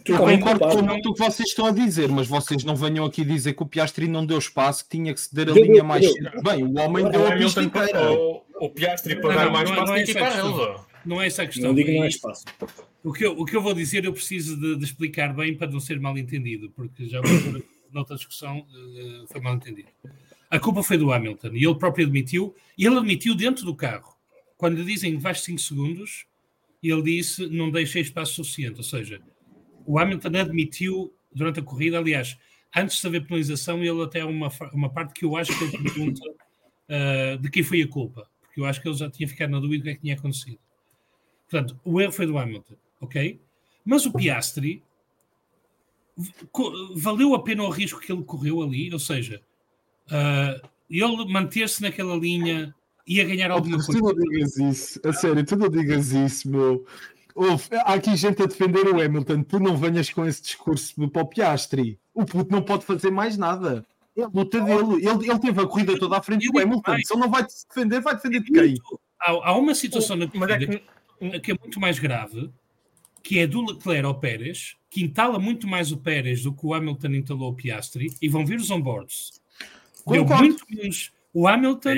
Eu concordo com muito o que vocês estão a dizer, mas vocês não venham aqui dizer que o Piastri não deu espaço, que tinha que ceder a Deu, linha mais deu. Bem, o homem deu a pista inteira. o, o Piastri Não, para dar não, mais não é- espaço não é tem que ir essa a para a questão. relva. Não é essa a questão. Não digo não E- espaço. O que, eu, o que eu vou dizer, eu preciso de, de explicar bem para não ser mal entendido, porque já noutra discussão eh, foi mal entendido. A culpa foi do Hamilton e ele próprio admitiu, e ele admitiu dentro do carro. Quando lhe dizem vais 5 segundos, ele disse não deixei espaço suficiente. Ou seja, o Hamilton admitiu durante a corrida, aliás, antes de haver penalização, ele até uma, uma parte que eu acho que ele pergunta [LAUGHS] eh, de quem foi a culpa, porque eu acho que ele já tinha ficado na dúvida do que é que tinha acontecido. Portanto, o erro foi do Hamilton, ok? Mas o Piastri valeu a pena o risco que ele correu ali, ou seja, ah, ele manter-se naquela linha ia ganhar alguma Tu coisa. não digas isso, a sério, tu não digas isso, meu. Ouve, há aqui gente a defender o Hamilton, tu não venhas com esse discurso para o Piastri. O puto não pode fazer mais nada. É a luta dele. Ele, ele teve a corrida toda à frente do Hamilton. Se ele não vai se defender, vai defender de quem? Há, há uma situação na Mas é corrida que que é muito mais grave, que é do Leclerc ao Pérez, que entala muito mais o Pérez do que o Hamilton entalou o Piastri, e vão ver os onboards. Deu Concordo. muito menos. O Hamilton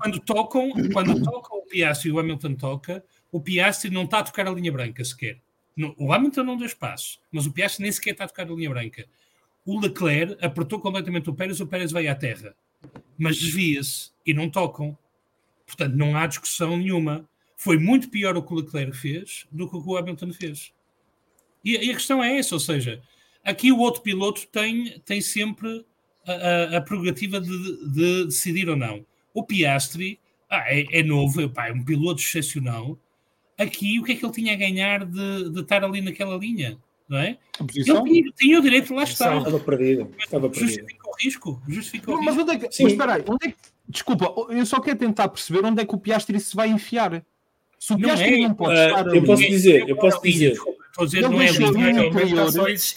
quando tocam, quando tocam o Piastri e o Hamilton toca, o Piastri não está a tocar a linha branca sequer. O Hamilton não deu espaço, mas o Piastri nem sequer está a tocar a linha branca. O Leclerc apertou completamente o Pérez, o Pérez veio à terra. mas desvia-se e não tocam. Portanto, não há discussão nenhuma. Foi muito pior o que o Leclerc fez do que o que o Hamilton fez. E, e a questão é essa, ou seja, aqui o outro piloto tem, tem sempre a, a, a prerrogativa de, de, decidir ou não. O Piastri ah, é, é, novo, é, pá, é um piloto excepcional. Aqui, o que é que ele tinha a ganhar de, de estar ali naquela linha? Não é? Ele tinha, tinha, o direito de lá estar. Estava perdido. Estava perdido. Justifica o risco. Justifica o não, mas risco. onde é que, mas espera aí, onde é que, desculpa, eu só quero tentar perceber onde é que o Piastri se vai enfiar. Se o Piastri não, é, não pode uh, estar Eu ali, posso dizer, eu posso dizer. Estou a dizer, não é,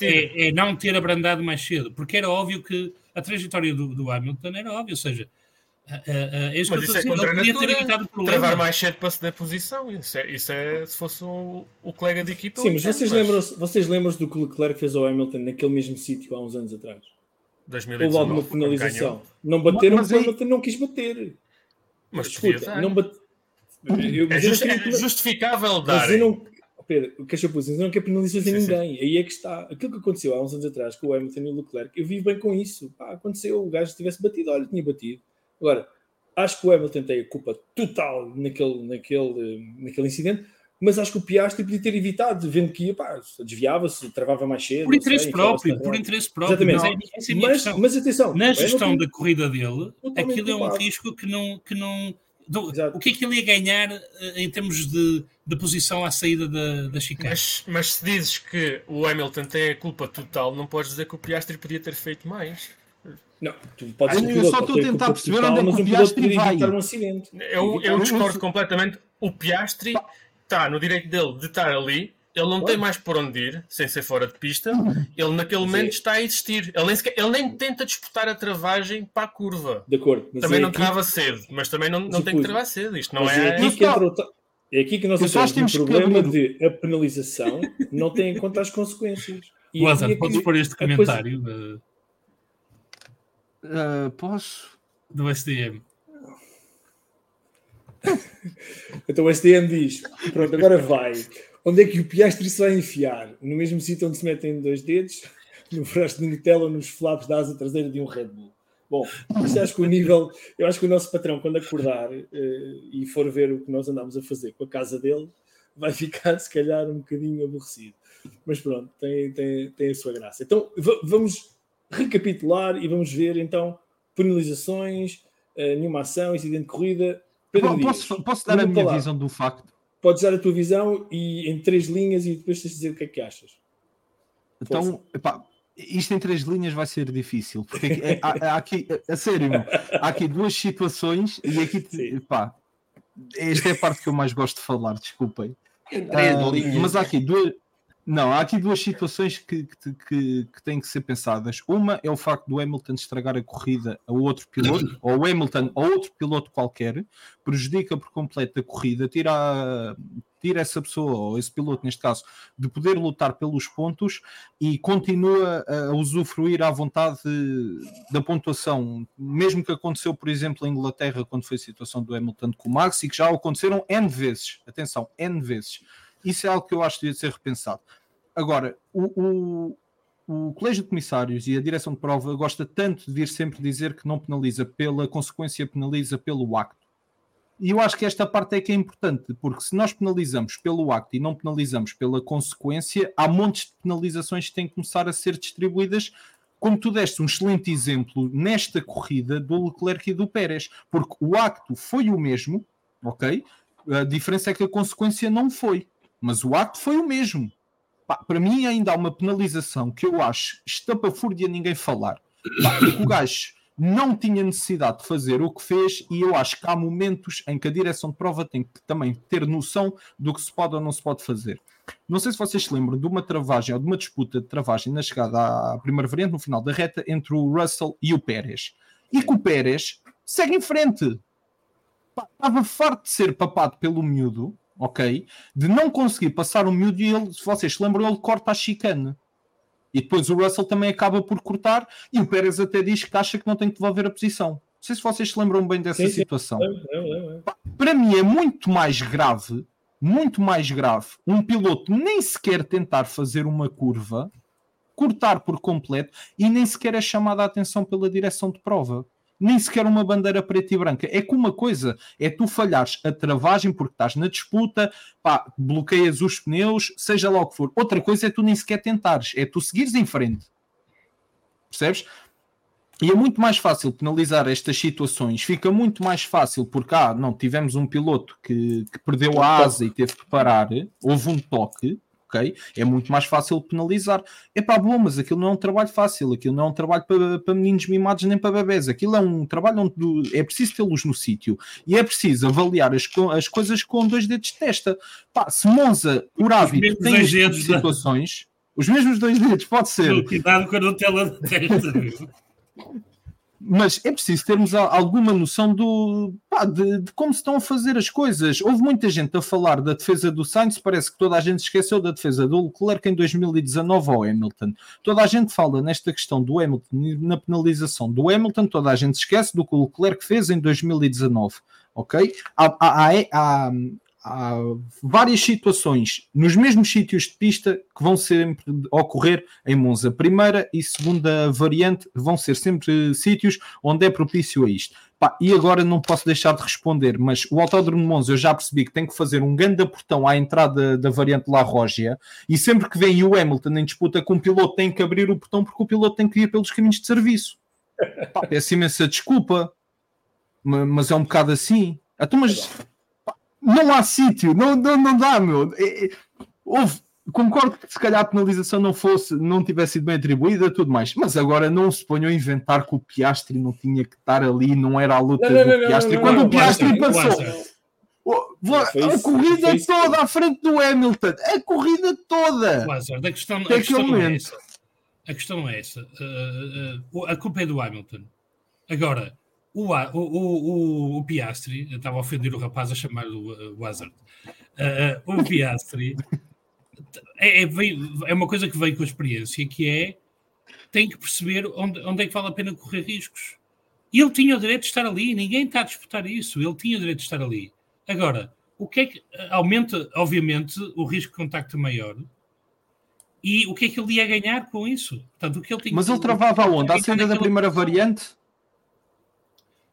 é, é, não ter abrandado mais cedo, porque era óbvio que a trajetória do, do Hamilton era óbvia, ou seja, Uh, uh, é Mas isso é contra a natura, travar mais cedo para se dar posição. Isso é, isso é se fosse o, o colega de equipa. Sim, mas vocês, mas... Lembram, vocês lembram do que o Leclerc fez ao Hamilton naquele mesmo sítio há uns anos atrás? 2019, Houve alguma penalização. Não bateram mas, mas o Hamilton não quis bater. Mas escuta, não bate... é, just, é justificável dar. Mas eu não, Pedro, o que eu não quer penalizações a ninguém. Sim. Aí é que está. Aquilo que aconteceu há uns anos atrás com o Hamilton e o Leclerc, eu vivo bem com isso. Pá, aconteceu, o gajo tivesse batido, olha, tinha batido. Agora, acho que o Hamilton tem a culpa total naquele, naquele, naquele incidente, mas acho que o Piastri podia ter evitado, vendo que desviava-se, travava mais cedo. Por interesse sei, próprio, por interesse próprio. Exatamente. Mas, é, mas, mas, atenção, na gestão da corrida dele, aquilo é um risco que não. Que não do, o que é que ele ia ganhar eh, em termos de, de posição à saída da, da chicane? Mas, mas se dizes que o Hamilton tem a culpa total, não podes dizer que o Piastri podia ter feito mais. Não, tu podes ah, eu só estou a tentar perceber onde é que o Piastri vai. Um acidente. Eu, eu discordo completamente. O Piastri está no direito dele de estar ali. Ele não tem mais por onde ir, sem ser fora de pista. Ele naquele momento está a existir. Ele nem, sequer, ele nem tenta disputar a travagem para a curva. De acordo. Também é não aqui... trava cedo, mas também não, não tem que travar cedo. Isto não mas é. É aqui que, entra o, é aqui que nós temos o problema de a penalização não tem em conta as consequências. E Lázaro, podes pôr este comentário? Coisa... Uh, posso? Do SDM. [LAUGHS] então o SDM diz: pronto, agora vai. Onde é que o Piastri se vai enfiar? No mesmo sítio onde se metem dois dedos, [LAUGHS] no frasco de Nutella ou nos flaps da asa traseira de um Red Bull. Bom, acho que o nível, eu acho que o nosso patrão, quando acordar uh, e for ver o que nós andamos a fazer com a casa dele, vai ficar se calhar um bocadinho aborrecido. Mas pronto, tem, tem, tem a sua graça. Então vamos recapitular e vamos ver então penalizações, uh, nenhuma ação, incidente de corrida. Pedro posso, Dias, posso dar a minha falar. visão do facto? Podes dar a tua visão e em três linhas e depois tens de dizer o que é que achas. Então, epá, isto em três linhas vai ser difícil, porque é, há, há, aqui, a sério, há aqui duas situações e aqui, epá, esta é a parte que eu mais gosto de falar, desculpem. Uh, mas há aqui duas, não, há aqui duas situações que, que, que, que, têm que ser pensadas. Uma é o facto do Hamilton estragar a corrida a outro piloto, [LAUGHS] ou o Hamilton a outro piloto qualquer, prejudica por completo a corrida, tira, tira essa pessoa, ou esse piloto neste caso, de poder lutar pelos pontos e continua a usufruir à vontade da pontuação. Mesmo que aconteceu, por exemplo, em Inglaterra, quando foi a situação do Hamilton com o Max, e que já aconteceram N vezes. Atenção, N vezes isso é algo que eu acho que devia ser repensado. Agora, o, o, o Colégio de Comissários e a direção de prova gosta tanto de vir sempre dizer que não penaliza pela consequência, penaliza pelo acto. E eu acho que esta parte é que é importante, porque se nós penalizamos pelo acto e não penalizamos pela consequência, há montes de penalizações que têm que começar a ser distribuídas como tu deste um excelente exemplo nesta corrida do Leclerc e do Pérez, porque o acto foi o mesmo, ok? A diferença é que a consequência não foi mas o acto foi o mesmo. Pá, para mim, ainda há uma penalização que eu acho estapafúrdia ninguém falar. Pá, o [COUGHS] gajo não tinha necessidade de fazer o que fez, e eu acho que há momentos em que a direção de prova tem que também ter noção do que se pode ou não se pode fazer. Não sei se vocês se lembram de uma travagem ou de uma disputa de travagem na chegada à primeira variante, no final da reta, entre o Russell e o Pérez. E que o Pérez segue em frente. Pá, estava farto de ser papado pelo miúdo ok? De não conseguir passar o miúdo e ele, se vocês se lembram, ele corta a chicane. E depois o Russell também acaba por cortar e o Pérez até diz que acha que não tem que devolver a posição. Não sei se vocês se lembram bem dessa sim, situação. Sim. Para mim é muito mais grave, muito mais grave, um piloto nem sequer tentar fazer uma curva, cortar por completo e nem sequer é chamada a atenção pela direção de prova. Nem sequer uma bandeira preta e branca. É que uma coisa é tu falhares a travagem porque estás na disputa, pá, bloqueias os pneus, seja lá o que for. Outra coisa é tu nem sequer tentares, é tu seguires em frente. Percebes? E é muito mais fácil penalizar estas situações. Fica muito mais fácil porque, ah, não, tivemos um piloto que, que perdeu a asa e teve que parar, houve um toque, ok? É muito mais fácil penalizar. É pá, bom, mas aquilo não é um trabalho fácil, aquilo não é um trabalho para, para meninos mimados nem para bebés, aquilo é um trabalho onde é preciso tê-los no sítio e é preciso avaliar as, as coisas com dois dedos de testa. Pá, se Monza, por hábito, tem estas dedos, situações, os mesmos dois dedos, pode ser. Cuidado com a Nutella da testa. [LAUGHS] mas é preciso termos alguma noção do, pá, de, de, como se estão a fazer as coisas. Houve muita gente a falar da defesa do Sainz, parece que toda a gente esqueceu da defesa do Leclerc em 2019 ao Hamilton. Toda a gente fala nesta questão do Hamilton, na penalização do Hamilton, toda a gente esquece do que o Leclerc fez em 2019. Ok? Há, há, há, há várias situações nos mesmos sítios de pista que vão sempre ocorrer em Monza. Primeira e segunda variante vão ser sempre sítios onde é propício a isto. Pá, e agora não posso deixar de responder, mas o Autódromo de Monza eu já percebi que tem que fazer um grande portão à entrada da variante La Rogia e sempre que vem o Hamilton em disputa com o piloto tem que abrir o portão porque o piloto tem que ir pelos caminhos de serviço. Pá, peço imensa desculpa, mas é um bocado assim. Então, mas não há sítio, não, não, não dá, meu. Houve, concordo que se calhar a penalização não fosse, não tivesse sido bem atribuída, tudo mais, mas agora não se ponham a inventar que o Piastri não tinha que estar ali, não era a luta não, não, do Piastri. Quando o Piastri passou. a corrida toda à frente do Hamilton, a corrida toda. Lázaro, a questão, a questão não é essa. A questão é essa. Uh, uh, a culpa é do Hamilton. Agora, o, o, o, o Piastri, eu estava a ofender o rapaz a chamar o, o Hazard. Uh, o [LAUGHS] Piastri é, é, é, uma coisa que veio com a experiência, que é tem que perceber onde, onde é que vale a pena correr riscos. Ele tinha o direito de estar ali, ninguém está a disputar isso, ele tinha o direito de estar ali. Agora, o que é que aumenta, obviamente, o risco de contacto maior, e o que é que ele ia ganhar com isso? Portanto, o que ele tinha, Mas ele travava onde? À saída da primeira variante?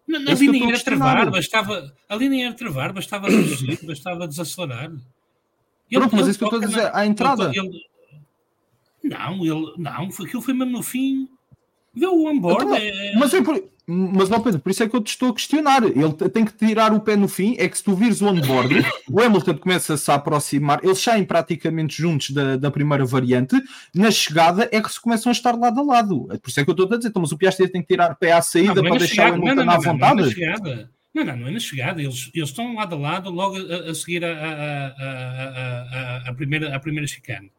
Não, não ali nem era travar, bastava, ali nem era travar, bastava reduzir, bastava desacelerar. Ele, Pronto, mas isso que eu estou a dizer, à entrada. Ele, não, ele, não, aquilo foi mesmo no fim. Vê o onboard. Então, é... Mas é por, mas não, Pedro, por isso é que eu te estou a questionar. Ele tem que tirar o pé no fim. É que se tu vires o onboard, [LAUGHS] o Hamilton começa-se a aproximar, eles saem praticamente juntos da, da primeira variante. Na chegada é que se começam a estar lado a lado. É por isso é que eu estou a dizer. Então, mas o Piastri tem que tirar pé à saída não, para é deixar o Hamilton não, não, à vontade. Não, é na chegada. Não, não, não é na chegada. Eles, eles estão lado a lado, logo a, a seguir a, a, a, primeira, a primeira chicane.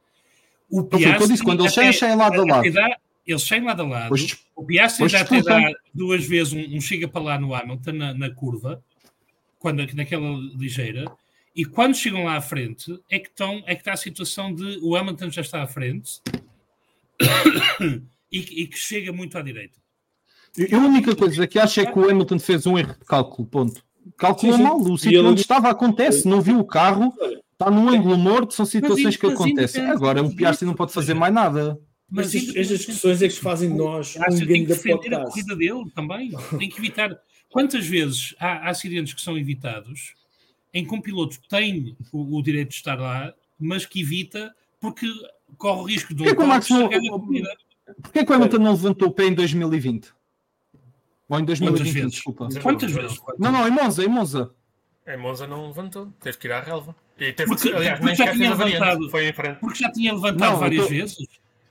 O Piastri, disse, quando eles saem, saem lado a lado eles saem lado a lado. Pois, o Piastri já até dá duas vezes um, um, chega para lá no Hamilton, na, na, curva, quando, naquela ligeira, e quando chegam lá à frente, é que, estão, é que está a situação de o Hamilton já está à frente [COUGHS] e, e, que chega muito à direita. a única coisa que acho é que o Hamilton fez um erro de cálculo, ponto. Calculou sim, sim. mal, o sítio onde estava acontece, não viu o carro, está num ângulo morto, são situações que acontecem. Agora o Piastri não pode fazer mais nada. Mas, estas, estas discussões é que fazem de nós um tem que defender podcast. a corrida dele também. Tem que evitar. Quantas vezes há, acidentes que são evitados em que um piloto tem o, o, direito de estar lá, mas que evita porque corre o risco de um Porquê Max não, Porquê que o Hamilton não levantou o pé em 2020? Ou em 2020, desculpa. Quantas vezes? Não, não, em Monza, em Monza. Em Monza não levantou, teve que ir à relva. E teve porque, que, aliás, porque já tinha levantado, foi em frente. Porque já tinha levantado não, várias tô... vezes.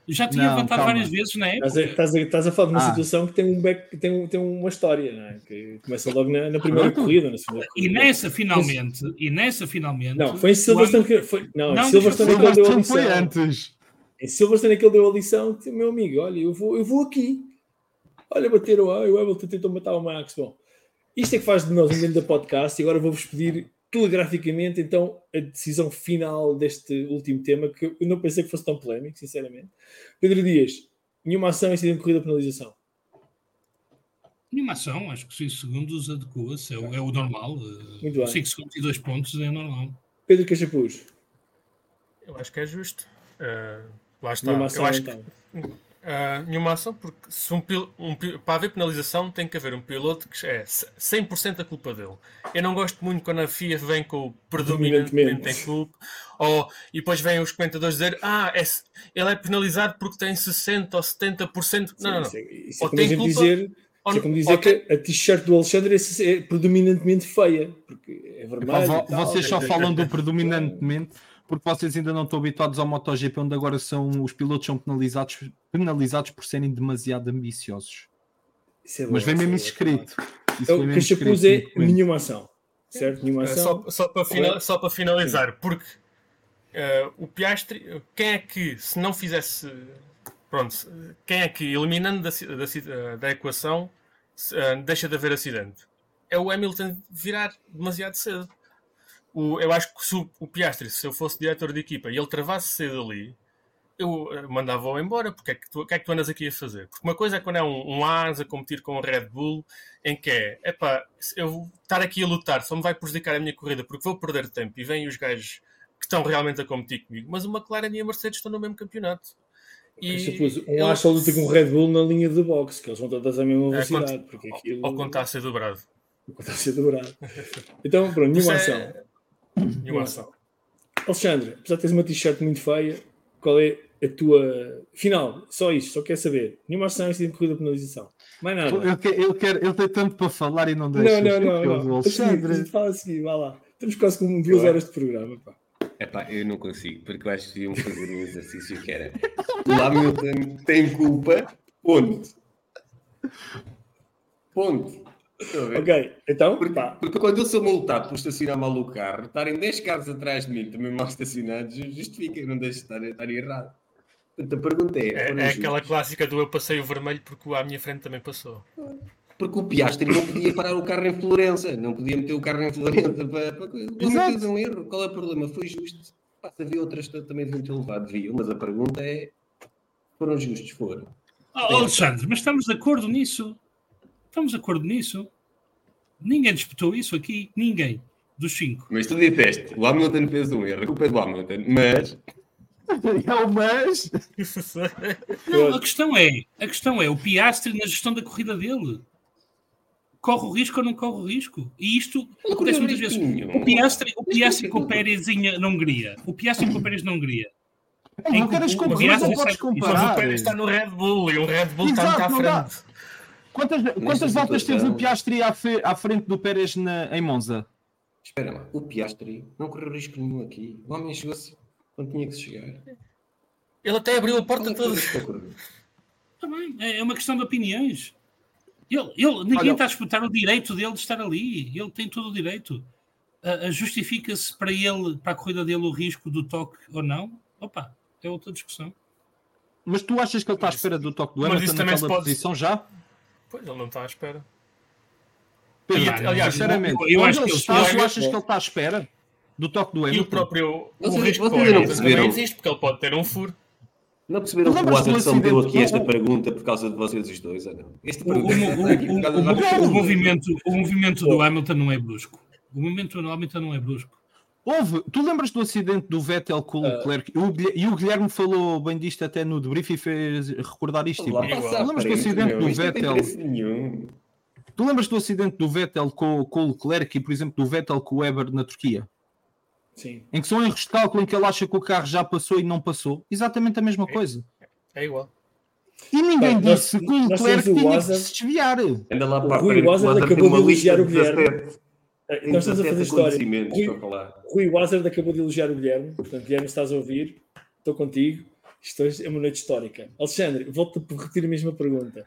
Já tinha não, levantado calma. várias vezes na época. Estás a, estás a, falar de uma ah. situação que tem, um back, tem, um, tem uma história, não é? Que começa logo na, na primeira corrida, na segunda corrida. E nessa finalmente, e nessa finalmente. Não, foi em Silverstone que foi. Não, não em Silverstone que ele deu a lição. Foi antes. Em Silverstone que ele deu a lição, meu amigo, olha, eu vou, eu vou aqui. Olha, bater o A, o Hamilton tentou matar o Max. Bom, isto é que faz de nós um grande podcast e agora vou-vos pedir telegraficamente então a decisão final deste último tema que eu não pensei que fosse tão polémico, sinceramente. Pedro Dias, nenhuma ação incidente de corrida penalização. Nenhuma ação, acho que 6 segundos adequa-se, é, o, é o normal. Eh, Muito 5 segundos e 2 pontos é normal. Pedro Cachapuz. Eu acho que é justo. Uh, lá está. Ação, eu acho então. que, Uh, nenhuma ação, porque se um, um, para haver penalização tem que haver um piloto que é 100% a culpa dele. Eu não gosto muito quando a FIA vem com o predominantemente em culpa, ou, e depois vêm os comentadores dizer ah, é, ele é penalizado porque tem 60% ou 70%. Não, não, não. Isso é, isso é ou tem culpa, dizer, ou, isso é como dizer que a t-shirt do Alexandre é, é predominantemente feia, porque é vermelho. Vocês só falam do [LAUGHS] predominantemente porque vocês ainda não estão habituados ao MotoGP, onde agora são os pilotos são penalizados, penalizados por serem demasiado ambiciosos. É bom, Mas vem mesmo isso escrito. Isso o que Chapuz é nenhuma ação. Certo? Nenhuma ação. Só, só, para, final, só para finalizar, Sim. porque uh, o Piastri, quem é que, se não fizesse. Pronto, quem é que, eliminando da, da, da equação, uh, deixa de haver acidente? É o Hamilton virar demasiado cedo o, eu acho que se o, o Piastri, se eu fosse diretor de equipa e ele travasse cedo ali, eu eh, mandava-o embora, porque é que tu, que é que tu andas aqui a fazer? Porque uma coisa é quando é um, um AS a competir com o Red Bull, em que é, epá, eu estar aqui a lutar, só me vai prejudicar a minha corrida, porque vou perder tempo, e vêm os gajos que estão realmente a competir comigo, mas o McLaren e a Mercedes estão no mesmo campeonato. E supus, um AS só luta com o Red Bull na linha de boxe, que eles vão todas à mesma é, velocidade. É, porque aquilo... Ou quando está a ser dobrado. Ou quando está a ser dobrado. Então, pronto, nenhuma é- Nenhuma ação. Alexandre, apesar de teres uma t-shirt muito feia, qual é a tua. Final, só isto, só quer saber. Nenhuma ação em corrida de penalização. Mais nada. Eu, quero, eu, quero, eu tenho tanto para falar e não deixo. Não, não, [LAUGHS] não. não. Alexandre. Fala a seguir, vá lá. Temos quase como duas horas de programa. Pá. É pá, eu não consigo, porque eu acho que iam fazer um exercício que era. O Hamilton tem culpa, ponto. Ponto. Ok, então. Porque, porque, quando eu sou multado por estacionar mal o carro, estarem 10 carros atrás de mim também mal estacionados, justifica, não deixo de estar, estar errado. Portanto, a pergunta é. É, é aquela clássica do eu passei o vermelho porque o à minha frente também passou. Porque o Piastri não podia parar o carro em Florença, não podia meter o carro em Florença para. para... Um erro. Qual é o problema? Foi justo. Pá, se havia outras também deviam ter levado, deviam, mas a pergunta é: foram justos? Foram. Oh, Alexandre, mas estamos de acordo nisso? Estamos de acordo nisso? Ninguém disputou isso aqui, ninguém dos cinco. Mas tu disseste, o Hamilton fez um erro, a culpa é do Hamilton, mas. [LAUGHS] É o mas. Não, a questão é, a questão é o Piastri na gestão da corrida dele. Corre o risco ou não corre o risco? E isto acontece muitas vezes. O Piastri, o Piastri com o Pérez na Hungria. O Piastri com o Pérez na Hungria. É, não queres comparar, não podes comparar. o Pérez está no Red Bull e o Red Bull Exato, está muito à frente. Quantas, quantas voltas teve o Piastri à, fe, à, frente do Pérez na, em Monza? Espera lá, o Piastri não correu risco nenhum aqui. O homem chegou-se quando tinha que se chegar. Ele até abriu a porta toda. Também, é, é uma questão de opiniões. Ele, ele, ninguém Olha, está a disputar o direito dele de estar ali. Ele tem todo o direito. Uh, Justifica-se para ele, para a corrida dele, o risco do toque ou não? Opa, é outra discussão. Mas tu achas que ele está à espera do toque do Hamilton naquela pode... posição já? Pois, ele não está à espera. Pedro, aliás, sinceramente, eu, acho que ele está, tu achas que ele está à espera do toque do Hamilton? E o próprio o risco vocês não perceberam. existe, porque ele pode ter um furo. Não perceberam que o Watson deu aqui esta pergunta por causa de vocês os dois, ou não? Este o, o, [LAUGHS] o, movimento, o movimento do Hamilton não é brusco. O movimento do Hamilton não é brusco. Houve, tu lembras do acidente do Vettel com o uh, Leclerc? e o Guilherme falou bem disto até no debrief e fez recordar isto. Tipo, tu lembras do acidente do Vettel? Tu lembras do acidente do Vettel com, com o Leclerc e, por exemplo, do Vettel com o Weber na Turquia? Sim. Em que são erros de cálculo em que ele acha que o carro já passou e não passou. Exatamente a mesma é, coisa. É igual. E ninguém Bem, disse nós, que o Leclerc tinha que se desviar. Anda lá para o Rui Wazard acabou de elogiar o Guilherme. Eh, nós estamos a fazer história. Rui, Rui Wazard acabou de elogiar o Guilherme. Portanto, Guilherme, estás a ouvir? Estou contigo. Isto hoje é uma noite histórica. Alexandre, volto a repetir a mesma pergunta.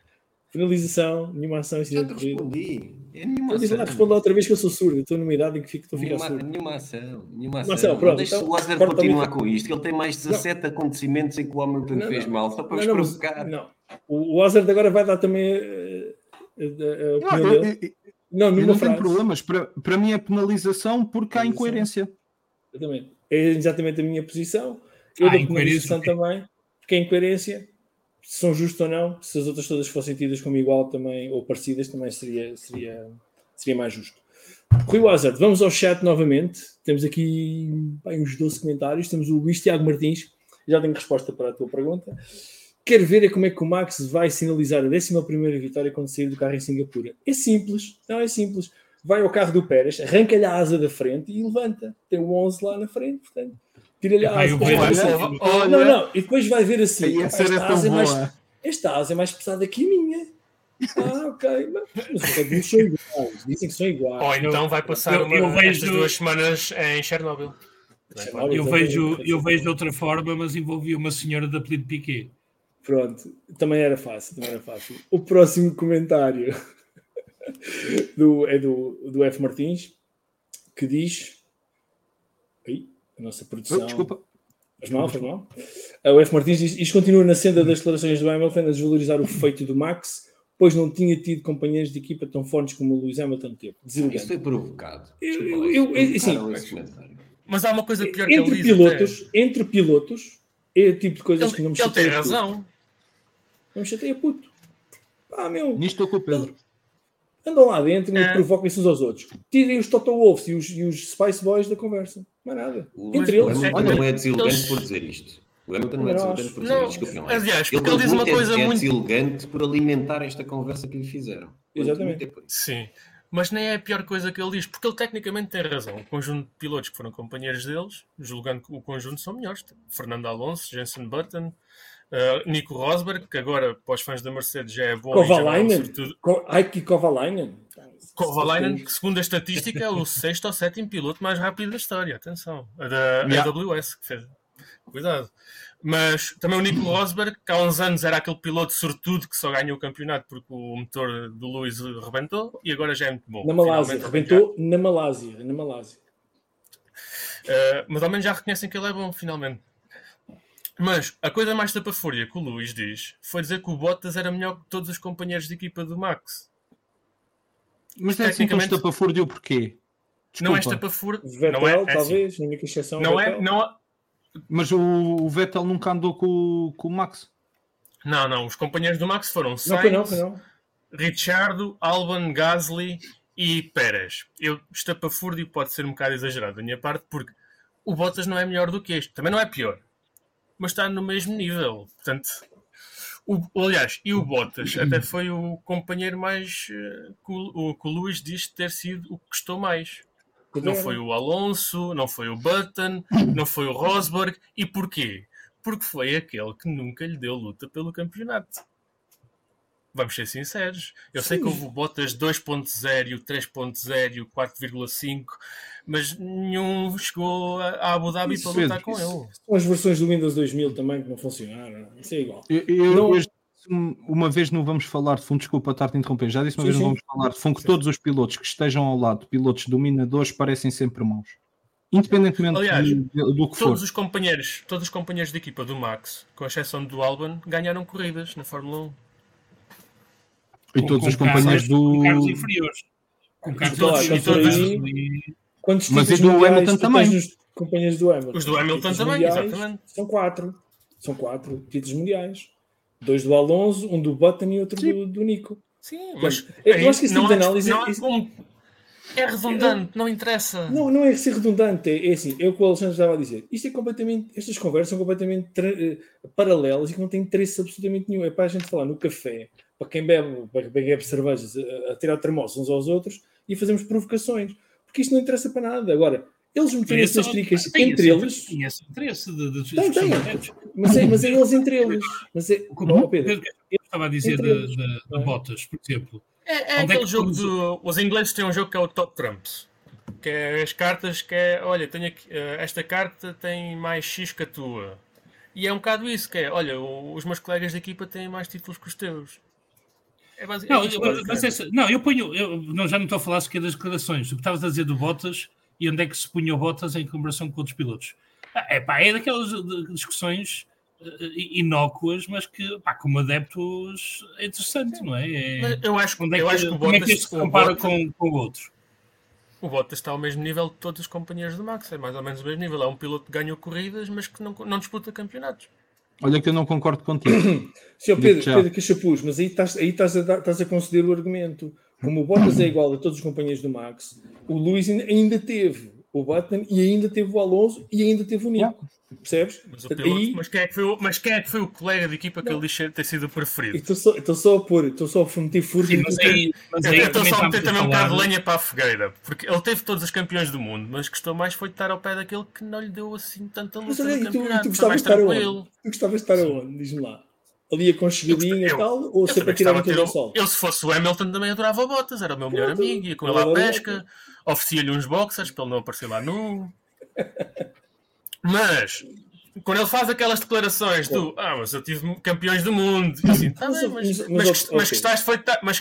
Finalização, nenhuma ação, incidente de respondi. É nenhuma ação. Responde outra vez que eu sou surdo. Estou numa idade em que fico, estou a ficar nenhuma, surdo. Nenhuma ação. Nenhuma ação. ação pronto, deixa então, o Wazard continuar com isto. Que ele tem mais 17 não. acontecimentos em que o Hamilton não, fez não. mal. Só para vos provocar. Não. O Wazard agora vai dar também uh, a, a, a opinião dele. Não, não tenho problemas. Para, para mim é penalização porque há incoerência. Exatamente. É exatamente a minha posição. Eu ah, dou penalização também, porque é incoerência. Se são justos ou não, se as outras todas fossem tidas como igual também, ou parecidas, também seria, seria, seria mais justo. Rui Wazard, vamos ao chat novamente. Temos aqui bem, uns 12 comentários. Temos o Luís Tiago Martins. Já tenho resposta para a tua pergunta. Quero ver é como é que o Max vai sinalizar a 11 vitória quando sair do carro em Singapura. É simples, não é simples. Vai ao carro do Pérez, arranca-lhe a asa da frente e levanta. Tem o 11 lá na frente, portanto, tira-lhe a asa. vai- Olha, Não, não, e depois vai ver assim. Aí "Epá, essa era esta, asa é mais, esta asa é mais pesada que a minha. Ah, ok. Mas, são iguais. Dizem que são iguais. Ou então vai passar eu- uma, eu vejo- estas duas semanas em Chernobyl. Olha, Eu vejo, eu vejo de outra forma, mas envolvia uma senhora de apelido Piquet. Pronto, também era fácil, também era fácil. O próximo comentário [LAUGHS] do, é do, do F. Martins, que diz. Ai, a nossa Oh, produção. desculpa. Faz mal, faz mal. Ah, O F. Martins diz: Isto continua na senda das declarações do Hamilton a desvalorizar o feito do Max, pois não tinha tido companheiros de equipa tão fortes como o Lewis Hamilton teve. Isso foi provocado. Eu- eu- eu- esse comentário. Mas há uma coisa pior que ele Entre diz. pilotos, entre pilotos, é o tipo de coisas que não Ele, me ele tem razão. Não me chateia, puto. Pá, meu. Nisto estou com o Pedro. Andam lá dentro e É. provoquem-se uns aos outros. Tirem os Toto Wolves e os, e os Spice Boys da conversa. Não é nada. O, Entre o eles. Hamilton Olha, não é deselegante eles- por dizer isto. O Hamilton não é deselegante acho- por dizer isto. Desculpem lá. aliás, porque ele diz muito uma coisa é, muito- É deselegante por alimentar esta conversa que lhe fizeram. Exatamente. É. Sim. Mas nem é a pior coisa que ele diz, porque ele tecnicamente tem razão. O conjunto de pilotos que foram companheiros deles, julgando que o conjunto são melhores. Fernando Alonso, Jensen Button, uh, Nico Rosberg, que agora, para os fãs da Mercedes, já é bom. é Kovalainen. Ko- Aiki Kovalainen. Kovalainen, que segundo a estatística é o sexto ou sétimo piloto mais rápido da história. Atenção. A da Yeah. AWS que fez. Cuidado. Mas também o Nico Rosberg, que há uns anos era aquele piloto sortudo que só ganhou o campeonato porque o motor do Lewis rebentou e agora já é muito bom. Na Malásia. Rebentou na Malásia. Na Malásia. Uh, mas ao menos já reconhecem que ele é bom, finalmente. Mas a coisa mais tapafúria que o Luís diz foi dizer que o Bottas era melhor que todos os companheiros de equipa do Max. Mas é assim que Tecnicamente- ele estapafúrdio porquê? Não é Desculpa. estapafúrdia. Vettel, Não é, é assim. talvez. A única exceção. Não é, não é. Mas o, o Vettel nunca andou com, o- com o Max. Não, não. Os companheiros do Max foram Não foi não, Sainz, foi não. Richardo, Albon, Gasly e Pérez. Eu, estapafúrdio pode ser um bocado exagerado da minha parte, porque o Bottas não é melhor do que este. Também não é pior. Mas está no mesmo nível. Portanto, o, aliás, e o Bottas até foi o companheiro mais. eh, que o, que o Luís diz ter sido o que custou mais. Não foi o Alonso, não foi o Button, não foi o Rosberg. E porquê? Porque foi aquele que nunca lhe deu luta pelo campeonato. Vamos ser sinceros. Eu sei que houve o Bottas 2.0, e o 3.0 e o 4.5, mas nenhum chegou a Abu Dhabi Isso, para lutar com isso- ele. São as versões do Windows 2000 também que não funcionaram. Isso é igual. Eu, eu- Não- uma vez não vamos falar de fundo, desculpa estar-te a interromper, já disse uma Sim, vez não sim. vamos falar de fundo que todos os pilotos que estejam ao lado, pilotos dominadores, parecem sempre maus. Independentemente Aliás, de- do que for. Todos os companheiros, todos os companheiros de equipa do Max, com exceção do Albon, ganharam corridas na Fórmula 1. E todos Com os companheiros carros- Com carros do. inferiores. Com carros inferiores. todos- E- Quantos Mas títulos e do Hamilton tu também? tens nos companheiros do Hamilton? Os do Hamilton também, exatamente. São quatro. São quatro títulos mundiais. Dois do Alonso, um do Button e outro do, do Nico. Sim, mas eu aí acho que esse tipo não de é- análise não é, é- é redundante, não interessa. Não, não é ser redundante, é, é assim, é o que o Alexandre estava a dizer. Isto é completamente, estas conversas são completamente eh, paralelas e que não têm interesse absolutamente nenhum. É para a gente falar no café, para quem bebe, para quem bebe cervejas, a, a tirar termossos uns aos outros e fazemos provocações. Porque isto não interessa para nada. Agora, eles meterem essas tricas tem entre esse- eles, Tem esse interesse de, de Tem, tem. mas é, mas é eles entre eles. Mas é, Como oh, o Pedro, Pedro estava a dizer de, de, é? botas, por exemplo. É, é é aquele que jogo do. Os ingleses têm um jogo que é o Top Trumps. Que é as cartas que é. Olha, tenho aqui, eh, esta carta tem mais X que a tua. E é um bocado isso, que é. Olha, os meus colegas de equipa têm mais títulos que os teus. É é Não, isto, eu, mas essa- não, eu ponho. Eu, não, já não estou a falar sequer das declarações. O que estavas a dizer do Bottas e onde é que se punha o Bottas em comparação com outros pilotos. Ah, É pá, é daquelas discussões eh, inócuas, mas que, pá, como adeptos, é interessante, não é? É- eu acho, onde é eu que, acho que o como é que Bottas, este se compara Bottas, com, com o outro? o Bottas está ao mesmo nível de todos os companheiros do Max. É mais ou menos o mesmo nível. É um piloto que ganhou corridas, mas que não, não disputa campeonatos. Olha que eu não concordo contigo. [COUGHS] Senhor Pedro. Pedro Cachapuz, mas aí estás, aí estás, a, dar- estás a conceder o argumento. Como o Bottas é igual a todos os companheiros do Max, o Luís ainda teve o Button e ainda teve o Alonso e ainda teve o Nico. Percebes? Mas, piloto- aí- mas quem é que foi o, mas quem é que foi o colega de equipa que Não. ele disse ter sido o preferido? Estou só, estou só a pôr, estou só a meter furto Sim, mas aí, mas aí estou só a meter também um bocado de lenha para a fogueira, porque ele teve todos os campeões do mundo, mas gostou mais foi de estar ao pé daquele que não lhe deu assim tanta Mas luta olha, e tu, e tu gostavas de estar aonde? Tu gostavas de estar aonde? Diz-me lá. Ali aconchegadinho e Eu- tal? Ou sempre a tirar um o- sol? Eu, se fosse o Hamilton, também adorava botas, era o meu melhor amigo, ia com ele à pesca, oferecia-lhe uns boxers para ele não aparecer lá nu. Mas, quando ele faz aquelas declarações do Ah, mas eu tive campeões do mundo, assim, tá Mas, bem, mas, mas- mas, gostaste foi de estar- mas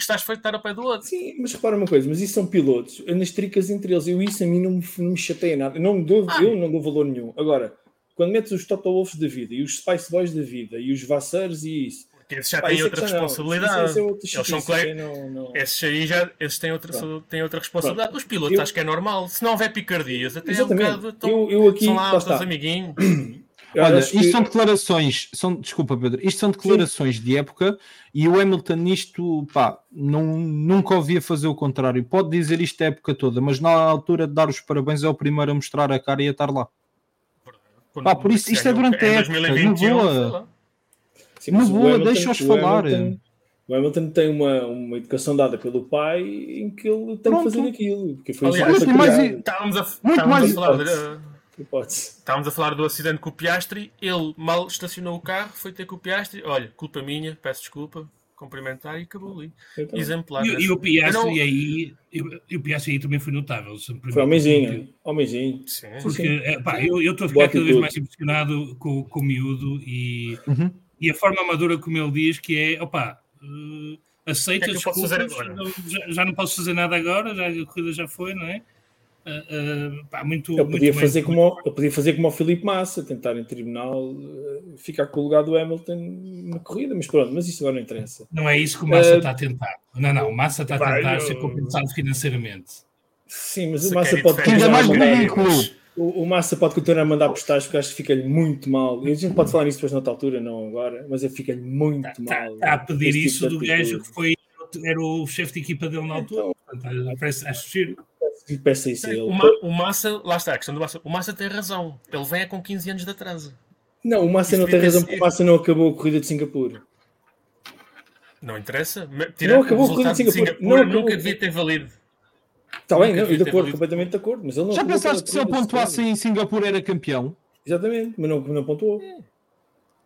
ao pé do outro. Sim, mas repara uma coisa, mas isso são pilotos. Nas tricas entre eles, eu isso a mim não me, não me chateia nada. Eu não me dou, Ah. eu não dou valor nenhum. Agora, quando metes os Toto Wolfs da vida e os Spice Boys da vida e os Vasseurs e isso. Porque esses já pá, têm é outra não. responsabilidade. Isso- isso é outra Eles são colegas. não- não- Esses aí já esses têm, outra, Pronto. têm outra responsabilidade. Os pilotos Eu- acho que é normal. Se não houver picardias, até Exatamente. é um bocado. Então, Eu- eu aqui- são lá lá os teus amiguinhos. [CLEARS THROAT] Olha, isto que- são declarações, são, desculpa Pedro, isto são declarações de época e o Hamilton nisto, pá, não, nunca ouvia fazer o contrário. Pode dizer isto a época toda, mas na altura de dar os parabéns é o primeiro a mostrar a cara e a estar lá. Quando Pá, por isso, isto é durante a época, 2021, na boa. Sim, boa, deixa-os falar. O Hamilton tem uma, uma educação dada pelo pai em que ele tem Pronto. que fazer aquilo. Porque foi Aliás, muito mais-. Estávamos a, Muito estávamos mais a falar de- hipótese. Hipótese. estávamos a falar do acidente com o Piastri. Ele mal estacionou o carro, foi ter com o Piastri. Olha, culpa minha, peço desculpa. Cumprimentar e acabou ali. Então, Exemplar. E, e o Piastri Eu não- aí, e, e o Piastri aí também foi notável. Foi homenzinho. Homenzinho. Sim. Porque, é, pá, eu estou a Boa ficar cada vez mais impressionado com, com o miúdo e, Uhum. E a forma amadura como ele diz que é, opá, uh, aceita O que é que eu desculpas, já, já não posso fazer nada agora, já, a corrida já foi, não é? Uh, uh, pá, muito, muito podia, bem. fazer como, o- ele podia fazer como o Filipe Massa, tentar em tribunal eh, ficar com o lugar do Hamilton na corrida, mas pronto, mas isso agora não interessa. Não é isso que o Massa Uh, está a tentar. Não, não, o Massa está a tentar eu- ser compensado financeiramente. Sim, mas Se o Massa pode Ainda continuar mais mandar, ridículo. O, o Massa pode continuar a mandar postagens porque acho que fica-lhe muito mal. E a gente pode falar nisso depois noutra altura, não agora, mas ele fica-lhe muito Está mal. Tá, a pedir tipo isso do gajo que foi, era o chefe de equipa dele na altura. Portanto, parece, acho giro. Peça isso a ele. O, Ma- o Massa, lá está a questão do Massa. O Massa tem razão. Ele vem é com 15 anos de atraso. Não, o Massa Isso não tem razão porque o Massa não acabou a corrida de Singapura. Não interessa. Não acabou o a corrida de de Singapura. Singapura, Não acabou. nunca devia ter valido. Está bem, Nunca não, de ter acordo, completamente de acordo, mas ele não Já pensaste que se ele pontuasse em Singapura era campeão? Exatamente, mas não, não pontuou. É.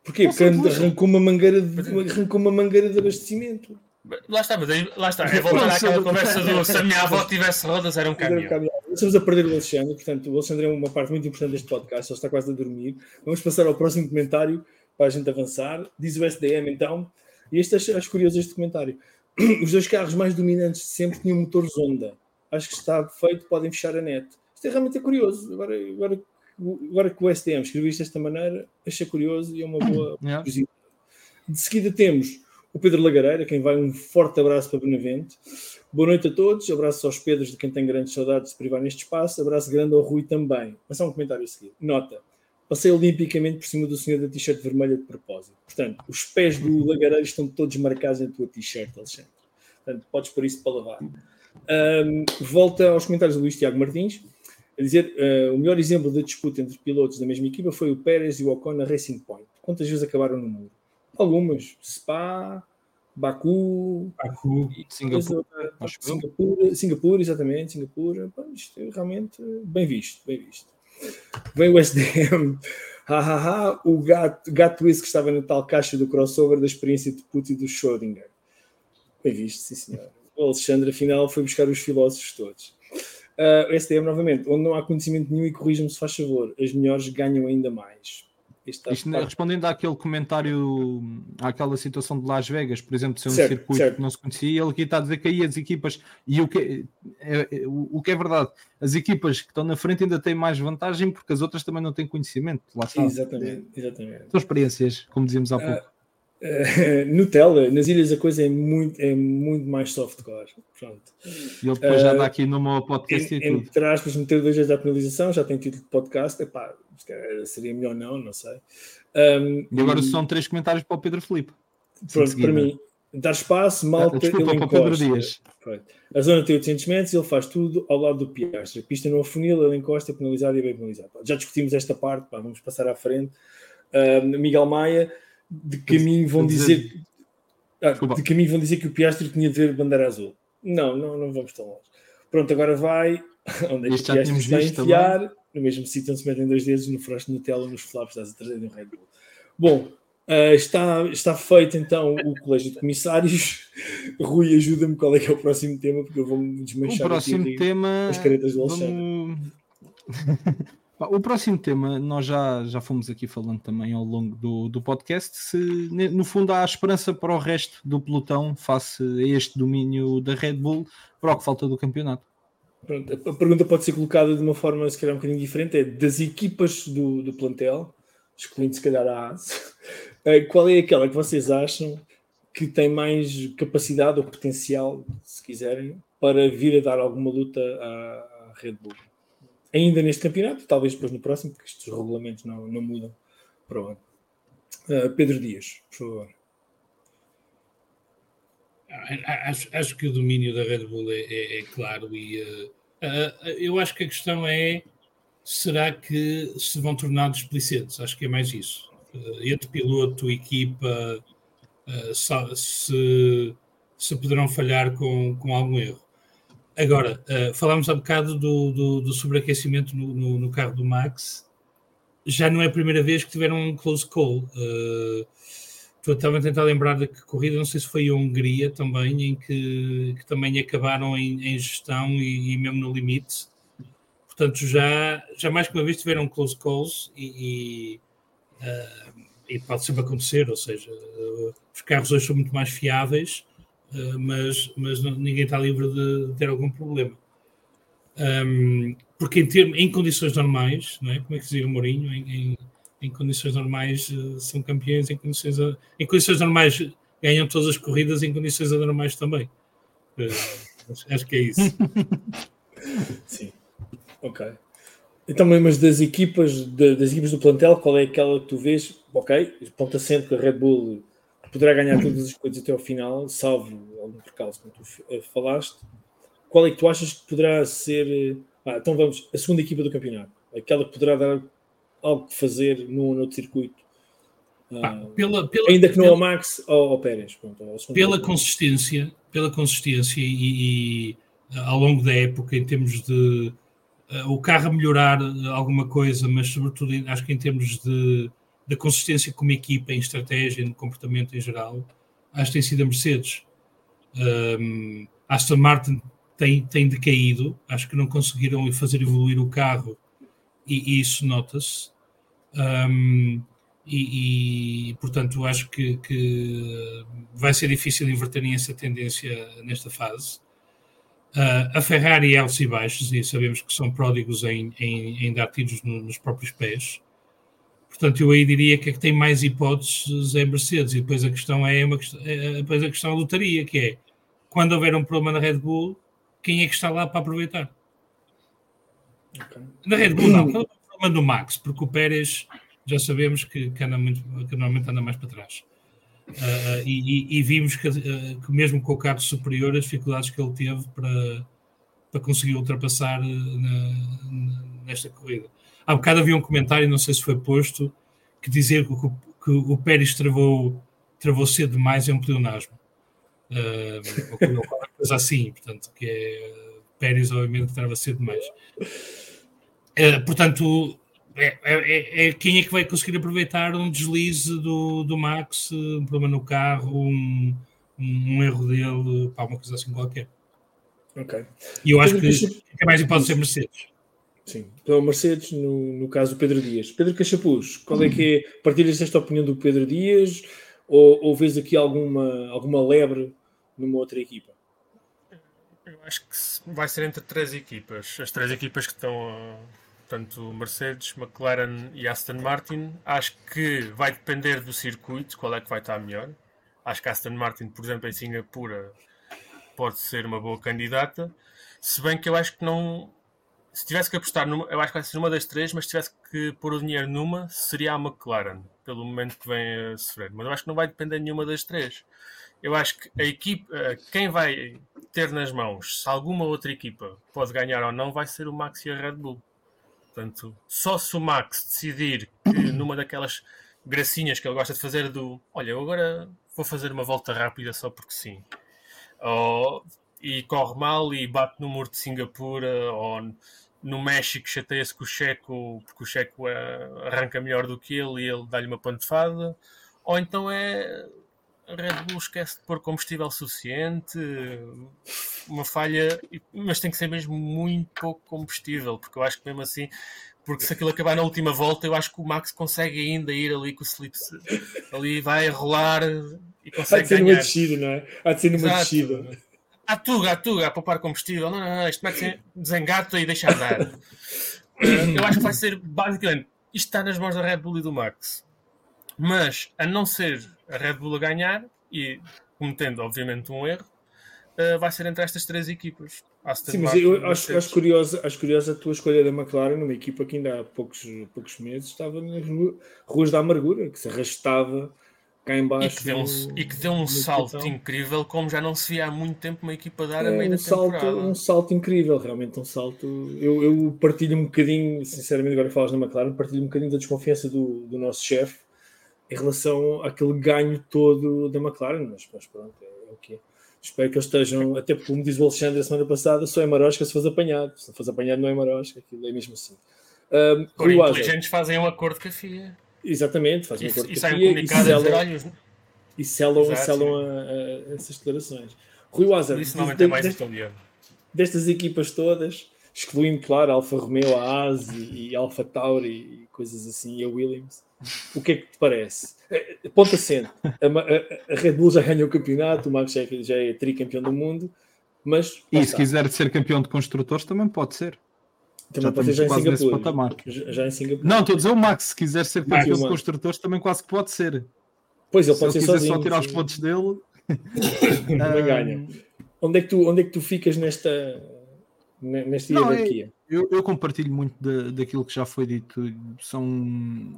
Porquê? Porque arrancou uma mangueira de, arrancou uma mangueira de abastecimento. Lá está, mas aí, lá está. É voltar àquela conversa do se a minha avó tivesse rodas era um caminhão. Estamos a perder o Alexandre, portanto, o Alexandre é uma parte muito importante deste podcast, ele está quase a dormir. Vamos passar ao próximo comentário para a gente avançar. Diz o SDM então, e este acho, acho curioso este comentário. [CLEARS THROAT] Os dois carros mais dominantes de sempre tinham motores Honda. Acho que está feito, podem fechar a net. Isto é realmente curioso. Agora, agora, agora que o SDM escreveu isto desta maneira, achei curioso e é uma boa [COUGHS] Yeah. De seguida temos o Pedro Lagareira, quem vai um forte abraço para Benavente. Boa noite a todos, abraço aos Pedros de quem tem grandes saudades de se privar neste espaço, abraço grande ao Rui também. Mas há um comentário a seguir. Nota, passei olimpicamente por cima do senhor da t-shirt vermelha de propósito. Portanto, os pés do Lagareira estão todos marcados na tua t-shirt, Alexandre. Portanto, podes pôr isso para lavar. Um, volta aos comentários do Luís Tiago Martins, a dizer uh, o melhor exemplo da disputa entre pilotos da mesma equipa foi o Pérez e o Ocon na Racing Point. Quantas vezes acabaram no muro? Algumas. Spa, Baku, Baku, Singapura. Singapura, Singapura, exatamente, Singapura. Pá, isto é realmente bem visto, bem visto. Vem o SDM. [LAUGHS] Ha, ha, ha, o gato, gato esse que estava na tal caixa do crossover da experiência de Putin e do Schrödinger. Bem visto, sim senhor. O Alexandre, afinal, foi buscar os filósofos todos. Ah, o SDM, novamente, onde não há conhecimento nenhum e corrijam-me se faz favor, as melhores ganham ainda mais. Isto, parte- respondendo àquele comentário, àquela situação de Las Vegas, por exemplo, ser um Certo, circuito certo. que não se conhecia, ele aqui está a dizer que aí as equipas, e o que é, é- o, o que é verdade, as equipas que estão na frente ainda têm mais vantagem porque as outras também não têm conhecimento. Lá está. Exatamente, exatamente. São experiências, como dizíamos há Ah, pouco. Eh, [LAUGHS] Nutella, nas ilhas a coisa é muito, é muito mais softcore. Pronto. E ele depois já ah, dá aqui no meu podcast e tudo. entre aspas, meter dois vezes a penalização, já tem título de podcast. Epá, seria melhor não, não sei. Um, E agora são três comentários para o Pedro Felipe. pronto, para mim, dar espaço, malta, Desculpa, ele o Pedro encosta. Dias. A zona tem 800 metros, ele faz tudo ao lado do Piastre. A pista não afunila, ele encosta, é penalizado e é bem penalizado. Já discutimos esta parte, pá, vamos passar à frente. Miguel Maia, de caminho vão dizer- ah, de caminho vão dizer que o Piastre tinha de ver bandeira azul. Não, não, não vamos tão longe. Pronto, agora vai. [LAUGHS] Onde é que o tínhamos está a enfiar? No mesmo sítio onde se metem dois dedos no frost de Nutella nos flaps, estás a trazer um Red Bull. Bom, ah, está, está feito então o colégio de comissários. [LAUGHS] Rui, ajuda-me qual é que é o próximo tema, porque eu vou-me O desmanchar próximo aqui. tema. as caretas do Alexandre. vamos- [LAUGHS] O próximo tema, nós já, já fomos aqui falando também ao longo do, do podcast. Se no fundo há esperança para o resto do pelotão face a este domínio da Red Bull para o que falta do campeonato. Pronto, a pergunta pode ser colocada de uma forma se calhar um bocadinho diferente, é das equipas do, do plantel, excluindo se calhar a AS, [LAUGHS] eh, qual é aquela que vocês acham que tem mais capacidade ou potencial, se quiserem, para vir a dar alguma luta à Red Bull? Ainda neste campeonato, talvez depois no próximo, porque estes regulamentos não, não mudam para o ano. Eh, Pedro Dias, por favor. A- Acho, acho que o domínio da Red Bull é, é- é claro e eh, ah, eu acho que a questão é será que se vão tornar displicentes? Acho que é mais isso. Entre piloto equipa se, se poderão falhar com, com algum erro. Agora, eh, falámos há bocado do, do, do sobreaquecimento no, no- no carro do Max. Já não é a primeira vez que tiveram um close call. Eh, Estou estava a tentar lembrar que corrida, não sei se foi a Hungria também, em que, que também acabaram em, em gestão e, e mesmo no limite. Portanto, já, já mais que uma vez tiveram close calls e, e, ah, e pode sempre acontecer, ou seja, os carros hoje são muito mais fiáveis, mas, mas não- ninguém está livre de, ter algum problema. Ahm, porque em, termos, em condições normais, não é? como é que dizia o Mourinho, em, em, em condições normais eh, são campeões, em condições, a- em condições normais ganham todas as corridas, em condições anormais também. Eh, acho- que é isso. [LAUGHS] Sim. Ok. Então, mas das equipas, da- das equipas do plantel, qual é aquela que tu vês? Ok, ponto assente que a Red Bull poderá ganhar todas as coisas até ao final, salvo algum percalço, como tu eh, falaste. Qual é que tu achas que poderá ser. eh, Ah, então vamos, a segunda equipa do campeonato, aquela que poderá dar algo que fazer num outro circuito. Pá, Ah, pela, pela, ainda que não pela- ao Max ou ao Pérez. Pronto, ao pela consistência, pela consistência e, e, ao longo da época, em termos de eh, o carro a melhorar eh, alguma coisa, mas sobretudo acho que em termos de, de consistência como equipa, em estratégia, em comportamento em geral, acho que tem sido a Mercedes. Um, Aston Martin tem, tem decaído, acho que não conseguiram fazer evoluir o carro e, e isso nota-se. Um, e, e, portanto acho que, que vai ser difícil inverterem essa tendência nesta fase. Uh, a Ferrari é altos e baixos e sabemos que são pródigos em, em, em dar tiros no- nos próprios pés. Portanto, eu aí diria que a que tem mais hipóteses é a Mercedes e depois a questão é uma questão, é- depois a questão da lotaria, que é quando houver um problema na Red Bull, quem é que está lá para aproveitar? Ok. Na Red Bull não, quando houver um problema no Max, porque o Pérez já sabemos que, que anda muito, que normalmente anda mais para trás. Ah, e, e- vimos que, ah, que mesmo com o carro superior, as dificuldades que ele teve para, para conseguir ultrapassar na- nesta corrida. Há bocado havia um comentário, não sei se foi posto, que dizer que, o- que o Pérez travou, travou cedo demais é um pleonasmo. Ah, ou qualquer coisa assim, portanto, que é Pérez, obviamente, trava cedo demais. Ah, portanto, é, é- é quem é que vai conseguir aproveitar um deslize do, do Max, um problema no carro, um, um erro dele, pá, uma coisa assim qualquer. Ok. E eu acho que, que é mais pode ser Mercedes. Sim, pela Mercedes, no, no caso do Pedro Dias. Pedro Cachapuz, qual é que é? Partilhas esta opinião do Pedro Dias ou, ou vês aqui alguma, alguma lebre numa outra equipa? Eu acho que vai ser entre três equipas. As três equipas que estão, tanto Mercedes, McLaren e Aston Martin. Acho que vai depender do circuito, qual é que vai estar melhor. Acho que Aston Martin, por exemplo, em Singapura, pode ser uma boa candidata. Se bem que eu acho que não. Se tivesse que apostar numa, eu acho que vai ser uma das três, mas se tivesse que pôr o dinheiro numa, seria a McLaren, pelo momento que vem a sofrer. Mas eu acho que não vai depender de nenhuma das três. eu acho que a equipa, eh, quem vai ter nas mãos, se alguma outra equipa pode ganhar ou não, vai ser o Max e a Red Bull. Portanto, só se o Max decidir que numa daquelas gracinhas que ele gosta de fazer do olha, eu agora vou fazer uma volta rápida só porque sim. Ou, e corre mal e bate no muro de Singapura ou no México chateia-se com o Checo porque o Checo eh, arranca melhor do que ele e ele dá-lhe uma pantofada. Ou então é a Red Bull esquece de pôr combustível suficiente, uma falha, mas tem que ser mesmo muito pouco combustível, porque eu acho que mesmo assim, porque se aquilo acabar na última volta, eu acho que o Max consegue ainda ir ali com o slip, ali vai a rolar e consegue Há de ser ganhar. uma descida, não é? Há de ser uma descida. A tuga, a tuga, a poupar combustível. Não, não, não, isto Max desengata e deixa andar. [COUGHS] eu acho que vai ser, basicamente, isto está nas mãos da Red Bull e do Max. Mas, a não ser a Red Bull a ganhar e cometendo, obviamente, um erro, uh, vai ser entre estas três equipas. Aston Sim, mas eu acho, acho, curiosa, acho curiosa a tua escolha da McLaren numa equipa que ainda há poucos, poucos meses estava nas ruas da amargura, que se arrastava cá embaixo. E que deu um, e que deu um salto incrível, como já não se via há muito tempo uma equipa dar é, a meio um da salto, temporada. Um salto incrível, realmente um salto. Eu, eu partilho um bocadinho, sinceramente, agora que falas na McLaren, partilho um bocadinho da desconfiança do, do nosso chefe em relação àquele ganho todo da McLaren, mas, mas pronto, é, é o que é. Espero que eles estejam, até porque, como diz o Alexandre a semana passada, só é marosca se fosse apanhado. Se não fosse apanhado, não é marosca, aquilo é mesmo assim. Um, Por inteligentes fazem um acordo com a FIA. Exatamente, fazem um acordo com a FIA um e selam, e selam, Exato, selam a, a, essas declarações. Rui Wazer, isso não mais italiano. Destas equipas todas, excluindo, claro, Alfa Romeo, a ASI e Alfa Tauri e coisas assim, e a Williams o que é que te parece? Eh, ponto acento. A, a, a, Red Bull já ganhou o campeonato, o Max já, é, já é tricampeão do mundo, mas. E se quiser ser campeão de construtores, também pode ser. Também já pode ser já em Singapura. Já, já em Singapura. Não, estou a dizer o Max, se quiser ser campeão de construtores, também quase que pode ser. Pois ele pode se ser sozinho, só tirar sim. os pontos dele. [COUGHS] ganha. Onde é, que tu, onde é que tu ficas nesta, nesta não, é- hierarquia? Eu, eu, compartilho muito da, daquilo que já foi dito. São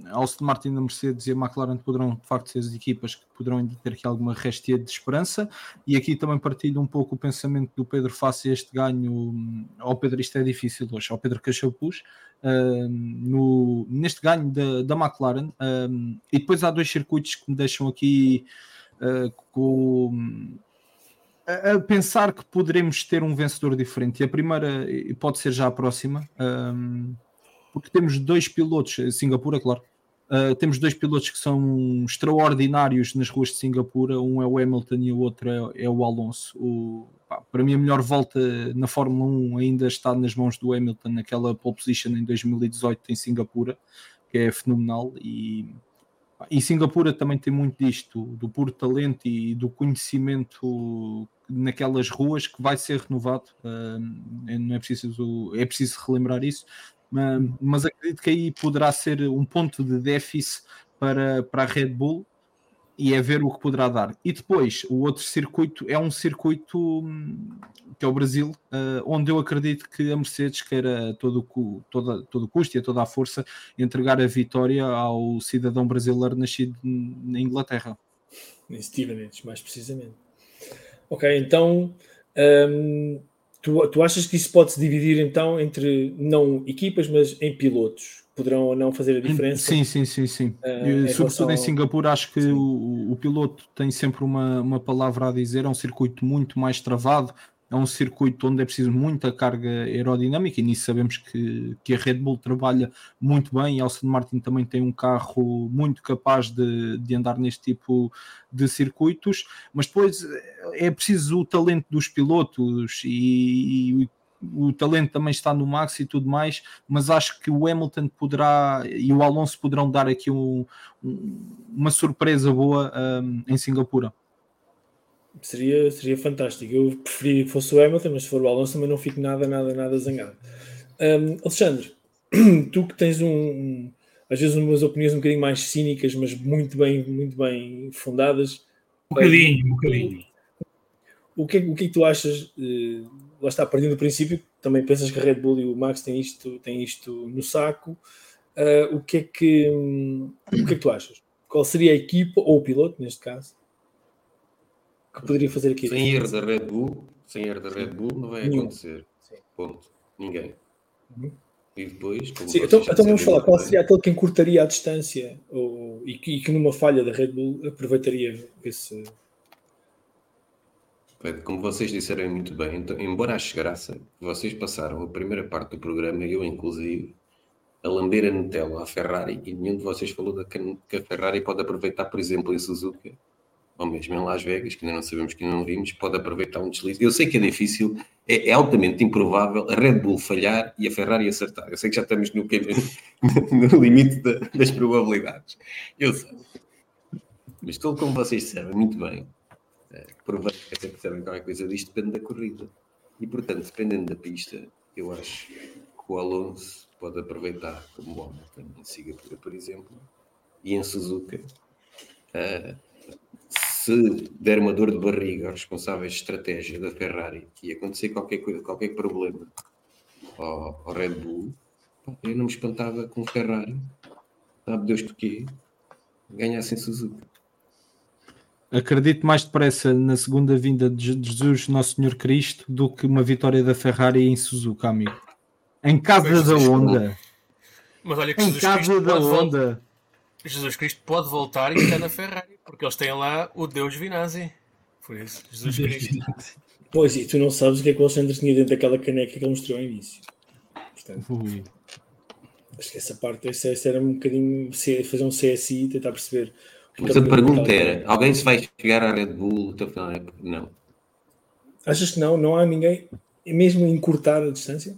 a Aston Martin, a Mercedes e a McLaren poderão de facto ser as equipas que poderão ainda ter aqui alguma restia de esperança. E aqui também partilho um pouco o pensamento do Pedro face a este ganho. Ao oh, Pedro, isto é difícil hoje. Ao Pedro Cachapuz, uh, no, neste ganho da, da McLaren. Uh, e depois há dois circuitos que me deixam aqui uh, com a pensar que poderemos ter um vencedor diferente. E a primeira pode ser já a próxima, um, porque temos dois pilotos, Singapura, claro. Uh, temos dois pilotos que são extraordinários nas ruas de Singapura. Um é o Hamilton e o outro é, é o Alonso. O, pá, para mim, a melhor volta na Fórmula 1 ainda está nas mãos do Hamilton, naquela pole position em 2018 em Singapura, que é fenomenal. E e Singapura também tem muito disto, do puro talento e do conhecimento naquelas ruas que vai ser renovado. Uh, não é preciso, é preciso relembrar isso, mas acredito que aí poderá ser um ponto de déficit para, para a Red Bull e é ver o que poderá dar. E depois, o outro circuito é um circuito que é o Brasil, uh, onde eu acredito que a Mercedes queira todo o, todo o custo e a toda a força entregar a vitória ao cidadão brasileiro nascido na Inglaterra. Em Stevenage, mais precisamente. Ok, então um, tu, tu achas que isso pode se dividir então entre não equipas, mas em pilotos? Poderão ou não fazer a diferença? Sim, sim, sim, sim. Uh, Sobretudo em Singapura, acho que o, o, piloto tem sempre uma, uma palavra a dizer, é um circuito muito mais travado, é um circuito onde é preciso muita carga aerodinâmica e nisso sabemos que, que a Red Bull trabalha muito bem e Aston Martin também tem um carro muito capaz de, de andar neste tipo de circuitos, mas depois é preciso o talento dos pilotos e, e o talento também está no Max e tudo mais, mas acho que o Hamilton poderá e o Alonso poderão dar aqui um, um, uma surpresa boa um, em Singapura. Seria, seria fantástico. Eu preferia que fosse o Hamilton, mas se for o Alonso também não fico nada, nada, nada zangado. Um, Alexandre, [CLEARS THROAT] tu que tens um, às vezes umas opiniões um bocadinho mais cínicas, mas muito bem, muito bem fundadas. Um bocadinho, um bocadinho. O que, é, o que é que tu achas? Uh, lá está, partindo do princípio, também pensas que a Red Bull e o Max têm isto, têm isto no saco. Uh, o, que é que, um, o que é que tu achas? Qual seria a equipa, ou o piloto, neste caso, que poderia fazer aqui. Sem erro da Red Bull, sem erro da Red Bull, não vai Nenhum. acontecer. Ponto. Ninguém. Uhum. E depois, como Sim, então, então vamos falar, qual muito seria aquele que encurtaria a distância ou, e, que, e que numa falha da Red Bull aproveitaria esse. Como vocês disseram muito bem, então, embora ache graça, vocês passaram a primeira parte do programa, eu inclusive, a lamber a Nutella à Ferrari e nenhum de vocês falou da que que a Ferrari pode aproveitar, por exemplo, em Suzuka, ou mesmo em Las Vegas, que ainda não sabemos que ainda não vimos, pode aproveitar um deslize. Eu sei que é difícil, é, é altamente improvável a Red Bull falhar e a Ferrari acertar. Eu sei que já estamos no, [LAUGHS] no limite da- das probabilidades. Eu sei. Mas tudo como vocês sabem muito bem, eh, provavelmente até percebem qualquer coisa disto, depende da corrida. E portanto, dependendo da pista, eu acho que o Alonso pode aproveitar como o Hamilton em Singapura, por exemplo, e em Suzuka. eh, se der uma dor de barriga aos responsáveis de estratégia da Ferrari e acontecer qualquer coisa, qualquer problema ao, ao Red Bull, eu não me espantava com o Ferrari, sabe Deus porquê, ganhassem Suzuka. Acredito mais depressa na segunda vinda de Je- de Jesus, Nosso Senhor Cristo, do que uma vitória da Ferrari em Suzuka, amigo. Em casa da Jesus, Honda. Mas olha que Em Jesus casa Cristo, da vol- Honda. Jesus Cristo pode voltar e estar na Ferrari, porque eles têm lá o Deus Vinazzi. Por isso, Jesus Cristo. Pois, e tu não sabes o que é que o Alexandre tinha dentro daquela caneca que ele mostrou ao início. Portanto, Ui. acho que essa parte, essa, essa era um bocadinho fazer um CSI e tentar perceber. Mas é a pergunta era: alguém se vai chegar à Red Bull até o final da época? Não. Achas que não? Não há ninguém, mesmo encurtar a distância?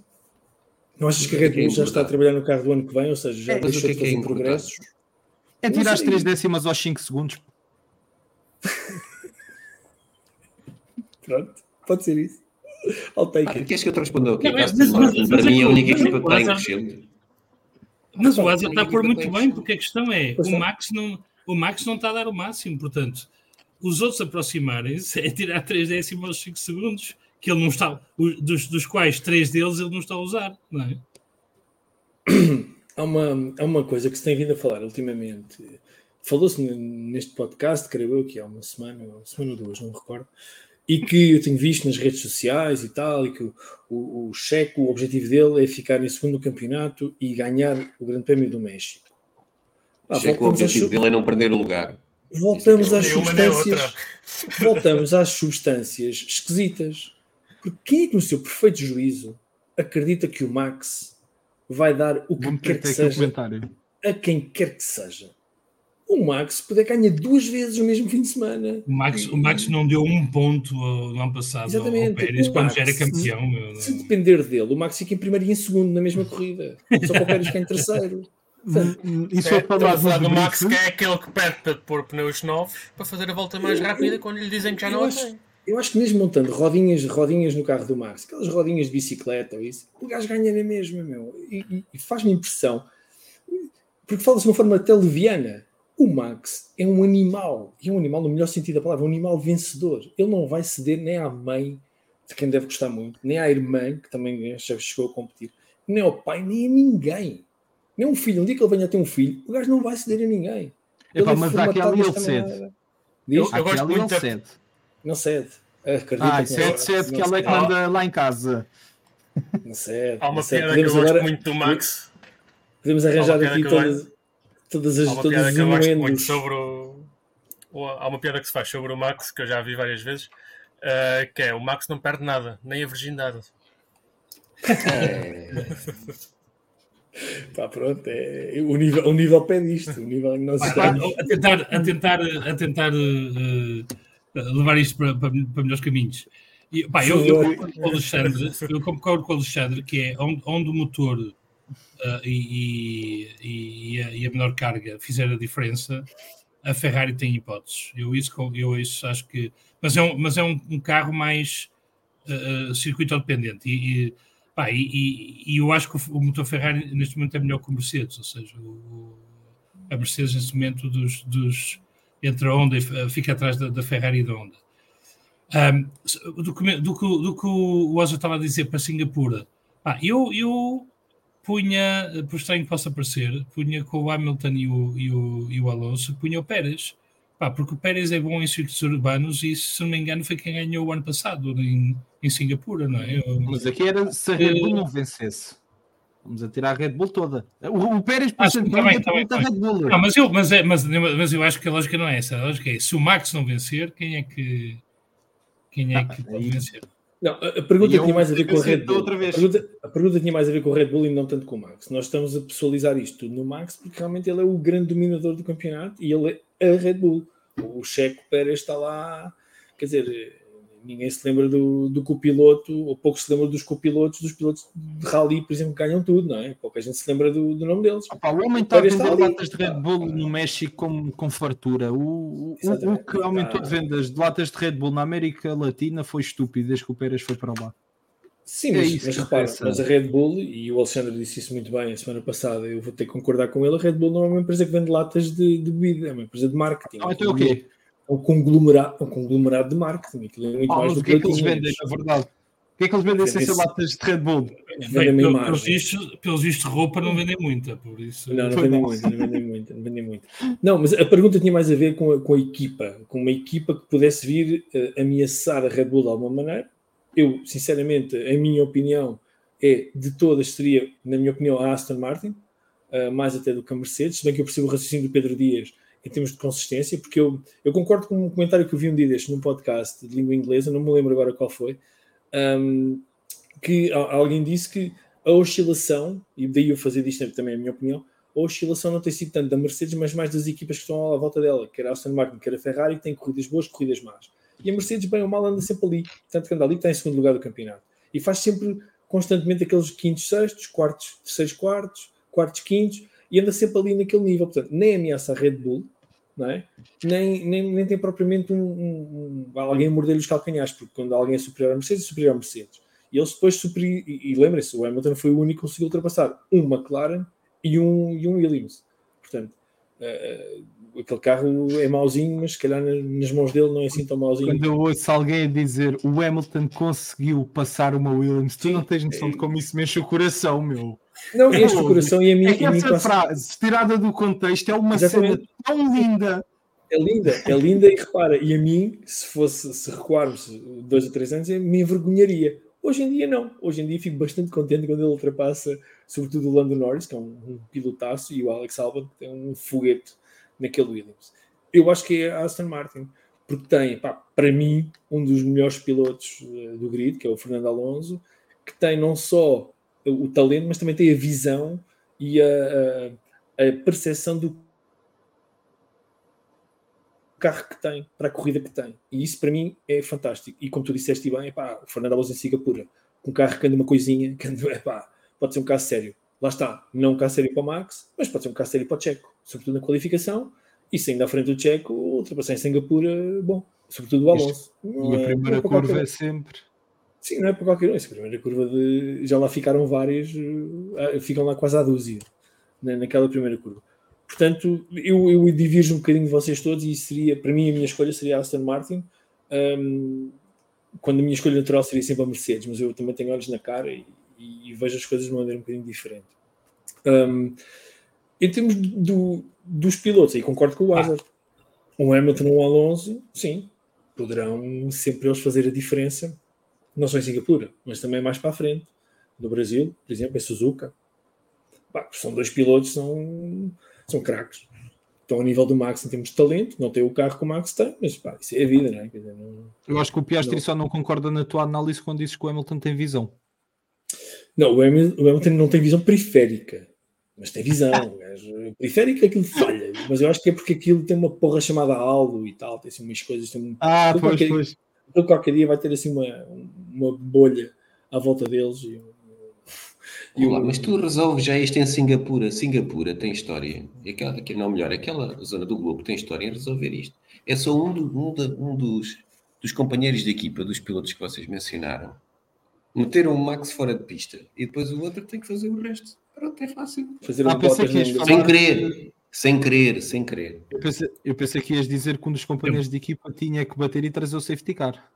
Não achas que a Red Bull já está a trabalhar no carro do ano que vem? Ou seja, já É, deixou de é é fazer encurtar? progressos? É tirar as sei. 3 décimas aos 5 segundos. Pronto, pode ser isso. I'll take Ah, queres que eu te responda o quê? Mas- para mim é a é única que- equipa que está em crescendo. Mas o Asa está a pôr muito bem, porque a questão é, o é. Max, não, o Max não está a dar o máximo, portanto, os outros aproximarem-se é tirar 3 décimos aos 5 segundos, que ele não está, dos, dos quais 3 deles ele não está a usar, não é? [COUGHS] Há uma, há uma coisa que se tem vindo a falar ultimamente. Falou-se neste podcast, creio eu, que há uma semana, uma semana ou duas, não me recordo, e que eu tenho visto nas redes sociais e tal, e que o, o, o Checo, o objetivo dele é ficar em segundo campeonato e ganhar o Grande Prémio do México. Ah, que o às, objetivo su- dele é não perder o lugar. voltamos às uma nem substâncias. Voltamos às substâncias esquisitas. Porque quem é que, no seu perfeito juízo, acredita que o Max vai dar o que Vamos quer que seja a quem quer que seja? O Max poder ganhar duas vezes no mesmo fim de semana. O Max, o Max não deu um ponto ao- no ano passado ao- ao Exatamente, Pérez o quando Max, já era campeão. Se não- depender dele, o Max fica em primeiro e em segundo na mesma corrida. Só para o Pérez ficar em terceiro. Hum, Isso É, é para a falar do Max, que é aquele que pede para pôr pneus novos para fazer a volta mais rápida quando lhe dizem que já Eu não a acho- tem. Eu acho que mesmo montando rodinhas, rodinhas no carro do Max, aquelas rodinhas de bicicleta ou isso, o gajo ganha na mesma, meu. E, e- e faz-me impressão, porque fala-se de uma forma até leviana. O Max é um animal, e é um animal no melhor sentido da palavra, um animal vencedor. Ele não vai ceder nem à mãe, de quem deve gostar muito, nem à irmã, que também já chegou a competir, nem ao pai, nem a ninguém. Nem um filho. Um dia que ele venha a ter um filho, o gajo não vai ceder a ninguém. Epá, é mas formatado àquela ele cede. Eu- eu gosto muito ele cede. Não cede. Acredita Ah, cede, cede, que ela é que manda lá em casa. Não cede. Há uma piada que eu Podemos gosto agora- muito do Max. Podemos arranjar aqui eu todas, todas as Há uma todos piada que eu gosto muito sobre o. o- Há uma piada que se faz sobre o Max, que eu já vi várias vezes, eh, que é o Max não perde nada, nem a virgindade. [LAUGHS] Pá, pronto, é, o, nível, o nível pede isto. O nível que nós estamos. a tentar, a tentar, a tentar eh, levar isto para, para, para melhores caminhos. E, pá, eu, eu concordo com o Alexandre, eu concordo com o Alexandre que é onde, onde o motor eh, e, e, e a, e a menor carga fizer a diferença, a Ferrari tem hipóteses. Eu isso, eu isso acho que. Mas é um, mas é um, um carro mais eh, circuito dependente. E, pá, e, eu acho que o, motor Ferrari neste momento é melhor que o Mercedes, ou seja, o, a Mercedes neste momento dos, dos entre a Honda e fica atrás da, da Ferrari e da Honda. Se- do, que, do, que, do que o Oza estava a dizer para Singapura, pá, eu, eu punha, por estranho que possa parecer, punha com o Hamilton e o, e o, e o Alonso, punha o Pérez, Pá, porque o Pérez é bom em circuitos urbanos e, se não me engano, foi quem ganhou o ano passado em, em Singapura, não é? Eu, Mas aqui era se a Red Bull não vencesse. Vamos a tirar a Red Bull toda. O, o Pérez, por Ah, não tá bem, é tá bem, da tá Red Bull. não, mas, eu, mas, é, mas, mas eu acho que a lógica não é essa. A lógica é, se o Max não vencer, quem é que, quem é Ah, que pode aí- vencer? Não, a, pergunta eu- tinha mais a ver com Red Bull. A pergunta, a pergunta tinha mais a ver com o Red Bull e não tanto com o Max. Nós estamos a pessoalizar isto no Max porque realmente ele é o grande dominador do campeonato e ele é a Red Bull. O Checo Pérez está lá, quer dizer, ninguém se lembra do, do copiloto, ou pouco se lembra dos copilotos, dos pilotos de rally, por exemplo, que ganham tudo, não é? Pouca gente se lembra do, do nome deles. Pá, o homem está a vender latas de Red Bull no México com, com fartura. O, o, o que aumentou de Tá. vendas de latas de Red Bull na América Latina foi estúpido desde que o Pérez foi para lá. Sim, É mas, isso mas repara, mas a Red Bull, e o Alexandre disse isso muito bem a semana passada, eu vou ter que concordar com ele, a Red Bull não é uma empresa que vende latas de, de bebida, é uma empresa de marketing. Ah, então é o quê? É um conglomerado, um conglomerado de marketing. Aquilo é muito Ah, mais do o que é que eles vendem, na verdade? O que é que eles vendem sem ser latas de Red Bull? Vendem pelos, vistos, pelos vistos, roupa não vendem muita, por isso. Não, não vendem muito, não vendem muito, não vendem muito. Não, mas a pergunta tinha mais a ver com a, com a equipa, com uma equipa que pudesse vir eh, ameaçar a Red Bull de alguma maneira. Eu, sinceramente, a minha opinião é, de todas, seria, na minha opinião, a Aston Martin, eh, mais até do que a Mercedes, se bem que eu percebo o raciocínio do Pedro Dias em termos de consistência, porque eu, eu concordo com um comentário que eu vi um dia deste num podcast de língua inglesa, não me lembro agora qual foi, ahm, que alguém disse que a oscilação, e daí eu fazer disto também a minha opinião, a oscilação não tem sido tanto da Mercedes, mas mais das equipas que estão à volta dela, quer a Aston Martin, quer a Ferrari, que têm corridas boas, corridas más. E a Mercedes, bem ou mal, anda sempre ali, tanto que anda ali está em segundo lugar do campeonato. E faz sempre, constantemente, aqueles quintos, sextos, quartos, terceiros, quartos, quartos, quintos, e anda sempre ali naquele nível. Portanto, nem ameaça a Red Bull, não é? nem, nem, nem tem propriamente um, um- um- alguém a morder-lhe os calcanhares, porque quando alguém é superior à Mercedes, é superior à Mercedes. E eles depois superi- e, e lembrem-se, o Hamilton foi o único que conseguiu ultrapassar um McLaren e um, e um Williams. Portanto, eh, aquele carro é mauzinho, mas se calhar na- nas mãos dele não é assim tão mauzinho. Quando eu ouço alguém dizer o Hamilton conseguiu passar uma Williams, tu não tens noção de como isso mexe o coração, meu. Não, este o coração e a mim, É que e a mim essa quase- frase, tirada do contexto, é uma Exatamente. cena tão linda. é linda, é linda e repara, e a mim, se fosse, se recuarmos dois ou três anos, me envergonharia. Hoje em dia não, hoje em dia fico bastante contente quando ele ultrapassa, sobretudo o Lando Norris, que é um, um pilotaço, e o Alex Albon, que tem um foguete naquele Williams. Eu acho que é a Aston Martin, porque tem, pá, para mim, um dos melhores pilotos eh, do grid, que é o Fernando Alonso, que tem não só o talento, mas também tem a visão e a, a, a percepção do carro que tem, para a corrida que tem. E isso para mim é fantástico. E como tu disseste bem, epá, o Fernando Alonso em Singapura, com um carro que anda uma coisinha, que anda, [LAUGHS] epá, pode ser um caso sério. Lá está, não um caso sério para o Max, mas pode ser um caso sério para o Checo, sobretudo na qualificação. E saindo à frente do Checo, ultrapassar em Singapura, bom, sobretudo o Alonso. E a é- primeira curva é um. sempre. Sim, não é para qualquer um. Essa primeira curva de. Já lá ficaram várias, eh, ficam lá quase à dúzia na- naquela primeira curva. Portanto, eu, eu divirjo um bocadinho de vocês todos e seria, para mim, a minha escolha seria a Aston Martin. Ahm, quando a minha escolha natural seria sempre a Mercedes, mas eu também tenho olhos na cara e, e vejo as coisas de uma maneira um bocadinho diferente. Ahm, em termos do, dos pilotos, aí concordo com o Hazard. O Hamilton ou o Alonso, sim, poderão sempre eles fazer a diferença, não só em Singapura, mas também mais para a frente. No Brasil, por exemplo, em Suzuka. Pá, são dois pilotos, são, são craques. Estão ao nível do Max em termos de talento, não tem o carro que o Max tem, mas pá, isso é a vida, não é? Dizer, não, Eu acho que o Piastri Não. só não concorda na tua análise quando dizes que o Hamilton tem visão. Não, o Hamilton, não tem visão periférica, mas tem visão. periférica aquilo falha, mas eu acho que é porque aquilo tem uma porra chamada halo e tal, tem assim umas coisas. Tem um, Ah, Eu pois, qualquer- pois. ele qualquer dia vai ter assim uma, uma bolha à volta deles. E, e Olá, mas tu resolves já isto em Singapura. Singapura tem história. Aquela, que, não, melhor, aquela zona do globo tem história em resolver isto. É só um, do- um, da- um dos, dos companheiros de equipa, dos pilotos que vocês mencionaram, meter um Max fora de pista e depois o outro tem que fazer o resto. Pronto, é fácil. fazer Ah, botas que falar- Sem querer. Sem querer, sem querer. Eu pensei, eu pensei que ias dizer que um dos companheiros de equipa tinha que bater e trazer o safety car.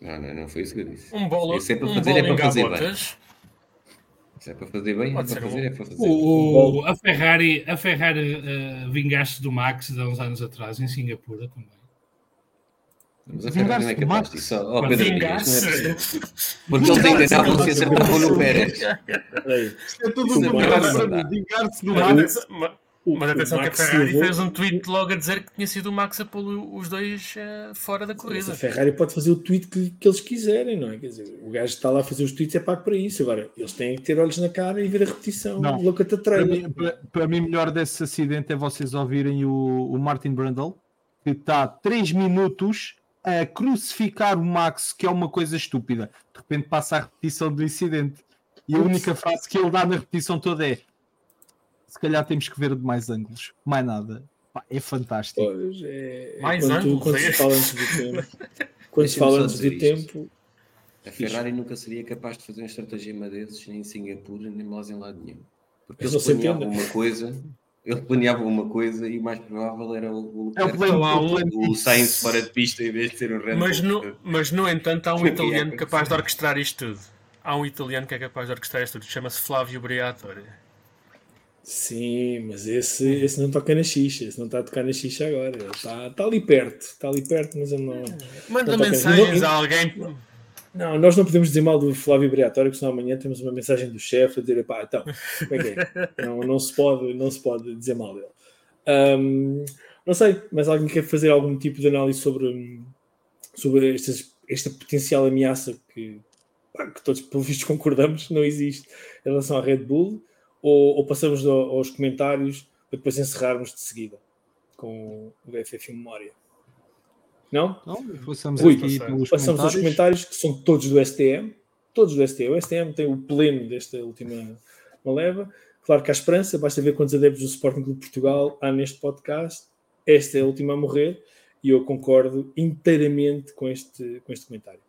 Não, não, não foi isso que eu disse. Um bolo, Esse é para um fazer, é para fazer bem. Se é para fazer bem, é para fazer, um- é para fazer. O, o- a Ferrari, a Ferrari uh, vingaste do Max há uns anos atrás em Singapura também. Mas a Ferrari não é Vingar-se do capaz disso. Oh, Pedro Dias, não é Vingar-se. possível. Porque eles enganavam-se e acertavam no Pérez. Isto é tudo é uma graça, vingar-se do Mas Max. mas atenção que a Ferrari fez um tweet logo a dizer que tinha sido o Max a pôr os dois eh, fora da Mas corrida. a Ferrari pode fazer o tweet que, que eles quiserem, não é? Quer dizer, o gajo que está lá a fazer os tweets é pago para isso. Agora, eles têm que ter olhos na cara e ver a repetição. Não. The Para mim, para, para mim, melhor desse acidente é vocês ouvirem o, o Martin Brundle, que está 3 minutos a crucificar o Max, que é uma coisa estúpida. De repente passa a repetição do incidente. E a única frase que ele dá na repetição toda é: Se calhar temos que ver de mais ângulos. Mais nada. Pá, é fantástico. Pois, é, é Mais quando, ângulos, quando é se fala antes do tempo. [LAUGHS] Quando se fala antes do isto. tempo. A Ferrari nunca seria capaz de fazer um estratagema desses nem em Singapura, nem mais em lado nenhum. Porque eles não se planeavam entende. uma coisa, eles planeavam uma coisa e o mais provável era o, o, É o o o Sainz fora de pista em vez de ser um Red Mas Bull. no, mas, no entanto, há um [LAUGHS] italiano capaz de orquestrar isto tudo. Há um italiano que é capaz de orquestrar isto tudo. Chama-se Flávio Briatore. Sim, mas esse, esse não toca na xixa. Esse não está a tocar na xixa agora. Ele está, está ali perto. Está ali perto, mas ele não. Manda Não mensagens não- a alguém. Não, nós não podemos dizer mal do Flávio Briatório, que senão amanhã temos uma mensagem do chefe a dizer, pá, então, como é que é? [LAUGHS] Não, não, se pode, não se pode dizer mal dele. Ahm, não sei, mas alguém quer fazer algum tipo de análise sobre, sobre estas, esta potencial ameaça que, pá, que todos, pelo visto, concordamos, não existe em relação à Red Bull, ou, ou passamos ao- aos comentários para depois encerrarmos de seguida com o em memória? Não? Então, passamos Rui, aqui passamos. aos comentários. comentários que são todos do STM. Todos do STM. O STM tem o pleno desta última uma leva. Claro que há esperança, basta ver quantos adeptos do Sporting Clube de Portugal há neste podcast. Esta é a última a morrer e eu concordo inteiramente com este, com este comentário.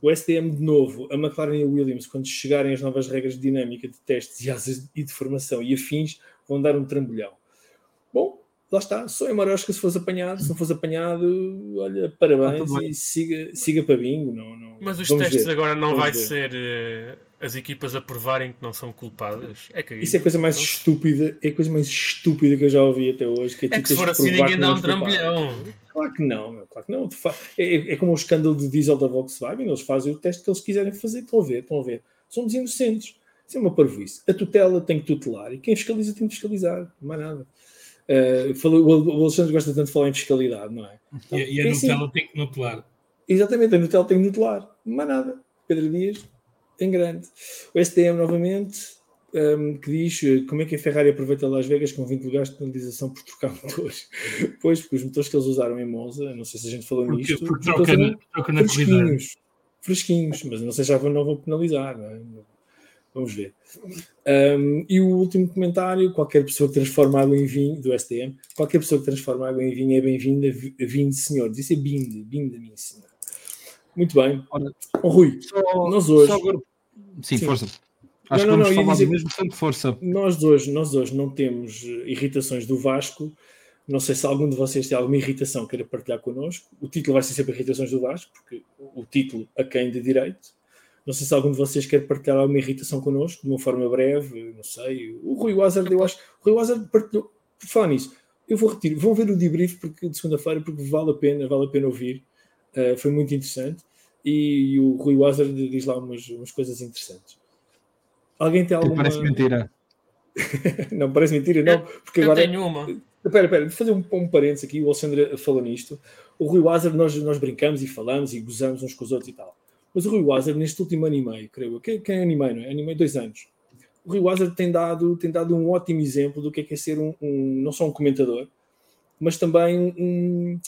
O STM, de novo, a McLaren e a Williams, quando chegarem as novas regras de dinâmica de testes e asas e de formação e afins, vão dar um trambolhão. Bom, lá está. Só em Marosca se fosse apanhado. Se não fosse apanhado, olha, parabéns bem. e siga, siga para bingo. Não, não, Mas os vamos testes ver. agora não Vamos vai ver. ser eh, as equipas a provarem que não são culpadas. É que Isso é a coisa mais Então, estúpida, é a coisa mais estúpida que eu já ouvi até hoje. Que É que tu se tens for assim ninguém que dá não um trambolhão. Claro que não, meu, claro que não. Fa- É, é como o escândalo de diesel da Volkswagen, eles fazem o teste que eles quiserem fazer, estão a ver, estão a ver. Somos inocentes. Isso é uma parvoíce. A tutela tem que tutelar e quem fiscaliza tem que fiscalizar, não mais nada. Uh, falou- o Alexandre gosta tanto de falar em fiscalidade, não é? E, e a É assim. Nutella tem que nutelar. Exatamente, a Nutella tem que nutelar, mais nada. Pedro Dias, em grande. O STM, novamente, um, que diz uh, como é que a Ferrari aproveita Las Vegas com 20 lugares de penalização por trocar motores. [LAUGHS] Pois, porque os motores que eles usaram em Monza, não sei se a gente falou Porque, nisto, porque troca, na, troca na corrida. fresquinhos, fresquinhos, mas não sei se já não vão penalizar, não é? Vamos ver. Um, e o último comentário: qualquer pessoa que transforma água em vinho, do STM, qualquer pessoa que transforma água em vinho é bem-vinda, vi- vinho de senhor. Isso é binde, binde, minha senhora. Muito bem. Ora, Oh, Rui, Só- nós hoje, agora- Sim, Sim. força. Não, Acho não, que não, falar dizer- do mesmo, tanto força. nós hoje, nós hoje não temos eh, irritações do Vasco. Não sei se algum de vocês tem alguma irritação que queira partilhar connosco. O título vai ser sempre Irritações do Vasco, porque o título a quem de direito. Não sei se algum de vocês quer partilhar alguma irritação connosco, de uma forma breve, não sei. O Rui Wazard, eu acho. O Rui Wazard partilhou. Por falar nisso, eu vou retirar. Vão ver o debrief porque, de segunda-feira, porque vale a pena, vale a pena ouvir. Uh, foi muito interessante. E, e o Rui Wazard diz lá umas, umas coisas interessantes. Alguém tem Que alguma. Parece mentira. [LAUGHS] não, parece mentira, não. Porque Eu agora. tenho uma. Espera, espera, vou fazer um, um parênteses aqui. O Alexandre falou nisto. O Rui Wazard, nós, nós brincamos e falamos e gozamos uns com os outros e tal. Mas o Rui Wazard, neste último ano e meio, creio eu, quem, quem animei, não é? Animei dois anos. O Rui Wazard tem dado, tem dado um ótimo exemplo do que é, que é ser um, um- não só um comentador, mas também um,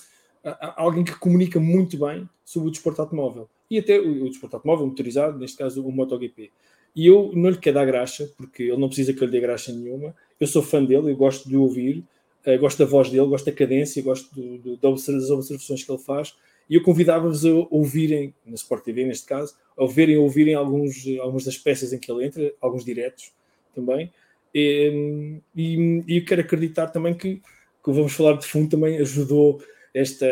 alguém que comunica muito bem sobre o desporto automóvel. E até o, o desporto automóvel motorizado, neste caso o MotoGP. E eu não lhe quero dar graxa, porque ele não precisa que eu lhe dê graxa nenhuma. Eu sou fã dele, eu gosto de ouvir, eh, gosto da voz dele, gosto da cadência, gosto do, do, das observações que ele faz. E eu convidava-vos a ouvirem, na Sport TV neste caso, a verem a ouvirem alguns, algumas das peças em que ele entra, alguns diretos também. E, e, e eu quero acreditar também que, que Vamos Falar de Fundo também ajudou esta,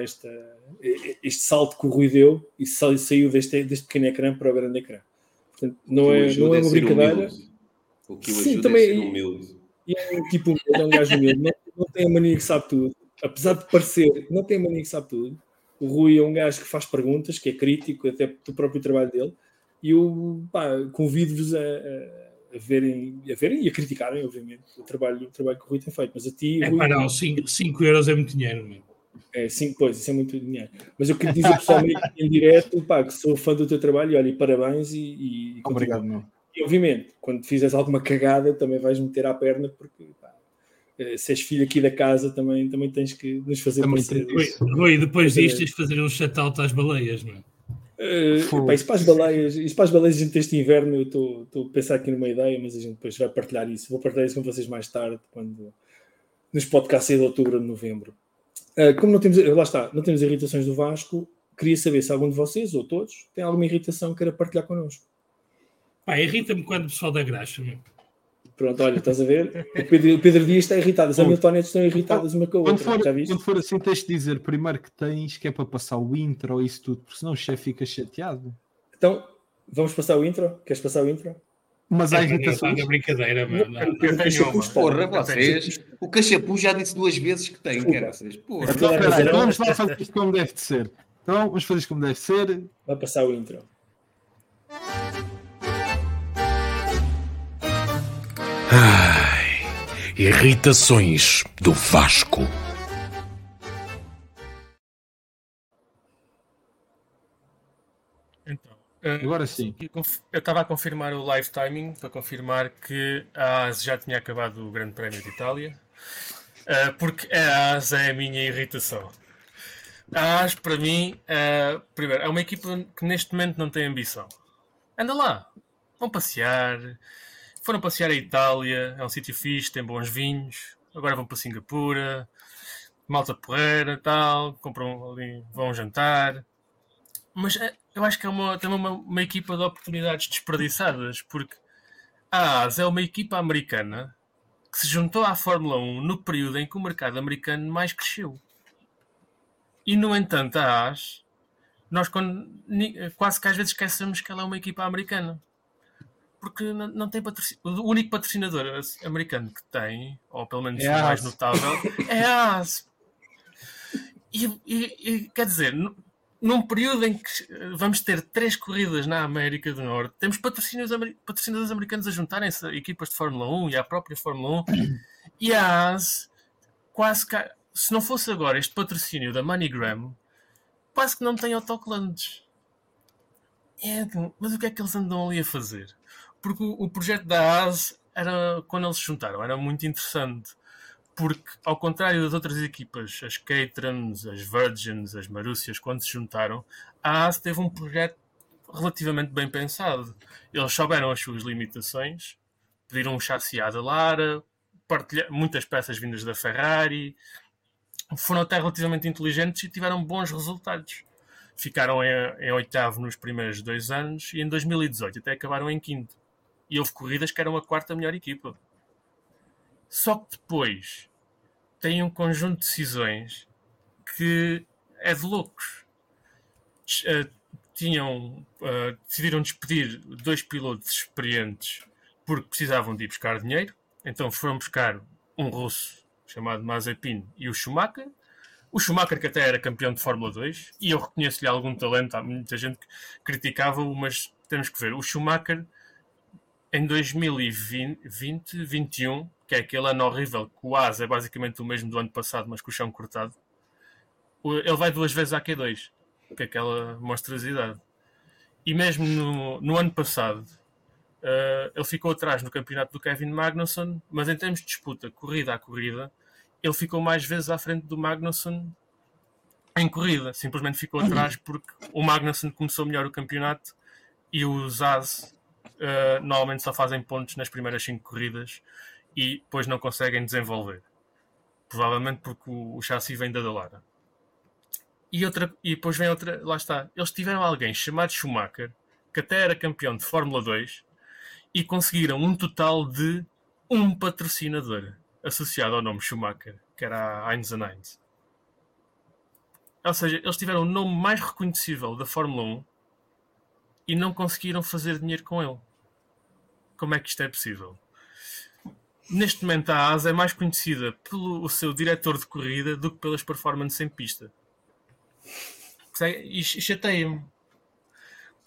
esta, este salto que o Rui deu e sa- saiu deste, deste pequeno ecrã para o grande ecrã. Portanto, não, é, não é é uma brincadeira. O que o Sim, ajuda também- é ser humilde. E é um tipo humilde, é um gajo humilde, não, não tem a mania que sabe tudo. Apesar de parecer, não tem a mania que sabe tudo. O Rui é um gajo que faz perguntas, que é crítico até do próprio trabalho dele. E eu convido-vos a, a- a verem, a verem e a criticarem, obviamente, o trabalho, o trabalho que o Rui tem feito. Mas a ti, É Rui, pá, não, 5 euros é muito dinheiro, meu. é, sim, pois, isso é muito dinheiro. Mas eu queria dizer pessoalmente em direto pá, que sou fã do teu trabalho e olha, e parabéns e, e, e Obrigado, meu. E obviamente, quando fizeres alguma cagada, também vais meter à perna, porque se és filho aqui da casa, também, também tens que nos fazer Também parecer. tem- Rui, Rui, depois disto tens de fazer um shout-out às baleias, meu. Eh, Fogo. pá, isso para as baleias, isso para as baleias, a gente este inverno, eu estou a pensar aqui numa ideia, mas a gente depois vai partilhar isso. Vou partilhar isso com vocês mais tarde, quando nos podcasts de outubro ou de novembro. Eh, como não temos, lá está, não temos irritações do Vasco, queria saber se algum de vocês, ou todos, tem alguma irritação que queira partilhar connosco. Pá, irrita-me quando o pessoal da graxa, meu. Pronto, olha, estás a ver? O Pedro, o Pedro Dias está irritado, as Fogo. Hamiltonians estão irritadas uma com a Quando outra, for, já viste? quando for assim, tens de dizer primeiro que tens, que é para passar o intro ou isso tudo, porque senão o chefe fica chateado. Então, vamos passar o intro? Queres passar o intro? Mas há É, irritações. é brincadeira, uma. Porra, vocês. O Cachapu já disse duas vezes que tem, caraças. Porra. Então, é então vamos lá fazer isto como deve de ser. Então, vamos fazer isto como deve ser. Vai passar o intro. Ai, irritações do Vasco. Então, eh, Agora sim. Eu estava a confirmar o live timing para confirmar que a AS já tinha acabado o Grande Prémio de Itália, eh, porque a AS é a minha irritação. A AS, para mim, eh, primeiro, é uma equipa que neste momento não tem ambição. Anda lá, vão passear. Foram passear a Itália, é um sítio fixe, tem bons vinhos. Agora vão para Singapura, malta porreira, tal, compram ali, vão jantar. Mas é, eu acho que é uma, também uma, uma equipa de oportunidades desperdiçadas, porque a AS é uma equipa americana que se juntou à Fórmula 1 no período em que o mercado americano mais cresceu. E, no entanto, a AS, nós quando, quase que às vezes esquecemos que ela é uma equipa americana. Porque não, tem patrocínio. O único patrocinador americano que tem, ou pelo menos É o mais notável, é a AS. E, e- e, quer dizer, nu- num período em que vamos ter três corridas na América do Norte, temos patrocínios, ameri- patrocinadores americanos a juntarem-se a equipas de Fórmula 1 e à própria Fórmula 1. E a AS, quase que, se não fosse agora este patrocínio da MoneyGram, quase que não tem autocolantes. É, mas o que é que eles andam ali a fazer? Porque o, o projeto da AS era, quando eles se juntaram, era muito interessante porque ao contrário das outras equipas, as Caterhams, as Virgins, as Marúcias, quando se juntaram, a AS teve um projeto relativamente bem pensado. Eles souberam as suas limitações, pediram um chassi à da Lara, muitas peças vindas da Ferrari, foram até relativamente inteligentes e tiveram bons resultados. Ficaram em, em oitavo nos primeiros dois anos e em 2018 até acabaram em quinto. E houve corridas que eram a quarta melhor equipa. Só que depois tem um conjunto de decisões que é de loucos. Eh, tinham, eh, decidiram despedir dois pilotos experientes porque precisavam de ir buscar dinheiro. Então foram buscar um russo chamado Mazepin e o Schumacher. O Schumacher, que até era campeão de Fórmula 2, e eu reconheço-lhe algum talento, há muita gente que criticava-o, mas temos que ver. O Schumacher, em 2020, 21, que é aquele ano horrível, que o AS é basicamente o mesmo do ano passado, mas com o chão cortado, o- ele vai duas vezes à Q2, que é aquela monstruosidade. E mesmo no, no ano passado, eh, ele ficou atrás no campeonato do Kevin Magnussen, mas em termos de disputa, corrida a corrida, ele ficou mais vezes à frente do Magnussen em corrida. Simplesmente ficou atrás porque o Magnussen começou melhor o campeonato e os AS eh, normalmente só fazem pontos nas primeiras cinco corridas e depois não conseguem desenvolver. Provavelmente porque o, o chassi vem da Dallara. E, outra, e depois vem outra, lá está. Eles tiveram alguém chamado Schumacher, que até era campeão de Fórmula 2, e conseguiram um total de um patrocinador associado ao nome Schumacher, que era a Heinz Heinz. Ou seja, eles tiveram o nome mais reconhecível da Fórmula 1 e não conseguiram fazer dinheiro com ele. Como é que isto é possível? neste momento a ASA é mais conhecida pelo seu diretor de corrida do que pelas performances em pista. E chateia-me.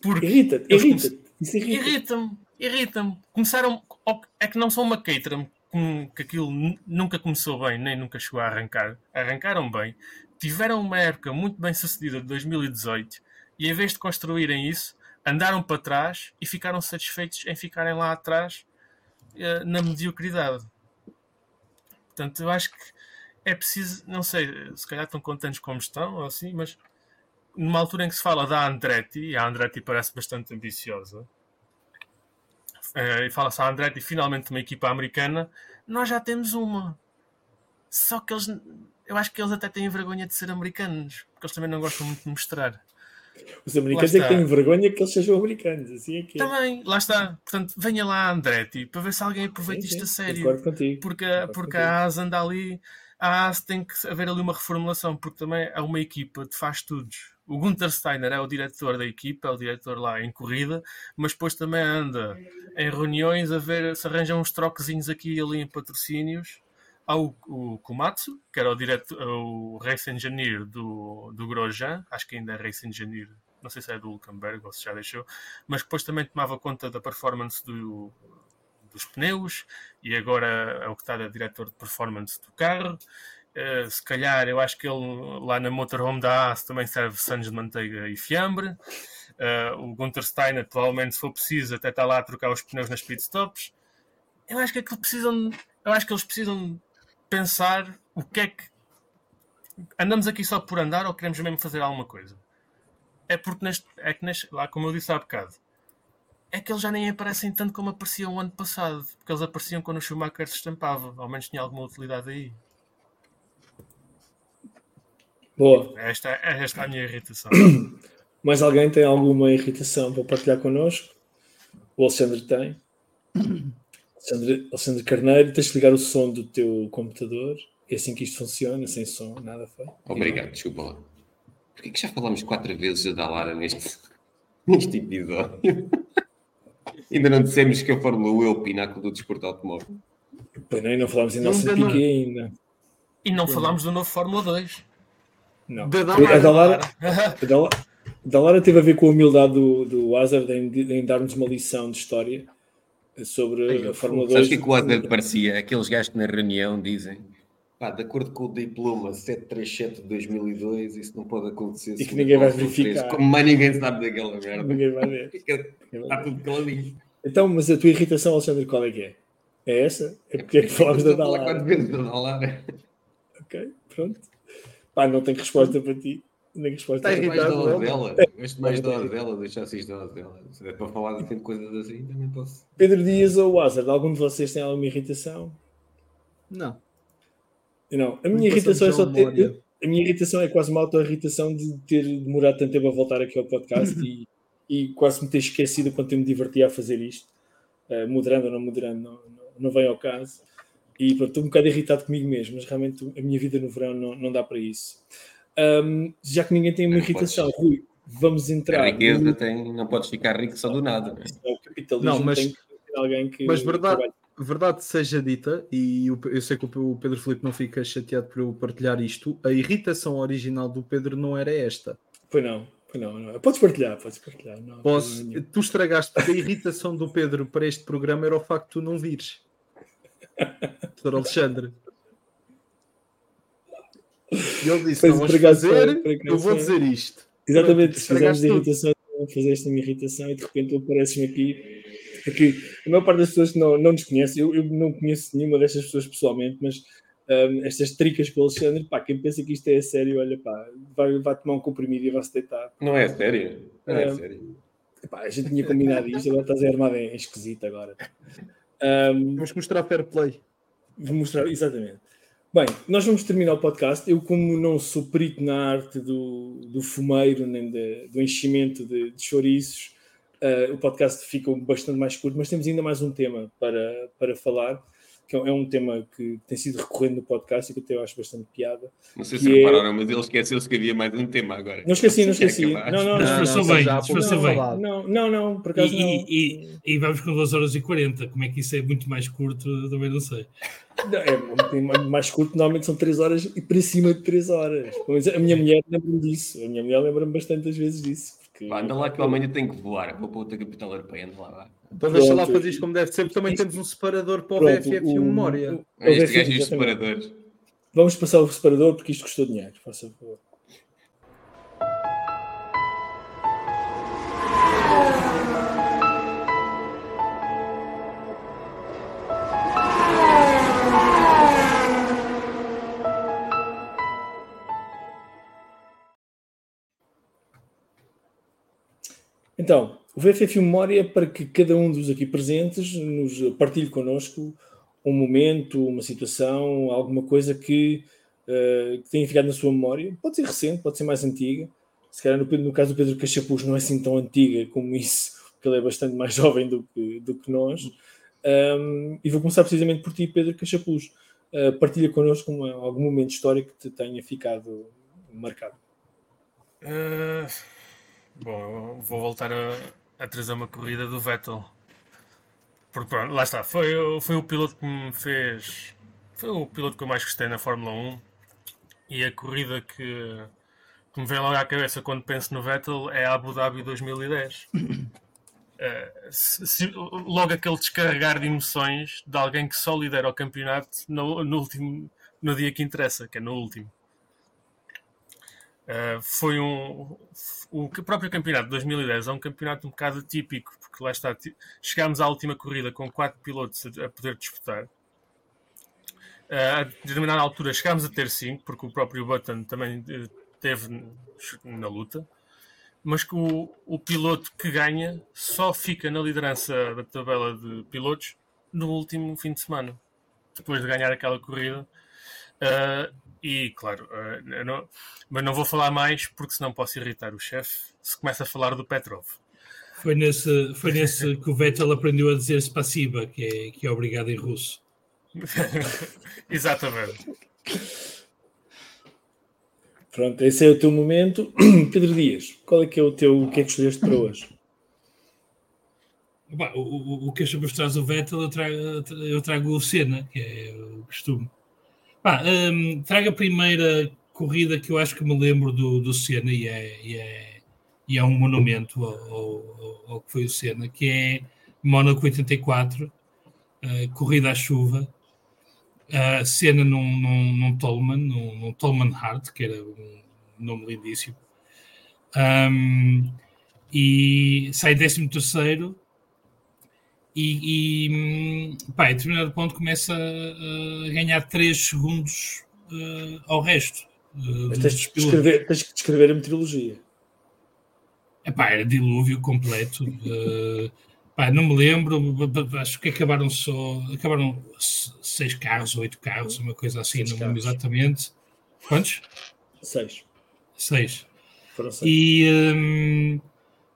Porque irrita-te, irrita-te. Irrita-me, irrita-me. Irrita Começaram. É que não são uma Caterham que aquilo nunca começou bem, nem nunca chegou a arrancar. Arrancaram bem, tiveram uma época muito bem sucedida de 2018 e em vez de construírem isso, andaram para trás e ficaram satisfeitos em ficarem lá atrás uh, na mediocridade. Portanto, eu acho que é preciso, não sei, se calhar estão contentes como estão ou assim, mas numa altura em que se fala da Andretti, e a Andretti parece bastante ambiciosa, uh, e fala-se a Andretti finalmente uma equipa americana, nós já temos uma. Só que eles, eu acho que eles até têm vergonha de ser americanos, porque eles também não gostam muito de mostrar. Os americanos é que têm vergonha que eles sejam americanos, assim é que é. Também, lá está. Portanto, venha lá Andretti para ver se alguém aproveita sim, isto a sério. Contigo. Porque, porque a AS anda ali, a AS tem que haver ali uma reformulação, porque também é uma equipa de faz tudos o Gunther Steiner é o diretor da equipa, é o diretor lá em corrida, mas depois também anda em reuniões a ver se arranjam uns troquezinhos aqui e ali em patrocínios. Há o, o Komatsu, que era o, diretor, o race engineer do, do Grosjean, acho que ainda é race engineer, não sei se é do Hulkenberg ou se já deixou, mas depois também tomava conta da performance do, dos pneus e agora é o que está a diretor de performance do carro Uh, se calhar, eu acho que ele lá na motorhome da AS também serve sandes de manteiga e fiambre. Uh, o Gunter Steiner, provavelmente, se for preciso, até está lá a trocar os pneus nas pitstops. Eu acho que, que precisam, eu acho que eles precisam pensar o que é que andamos aqui só por andar ou queremos mesmo fazer alguma coisa. É porque neste, é que neste, lá como eu disse há bocado, é que eles já nem aparecem tanto como apareciam o ano passado, porque eles apareciam quando o Schumacher se estampava, ao menos tinha alguma utilidade aí. Boa. Esta, esta é a minha irritação. [COUGHS] Mais alguém tem alguma irritação para partilhar connosco? O Alexandre tem. [COUGHS] Alexandre, Alexandre Carneiro, tens de ligar o som do teu computador. É assim que isto funciona, sem som, nada foi. Obrigado, desculpa. Porquê que já falámos quatro vezes da Lara neste, [LAUGHS] neste episódio? [LAUGHS] ainda não dissemos que a Fórmula 1 é o pináculo do desporto automóvel. Pois não, e não falámos em nosso Piquet ainda. E não falámos do novo Fórmula 2. Não. [LAUGHS] Da Lara. A da Lara, da Lara teve a ver com a humildade do, do Hazard em, em dar-nos uma lição de história sobre Ai, a Fórmula 2. Sabes o que, o Hazard parecia? Aqueles gajos que na reunião dizem pá, de acordo com o diploma 737 de 2002, isso não pode acontecer. E que ninguém vai verificar. Como mais ninguém sabe daquela [LAUGHS] merda. Ninguém vai ver. [LAUGHS] Está tudo caladinho. Então, mas a tua irritação, Alexandre, qual é que é? É essa? É porque é que falamos da Dalara? Quatro vezes da Dalara. Ok, pronto. Pá, não tenho resposta para ti. Nem resposta Está irritado mais dela. Gosto mais da dela, deixasse isto da dela. Se é para falar de coisas assim, também posso. Pedro Dias ou Hazard, algum de vocês tem alguma irritação? Não. Não, a minha irritação é só ter. A minha irritação é quase uma auto-irritação de ter demorado tanto tempo a voltar aqui ao podcast [LAUGHS] e, e quase me ter esquecido quanto eu me divertia a fazer isto. Uh, moderando ou não moderando, não, não, não vem ao caso. E pronto, estou um bocado irritado comigo mesmo, mas realmente a minha vida no verão não, não dá para isso. Um, já que ninguém tem uma irritação, podes... Rui, vamos entrar. A riqueza no... tem, não podes ficar rico só do nada. É o capitalismo não, mas, tem alguém que. Mas verdade, verdade seja dita, e eu, eu sei que o Pedro Felipe não fica chateado por eu partilhar isto, a irritação original do Pedro não era esta. Foi não. Não, não. Podes partilhar, podes partilhar. Não, Posso, tu estragaste, porque a irritação do Pedro para este programa era o facto de tu não vires. [LAUGHS] Sr. Alexandre. E ele disse: Não vamos fazer, eu vou dizer isto. Exatamente, se fizemos de irritação, fizeste uma irritação e de repente tu apareces-me aqui. Aqui, a maior parte das pessoas não, não nos conhece, eu, eu não conheço nenhuma destas pessoas pessoalmente, mas um, estas tricas com o Alexandre, pá, quem pensa que isto é sério, olha, pá, vai, vai tomar um comprimido e vai se deitar. Não é sério? Não é um, sério. Pá, a gente tinha combinado isto, agora estás armado em esquisito agora. Um, vamos mostrar fair play. Vou mostrar, exatamente. Bem, nós vamos terminar o podcast. Eu, como não sou perito na arte do, do fumeiro, nem de, do enchimento de, de chouriços, uh, o podcast fica bastante mais curto, mas temos ainda mais um tema para, para falar. Que é um tema que tem sido recorrente no podcast e que até eu acho bastante piada. Não sei se é- repararam, mas ele esqueceu-se que havia mais um tema agora. Não esqueci, não esqueci. acabar? Não, não, não. Disfarçou não, bem, disfarçou bem. Não, não, não, por acaso E, não. e, e, e vamos com 2 horas e 40. Como é que isso é muito mais curto? Também não sei. Não, é mais curto, normalmente são 3 horas e para cima de 3 horas. Mas a minha mulher lembra-me disso. A minha mulher lembra-me bastantes vezes disso. Porque... Vá, anda lá que eu amanhã tenho que voar. Vou para outra capital europeia, anda lá, vá. Então deixa lá isto como deve ser, porque também temos um separador para o Pronto, BFF e o- um memória. o- o Este BFF, gajo e os separadores. Vamos passar o separador porque isto custou dinheiro. Faça favor. Então, o VFF Memória é para que cada um dos aqui presentes nos partilhe connosco um momento, uma situação, alguma coisa que, eh, que tenha ficado na sua memória. Pode ser recente, pode ser mais antiga. Se calhar no, no caso do Pedro Cachapuz não é assim tão antiga como isso, porque ele é bastante mais [LAUGHS] jovem do que, do que nós. Um, e vou começar precisamente por ti, Pedro Cachapuz. Uh, partilha connosco uma- algum momento histórico que te tenha ficado marcado. Eh, bom, vou voltar a, a trazer uma corrida do Vettel. Porque pronto, lá está, foi, o- foi o piloto que me fez. Foi o piloto que eu mais gostei na Fórmula 1 e a corrida que, que me vem logo à cabeça quando penso no Vettel é a Abu Dhabi 2010. [COUGHS] Eh, se- se- logo aquele descarregar de emoções de alguém que só lidera o campeonato no, no último, no dia que interessa, que é no último. Uh, foi um. O próprio campeonato de 2010 é um campeonato um bocado atípico, porque lá está. Chegámos à última corrida com quatro pilotos a, a poder disputar. Uh, a determinada altura chegámos a ter cinco, porque o próprio Button também eh, teve na luta. Mas que o, o piloto que ganha só fica na liderança da tabela de pilotos no último fim de semana, depois de ganhar aquela corrida. E claro, uh, eu não- mas não vou falar mais porque senão posso irritar o chefe se começa a falar do Petrov. Foi nesse, foi nesse que o Vettel aprendeu a dizer spasiba, que é, que é obrigado em russo. [LAUGHS] Exatamente. Pronto, esse é o teu momento. [CLEARS THROAT] Pedro Dias, qual é que é o teu. O que é que escolheste para hoje? O, o, o que achamos que traz o Vettel, eu trago, eu trago o Senna, que é o costume. Pá, hum, trago a primeira corrida que eu acho que me lembro do, do Senna e é, e é, e é um monumento ao, ao- ao que foi o Senna, que é Mónaco 84, eh, corrida à chuva, a Senna num, num, num Tolman, num, num Tolman Hart, que era um nome lindíssimo. Hum, e sai 13 terceiro e, e hum, pá, a determinado ponto começa a, ganhar 3 segundos eh, ao resto. eh, Mas tens, de descrever, tens que descrever a meteorologia. Epá, era dilúvio completo. eh, pá, não me lembro, acho que acabaram só. Acabaram se- seis carros, oito carros, uma coisa assim, Seis não me lembro exatamente. Quantos? Seis. Seis. Foram seis. E, hum,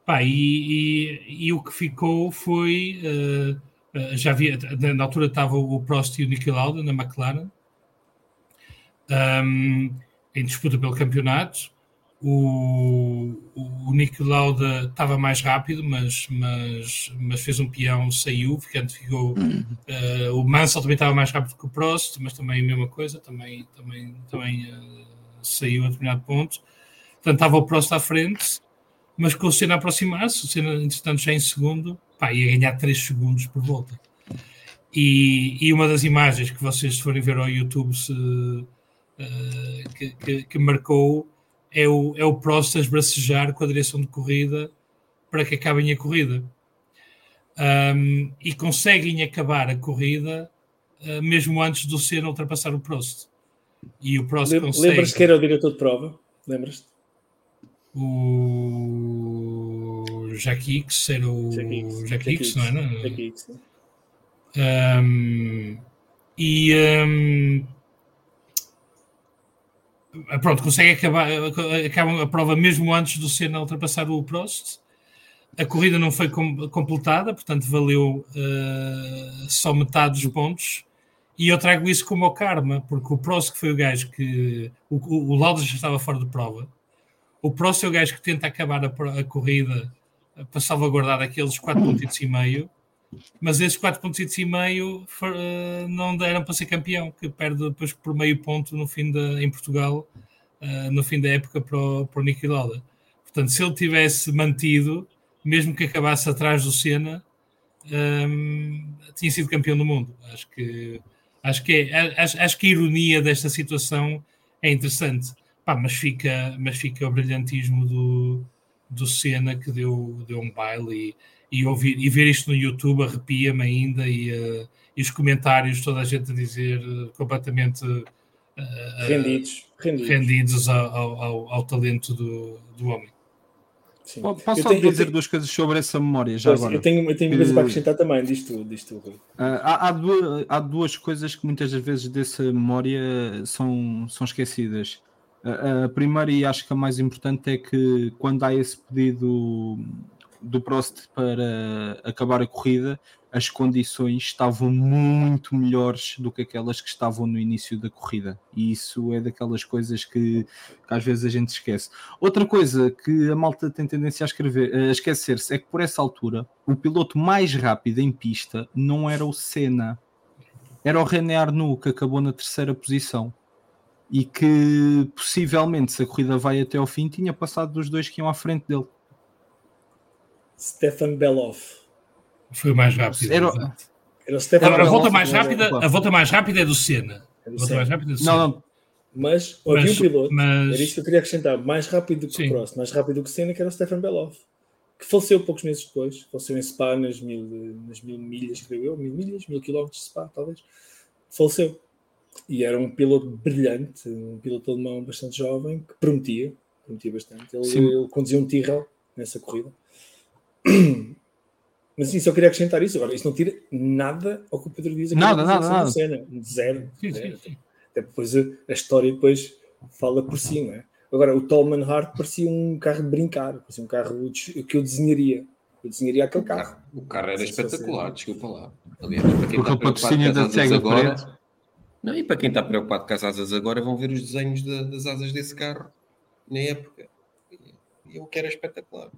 pá, e, e- e o que ficou foi. eh, já havia, na altura estava o Prost e o Niki Lauda na McLaren, hum, em disputa pelo campeonato. O, o, o Lauda estava mais rápido, mas, mas, mas fez um peão, saiu, ficando, ficou. eh, o Mansell também estava mais rápido que o Prost, mas também a mesma coisa, também, também, também eh, saiu a determinado ponto. Portanto, estava o Prost à frente, mas com o Senna a aproximar-se, o Senna, entretanto, já em segundo, pá, ia ganhar 3 segundos por volta. E, e uma das imagens que vocês se forem ver ao YouTube se, eh, que, que- que marcou é o, é o Prost a esbracejar com a direção de corrida para que acabem a corrida. Ahm, e conseguem acabar a corrida eh, mesmo antes do Senna ultrapassar o Prost. E o Prost Lem- consegue... Lembras-te que era o diretor de prova? Lembras-te? O Jacques X era o Jacques X, não é? Não? Um, e um, pronto, consegue acabar acaba a prova mesmo antes do Senna ultrapassar o Prost. A corrida não foi com- completada, portanto valeu uh, só metade dos pontos. E eu trago isso como o karma, porque o Prost que foi o gajo que. O, o, o Lauda já estava fora de prova. O Prost é o gajo que tenta acabar a, a corrida para salvaguardar aqueles 4 pontos e meio, mas esses 4 pontos e meio uh, não deram para ser campeão, que perde depois por meio ponto no fim da, em Portugal, uh, no fim da época para o, para o Niki Lauda. Portanto, se ele tivesse mantido, mesmo que acabasse atrás do Senna, um, ehm, tinha sido campeão do mundo. Acho que Acho que, é, acho, acho que a ironia desta situação é interessante. Pá, mas, fica, mas fica o brilhantismo do, do Senna que deu, deu um baile e, e, ouvir, e ver isto no YouTube arrepia-me ainda e, uh, e, os comentários, toda a gente a dizer uh, completamente uh, rendidos, rendidos, rendidos ao, ao, ao, talento do, do homem. Sim. Posso só dizer tenho... duas coisas sobre essa memória já pois, agora? Eu tenho, eu tenho uma coisa para acrescentar também, diz tu, diz tu uh, há, há, duas, há duas coisas que muitas das vezes dessa memória são, são esquecidas. A primeira e acho que a mais importante é que quando há esse pedido do Prost para acabar a corrida, as condições estavam muito melhores do que aquelas que estavam no início da corrida. E isso é daquelas coisas que, que às vezes a gente esquece. Outra coisa que a malta tem tendência a, a esquecer-se é que por essa altura o piloto mais rápido em pista não era o Senna, era o René Arnoux que acabou na terceira posição. E que possivelmente, se a corrida vai até ao fim, tinha passado dos dois que iam à frente dele. Stefan Beloff. Foi o mais rápido. Era, era o Stefan a, volta mais rápida, a volta mais rápida é do Senna. É do a volta mais rápida é do Senna. Não, não. Mas havia um piloto, mas... era isto que eu queria acrescentar, mais rápido do que o Prost, mais rápido do que o Senna, que era o Stefan Beloff, que faleceu poucos meses depois, faleceu em Spa nas mil, nas mil milhas, creio eu, mil milhas, mil quilómetros de Spa, talvez, faleceu. E era um piloto brilhante, um piloto alemão bastante jovem, que prometia, prometia bastante. Ele, ele conduzia um Tyrrell nessa corrida. [CLEARS THROAT] Mas sim, só queria acrescentar isso. Agora, isso não tira nada ao que o Pedro diz aqui. Nada, nada, nada. Cena. Zero. Sim, zero. Sim, sim. Até depois a, a, história depois fala por si, não é? Agora, o Tolman Hart parecia um carro de brincar, parecia um carro que eu desenharia. Eu desenharia aquele carro. O carro era espetacular, desculpa lá. Aliás, para quem Porque está preocupado com as asas agora... Não, e para quem está preocupado com as asas agora, vão ver os desenhos de, das asas desse carro na época. E eu quero é espetacular.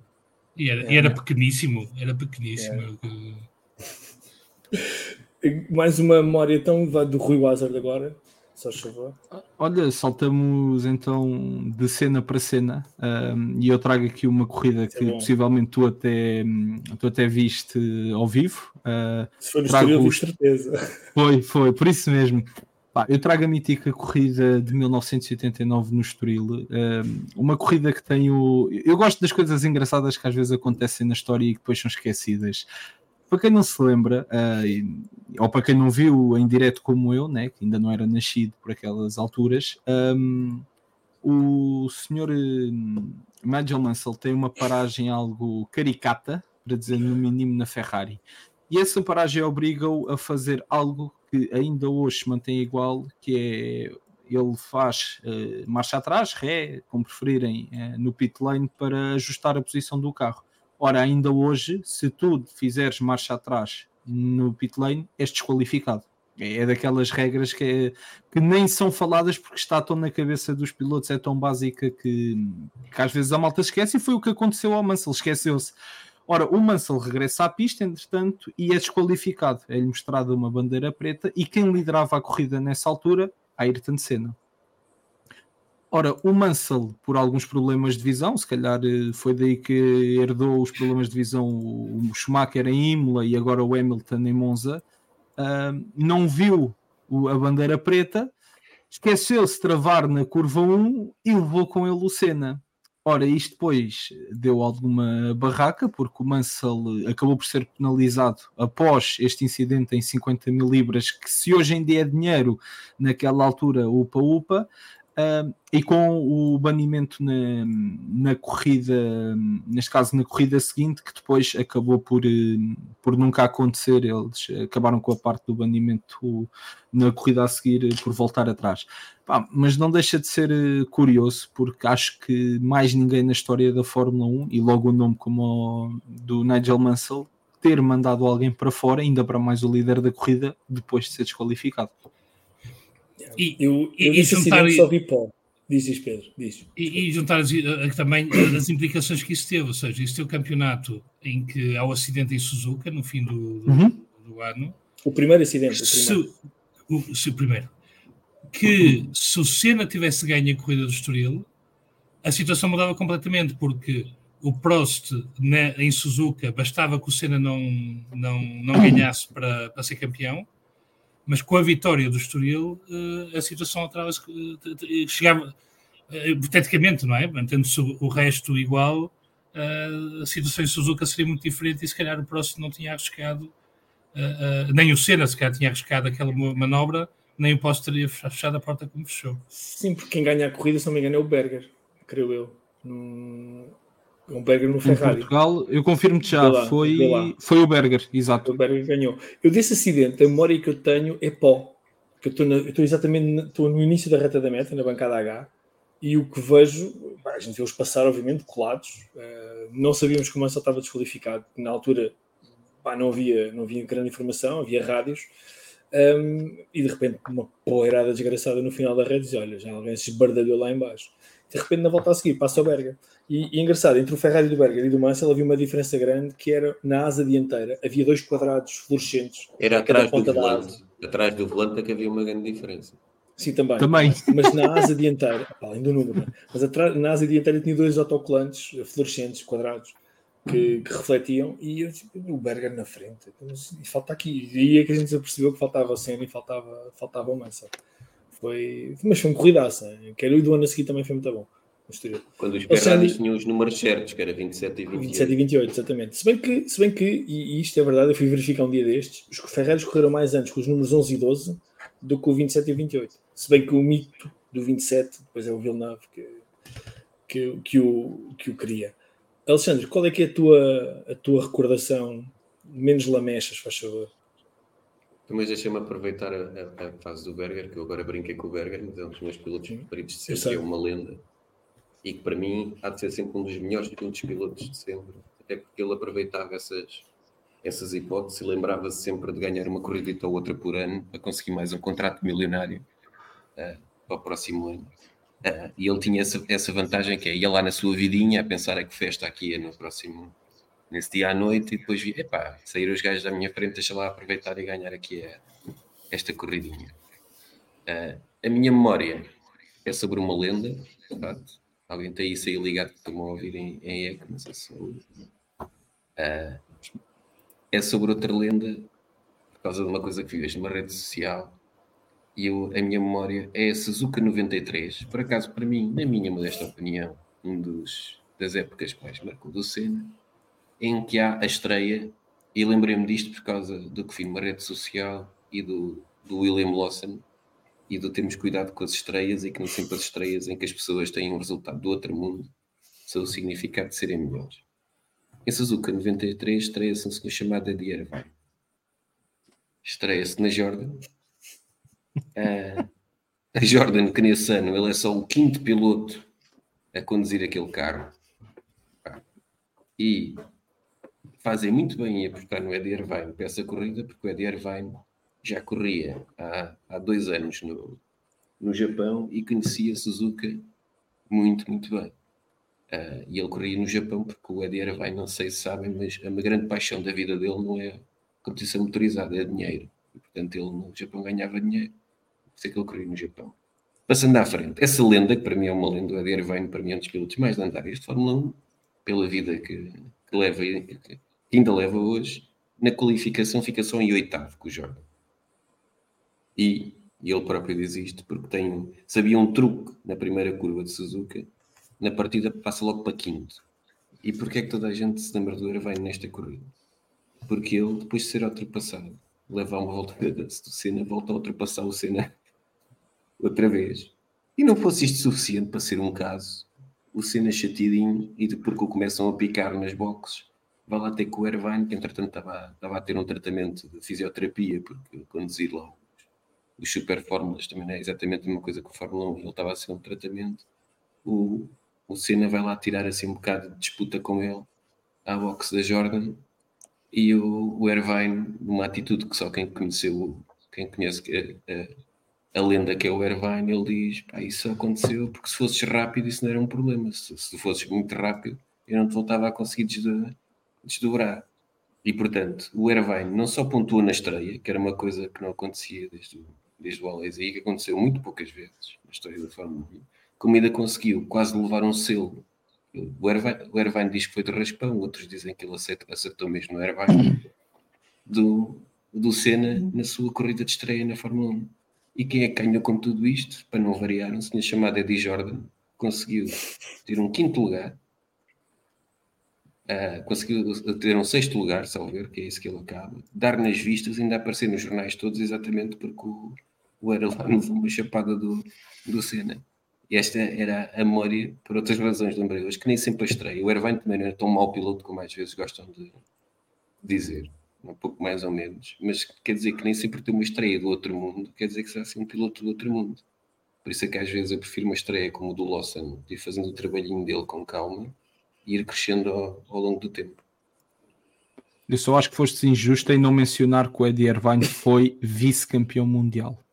E era, é. era pequeníssimo, era pequeníssimo. É. [LAUGHS] Mais uma memória tão do Rui Wazard agora, só favor. Olha, saltamos então de cena para cena um, e eu trago aqui uma corrida que é possivelmente tu até, tu até viste ao vivo. Uh, Se foi no trago... Estoril, certeza. Foi, foi, por isso mesmo. Pá, eu trago a mítica corrida de 1989 no Estoril, uma corrida que tem o. Eu gosto das coisas engraçadas que às vezes acontecem na história e que depois são esquecidas. Para quem não se lembra, uh, ou para quem não viu em direto como eu, né, que ainda não era nascido por aquelas alturas, um, o senhor um, Nigel Mansell tem uma paragem algo caricata, para dizer no mínimo, na Ferrari. E essa paragem obriga-o a fazer algo que ainda hoje se mantém igual, que é ele faz uh, marcha atrás, ré, como preferirem, uh, no pit lane para ajustar a posição do carro. Ora, ainda hoje, se tu fizeres marcha atrás no pit lane, és desqualificado. É, daquelas regras que, é, que, nem são faladas porque está tão na cabeça dos pilotos, é tão básica que, que às vezes a malta esquece e foi o que aconteceu ao Mansell, esqueceu-se. Ora, o Mansell regressa à pista, entretanto, e é desqualificado. É-lhe mostrada uma bandeira preta e quem liderava a corrida nessa altura, Ayrton Senna. Ora, o Mansell, por alguns problemas de visão, se calhar eh, foi daí que herdou os problemas de visão o Schumacher em Imola e agora o Hamilton em Monza, não viu a bandeira preta, esqueceu-se de travar na curva 1 e levou com ele o Senna. Ora, isto depois deu alguma barraca, porque o Mansell acabou por ser penalizado após este incidente em 50 mil libras, que se hoje em dia é dinheiro, naquela altura, upa-upa, Uh, e com o banimento na, na, corrida, neste caso na corrida seguinte, que depois acabou por, uh, por nunca acontecer, eles acabaram com a parte do banimento na corrida a seguir por voltar atrás. Pá, mas não deixa de ser uh, curioso, porque acho que mais ninguém na história da Fórmula 1, e logo o nome como o do Nigel Mansell, ter mandado alguém para fora, ainda para mais o líder da corrida, depois de ser desqualificado. E, eu, eu e, juntar, só vi pó. Diz Pedro. Diz. E, e juntar as, também as implicações que isso teve, ou seja, isso teve o campeonato em que há o acidente em Suzuka no fim do, do, uhum. do ano. O primeiro acidente. O primeiro. Se, o, se, o primeiro. Que se o Senna tivesse ganho a corrida do Estoril, a situação mudava completamente, porque o Prost né, em Suzuka bastava que o Senna não, não, não [COUGHS] ganhasse para, para ser campeão mas com a vitória do Estoril uh, a situação alterava-se, uh, chegava uh, hipoteticamente, não é? Mantendo-se o, resto igual, a situação em Suzuka seria muito diferente e se calhar o próximo não tinha arriscado, nem o Senna se calhar tinha arriscado aquela manobra, nem o Posto teria fechado a porta como fechou. Sim, porque quem ganha a corrida, se não me engano, é o Berger, creio eu. Um Berger no Ferrari. Em Portugal, eu confirmo-te já, lá, foi, foi o Berger, exato. O Berger ganhou. Eu desse acidente, a memória que eu tenho é pó. Que eu estou exatamente estou no início da reta da meta, na bancada H, e o que vejo, a gente vê-os passar, obviamente, colados. Uh, não sabíamos que o Mansell estava desqualificado. Na altura, pá, não, havia, não havia grande informação, havia rádios. Um, e de repente, uma poeirada desgraçada no final da rede, diz: Olha, já alguém se esbardalhou lá embaixo. De repente, na volta a seguir, passa o Berger. E, e, engraçado, entre o Ferrari do Berger e do Mansell havia uma diferença grande que era na asa dianteira, havia dois quadrados fluorescentes. Era atrás do volante. Atrás do volante é que havia uma grande diferença. Sim, também. também. [LAUGHS] Mas na asa dianteira, além do número, mas atrás, na asa dianteira tinha dois autocolantes fluorescentes, quadrados, que, que refletiam, e eu, tipo, o Berger na frente. E falta aqui. E aí é que a gente se percebeu que faltava a cena e faltava, faltava o Mansell. Foi, mas foi um corridaça. Quero o do ano a seguir também foi muito bom. Quando os Ferraris tinham os números certos, que era 27 e 28. 27 e 28, exatamente. Se bem que, se bem que e, isto é verdade, eu fui verificar um dia destes, os Ferraris correram mais antes com os números 11 e 12 do que o 27 e 28. Se bem que o mito do 27, depois é o Villeneuve que, que, que, o, que o cria. Alexandre, qual é que é a tua, a tua recordação menos lamechas, faz favor? Mas deixa-me aproveitar a, a, a, fase do Berger, que eu agora brinquei com o Berger, mas é um dos meus pilotos preferidos de sempre, é uma lenda e que para mim há de ser sempre um dos melhores pilotos de sempre, até porque ele aproveitava essas, essas hipóteses e lembrava-se sempre de ganhar uma corrida ou outra por ano para conseguir mais um contrato milionário uh, para o próximo ano. Uh, e ele tinha essa, essa vantagem que é ia lá na sua vidinha a pensar a que festa aqui é no próximo nesse dia à noite e depois vi, epá, sair os gajos da minha frente, deixa lá aproveitar e ganhar aqui a, esta corridinha. Uh, a minha memória é sobre uma lenda, de Alguém tem isso aí ligado que estão a ouvir em, em eco, não sei se uh, é sobre outra lenda por causa de uma coisa que vi numa rede social e eu, a minha memória é a Suzuka 93. Por acaso, para mim, na minha modesta opinião, um dos das épocas que mais marcou do Senna, em que há a estreia, e lembrei-me disto por causa do que vi numa rede social e do, do William Lawson, e do termos cuidado com as estreias e que não sempre as estreias em que as pessoas têm um resultado do outro mundo são o significado de serem melhores. Em Suzuka 93 estreia-se um senhor chamado Eddie Irvine. Estreia-se na Jordan. Uh, a Jordan, que nesse ano ele é só o quinto piloto a conduzir aquele carro. E fazem muito bem em apostar no Eddie Irvine para essa corrida, porque o Eddie Irvine já corria há, há dois anos no, no Japão e conhecia Suzuka muito, muito bem. Uh, e ele corria no Japão porque o Eddie vai, não sei se sabem, mas a grande paixão da vida dele não é competição motorizada, é dinheiro. E, portanto, ele no Japão ganhava dinheiro. Por isso é que ele corria no Japão. Passando à frente, essa lenda, que para mim é uma lenda, o Eddie Irvine, para mim é um dos pilotos mais lendários de Fórmula 1, pela vida que, que leva, que ainda leva hoje, na qualificação fica só em oitavo com o Jordan. E, e ele próprio diz isto, porque tem, sabia um truque na primeira curva de Suzuka, na partida passa logo para quinto. E porquê é que toda a gente se lembra do Irvine nesta corrida? Porque ele, depois de ser ultrapassado, leva uma volta [LAUGHS] do Senna, volta a ultrapassar o Senna [LAUGHS] outra vez. E não fosse isto suficiente para ser um caso, o Senna chateadinho, e porque o começam a picar nas boxes, vai lá ter com o Irvine, que entretanto estava, estava a ter um tratamento de fisioterapia, porque conduzir logo os super fórmulas também não é exatamente a mesma coisa que o Fórmula 1. Ele estava a ser um tratamento. O, o Senna vai lá tirar assim um bocado de disputa com ele à boxe da Jordan E o, o Irvine, numa atitude que só quem conheceu, quem conhece a, a, a lenda que é o Irvine, ele diz: pá, isso aconteceu porque se fosses rápido isso não era um problema. Se, se fosses muito rápido, eu não te voltava a conseguir desdo- desdobrar. E portanto, o Irvine não só pontua na estreia, que era uma coisa que não acontecia desde o, desde o Alesi, e que aconteceu muito poucas vezes na história da Fórmula 1, como ainda conseguiu quase levar um selo. O Irvine, o Irvine diz que foi de raspão, outros dizem que ele acertou, acertou mesmo no Irvine, [COUGHS] do, do Senna na sua corrida de estreia na Fórmula 1. E quem é que ganhou com tudo isto? Para não variar, um senhor chamado Eddie Jordan conseguiu ter um quinto lugar Uh, conseguiu ter um sexto lugar, salvo ver, que é isso que ele acaba, dar nas vistas, ainda aparecer nos jornais todos, exatamente porque o, o era lá levou uma chapada do, do Senna. E esta era a memória, por outras razões, lembrei hoje, que nem sempre a estreia. O Irvine também não era tão mau piloto como às vezes gostam de dizer, um pouco mais ou menos, mas quer dizer que nem sempre ter uma estreia do outro mundo, quer dizer que será assim um piloto do outro mundo. Por isso é que às vezes eu prefiro uma estreia como o do Lawson, de ir fazendo o trabalhinho dele com calma, e ir crescendo ao, ao longo do tempo. Eu só acho que foste injusto em não mencionar que o Eddie Irvine foi vice-campeão mundial.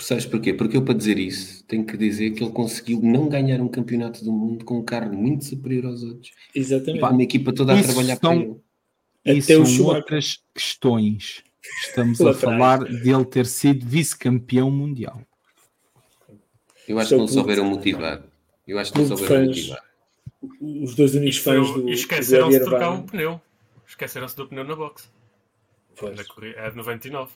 Sabes porquê? Porque eu, para dizer isso, tenho que dizer que ele conseguiu não ganhar um campeonato do mundo com um carro muito superior aos outros. Exatamente. Pá, uma equipa toda a Isso trabalhar são- para ele. Isso Até são outras questões. Estamos a atrás. falar de ele ter sido vice-campeão mundial. Eu acho que não souberam motivar. Eu acho que não souberam motivar. Os dois únicos fãs do, esqueceram-se de trocar um pneu. Esqueceram-se do pneu na box. Pois. Na corrida- É de 99.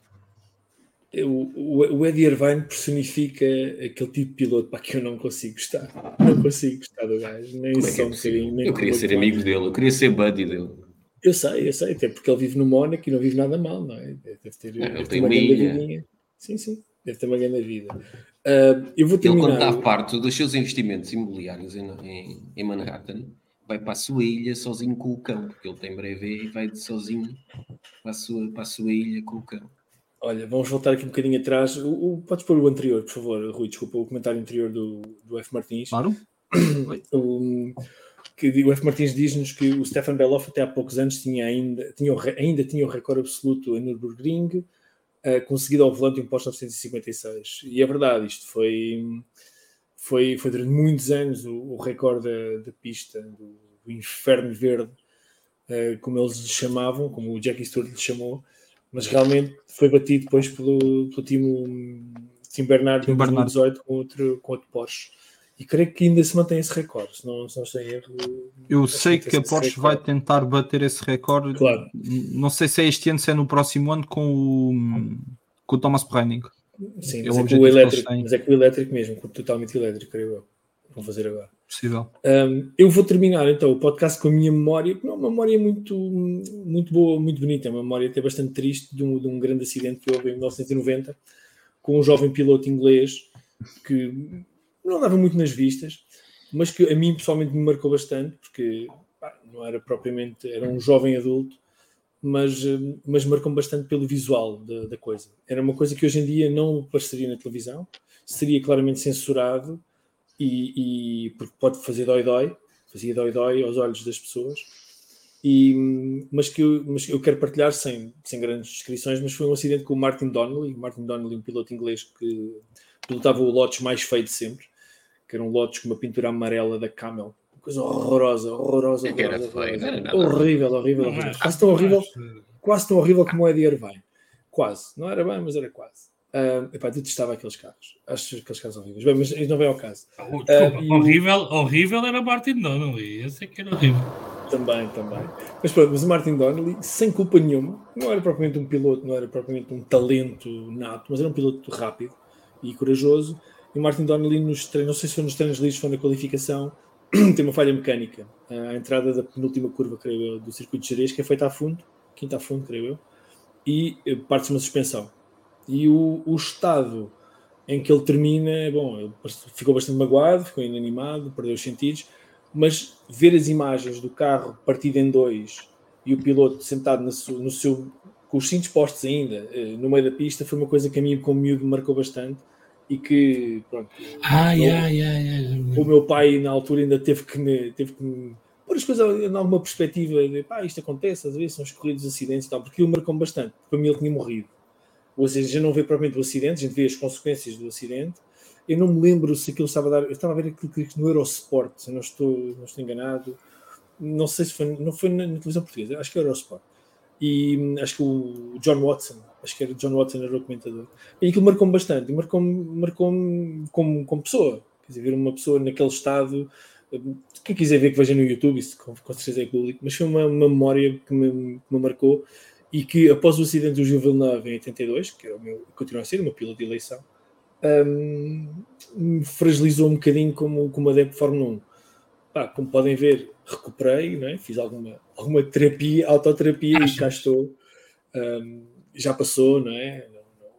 O, o, Eddie Irvine personifica aquele tipo de piloto para que eu não consigo gostar. Não consigo gostar do gajo, nem Como é só é um bocadinho. Nem Eu queria ser amigo dele, eu queria ser buddy dele. Eu sei, eu sei, até porque ele vive no Mónaco e não vive nada mal, não é? Deve ter, ele deve ter uma grande vidinha. Sim, sim, deve ter uma grande vida. Ah, eu vou Ele, quando terminar. a parte dos seus investimentos imobiliários em, em, em Manhattan, vai para a sua ilha sozinho com o cão, porque ele tem breve e vai sozinho para a, sua, para a sua ilha com o cão. Olha, vamos voltar aqui um bocadinho atrás. O, o- podes pôr o anterior, por favor, Rui, desculpa, o comentário anterior do, do F. Martins. Claro? [CLEARS THROAT] O, que o F. Martins diz-nos que o Stefan Beloff até há poucos anos tinha ainda, tinha, ainda tinha o recorde absoluto em Nürburgring, eh, conseguido ao volante em pós 956. E é verdade, isto foi, foi, foi durante muitos anos o, o recorde da, da pista, do, do inferno verde, eh, como eles lhe chamavam, como o Jackie Stewart lhe chamou, mas realmente foi batido depois pelo, pelo Tim, Tim Bernardo em Bernardo. 2018 com outro, com outro Porsche. E creio que ainda se mantém esse recorde, se não, se não estou em erro. Eu sei que a Porsche recorde. vai tentar bater esse recorde. Claro. Não sei se é este ano, se é no próximo ano com o, com o Thomas Browning. Sim, É mas é, com objetivo o elétrico, mas é com o elétrico mesmo, com totalmente elétrico, creio eu. Vão fazer agora. Possível. Um, eu vou terminar então o podcast com a minha memória, que não é uma memória muito, muito boa, muito bonita, é uma memória até bastante triste de um, de um grande acidente que houve em 1990 com um jovem piloto inglês que não dava muito nas vistas, mas que a mim pessoalmente me marcou bastante, porque pá, não era propriamente, era um jovem adulto, mas, mas marcou bastante pelo visual da, da coisa. Era uma coisa que hoje em dia não apareceria na televisão, seria claramente censurado e, e porque pode fazer dói-dói, fazia dói-dói aos olhos das pessoas, e, mas, que eu, mas eu quero partilhar sem, sem grandes descrições, mas foi um acidente com o Martin Donnelly, Martin Donnelly, um piloto inglês que pilotava o Lotus mais feio de sempre, que era um Lotus com uma pintura amarela da Camel, uma coisa horrorosa, horrorosa, É horrorosa, horrível, horrível, Não horrível. é? quase tão horrível, quase tão horrível como o Eddie Irvine, quase, não era bem, mas era quase. Uh, epá, eu detestava aqueles carros, acho aqueles carros horríveis, bem, mas isso não vem ao caso. Oh, desculpa, e o- horrível, horrível era Martin Donnelly. Esse é que era horrível. Também, também. Mas pronto, mas o Martin Donnelly, sem culpa nenhuma, não era propriamente um piloto, não era propriamente um talento nato, mas era um piloto rápido e corajoso. E o Martin Donnelly, nos treinos, não sei se foi nos treinos livres, foi na qualificação, [CLEARS THROAT] tem uma falha mecânica. A entrada da penúltima curva, creio eu, do circuito de Jerez, que é feita a fundo, quinta a fundo, creio eu, e eh, parte-se uma suspensão. E o, o estado em que ele termina, bom, ele ficou bastante magoado, ficou inanimado, perdeu os sentidos, mas ver as imagens do carro partido em dois e o piloto sentado no seu, no seu- com os cintos postos ainda eh, no meio da pista foi uma coisa que a mim como miúdo me marcou bastante e que pronto, Ai, eu- ai, ai, o meu pai na altura ainda teve que me, teve que me pôr as coisas em alguma perspectiva de pá, isto acontece, às vezes são escorridos acidentes e tal, porque ele marcou bastante. Para mim ele tinha morrido. Ou seja, já não vê propriamente o acidente, a gente vê as consequências do acidente. Eu não me lembro se aquilo estava a dar. Eu estava a ver aquilo que no Eurosport, se não estou, não estou enganado. Não sei se foi, não foi na, na televisão portuguesa, acho que é Eurosport. E hum, acho que o John Watson, acho que era John Watson, era o comentador. E aquilo marcou-me bastante, marcou-me marcou como, como pessoa. Quer dizer, ver uma pessoa naquele estado. Hum, quem quiser ver que veja no YouTube, isso com certeza é público, mas foi uma, uma memória que me, que me marcou e que após o acidente do Gil Villeneuve em 82, que é o meu, continua a ser o meu piloto de eleição, um, me fragilizou um bocadinho como, como adepto de Fórmula 1. Pá, como podem ver, recuperei, é? fiz alguma, alguma terapia, autoterapia Acho. e cá estou. Um, já passou, não é?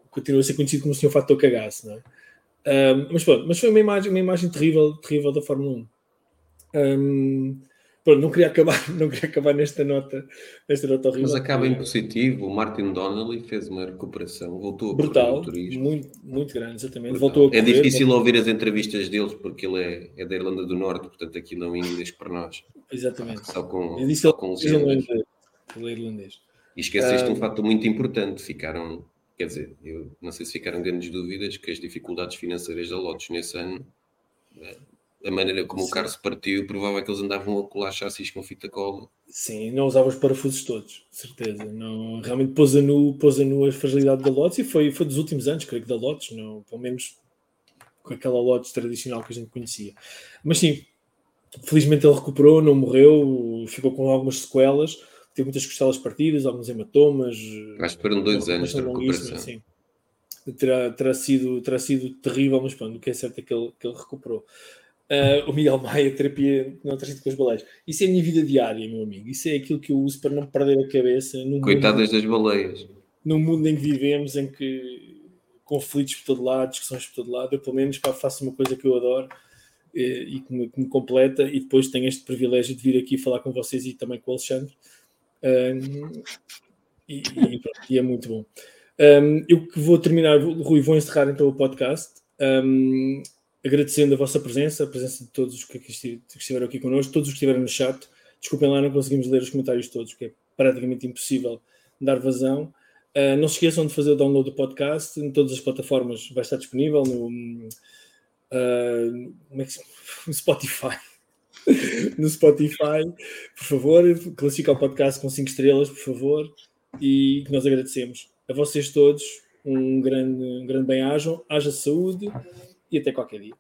Continua a ser conhecido como o senhor fator cagaço, não é? Um, mas pronto, mas foi uma imagem, uma imagem terrível, terrível da Fórmula 1. Um, Pronto, não queria acabar, [LAUGHS] não queria acabar nesta nota, nesta nota horrível. Mas acaba em positivo. O Martin Donnelly fez uma recuperação, voltou a Brutal, muito, muito grande, exatamente. Brutal. Voltou a é difícil voltou... ouvir as entrevistas deles porque ele é, é da Irlanda do Norte, portanto aquilo não é inglês para nós. Exatamente. Só com, Eu disse só com os irlandês. Ele é irlandês. E esqueceste um, um fato muito importante. Ficaram, quer dizer, eu não sei se ficaram grandes dúvidas que as dificuldades financeiras da Lotus nesse ano eh, a maneira como Sim. o carro se partiu, provável que eles andavam a colar chassis com fita cola. Sim, não usava os parafusos todos, certeza. Não, realmente pôs a nu, pôs a, nu a fragilidade da Lotus e foi, foi dos últimos anos, creio que da Lotus, não, pelo menos com aquela Lotus tradicional que a gente conhecia. Mas sim, felizmente ele recuperou, não morreu, ficou com algumas sequelas, teve muitas costelas partidas, alguns hematomas. Acho que foram dois anos de recuperação. Sim. Terá, terá, sido, terá sido terrível, mas pronto, o que é certo é que ele, que ele recuperou. Uh, o Miguel Maia, terapia não trazido com as baleias. Isso é a minha vida diária, meu amigo. Isso é aquilo que eu uso para não perder a cabeça. Coitadas mundo, das baleias. No mundo em que vivemos, em que conflitos por todo lado, discussões por todo lado, eu pelo menos pá, faço uma coisa que eu adoro e, eh, e que, me, que, me, completa, e depois tenho este privilégio de vir aqui falar com vocês e também com o Alexandre. Um, e, e, e, é muito bom. Um, eu que vou terminar, Rui, vou encerrar então o podcast. Um, agradecendo a vossa presença, a presença de todos os que estiveram aqui connosco, todos os que estiveram no chat. Desculpem lá, não conseguimos ler os comentários todos, que é praticamente impossível dar vazão. Uh, não se esqueçam de fazer o download do podcast em todas as plataformas, vai estar disponível no, uh, [LAUGHS] no Spotify. [LAUGHS] no Spotify, por favor, classifica o podcast com 5 estrelas, por favor, e que nós agradecemos. A vocês todos, um grande, um grande bem-ajam, haja saúde e até qualquer dia.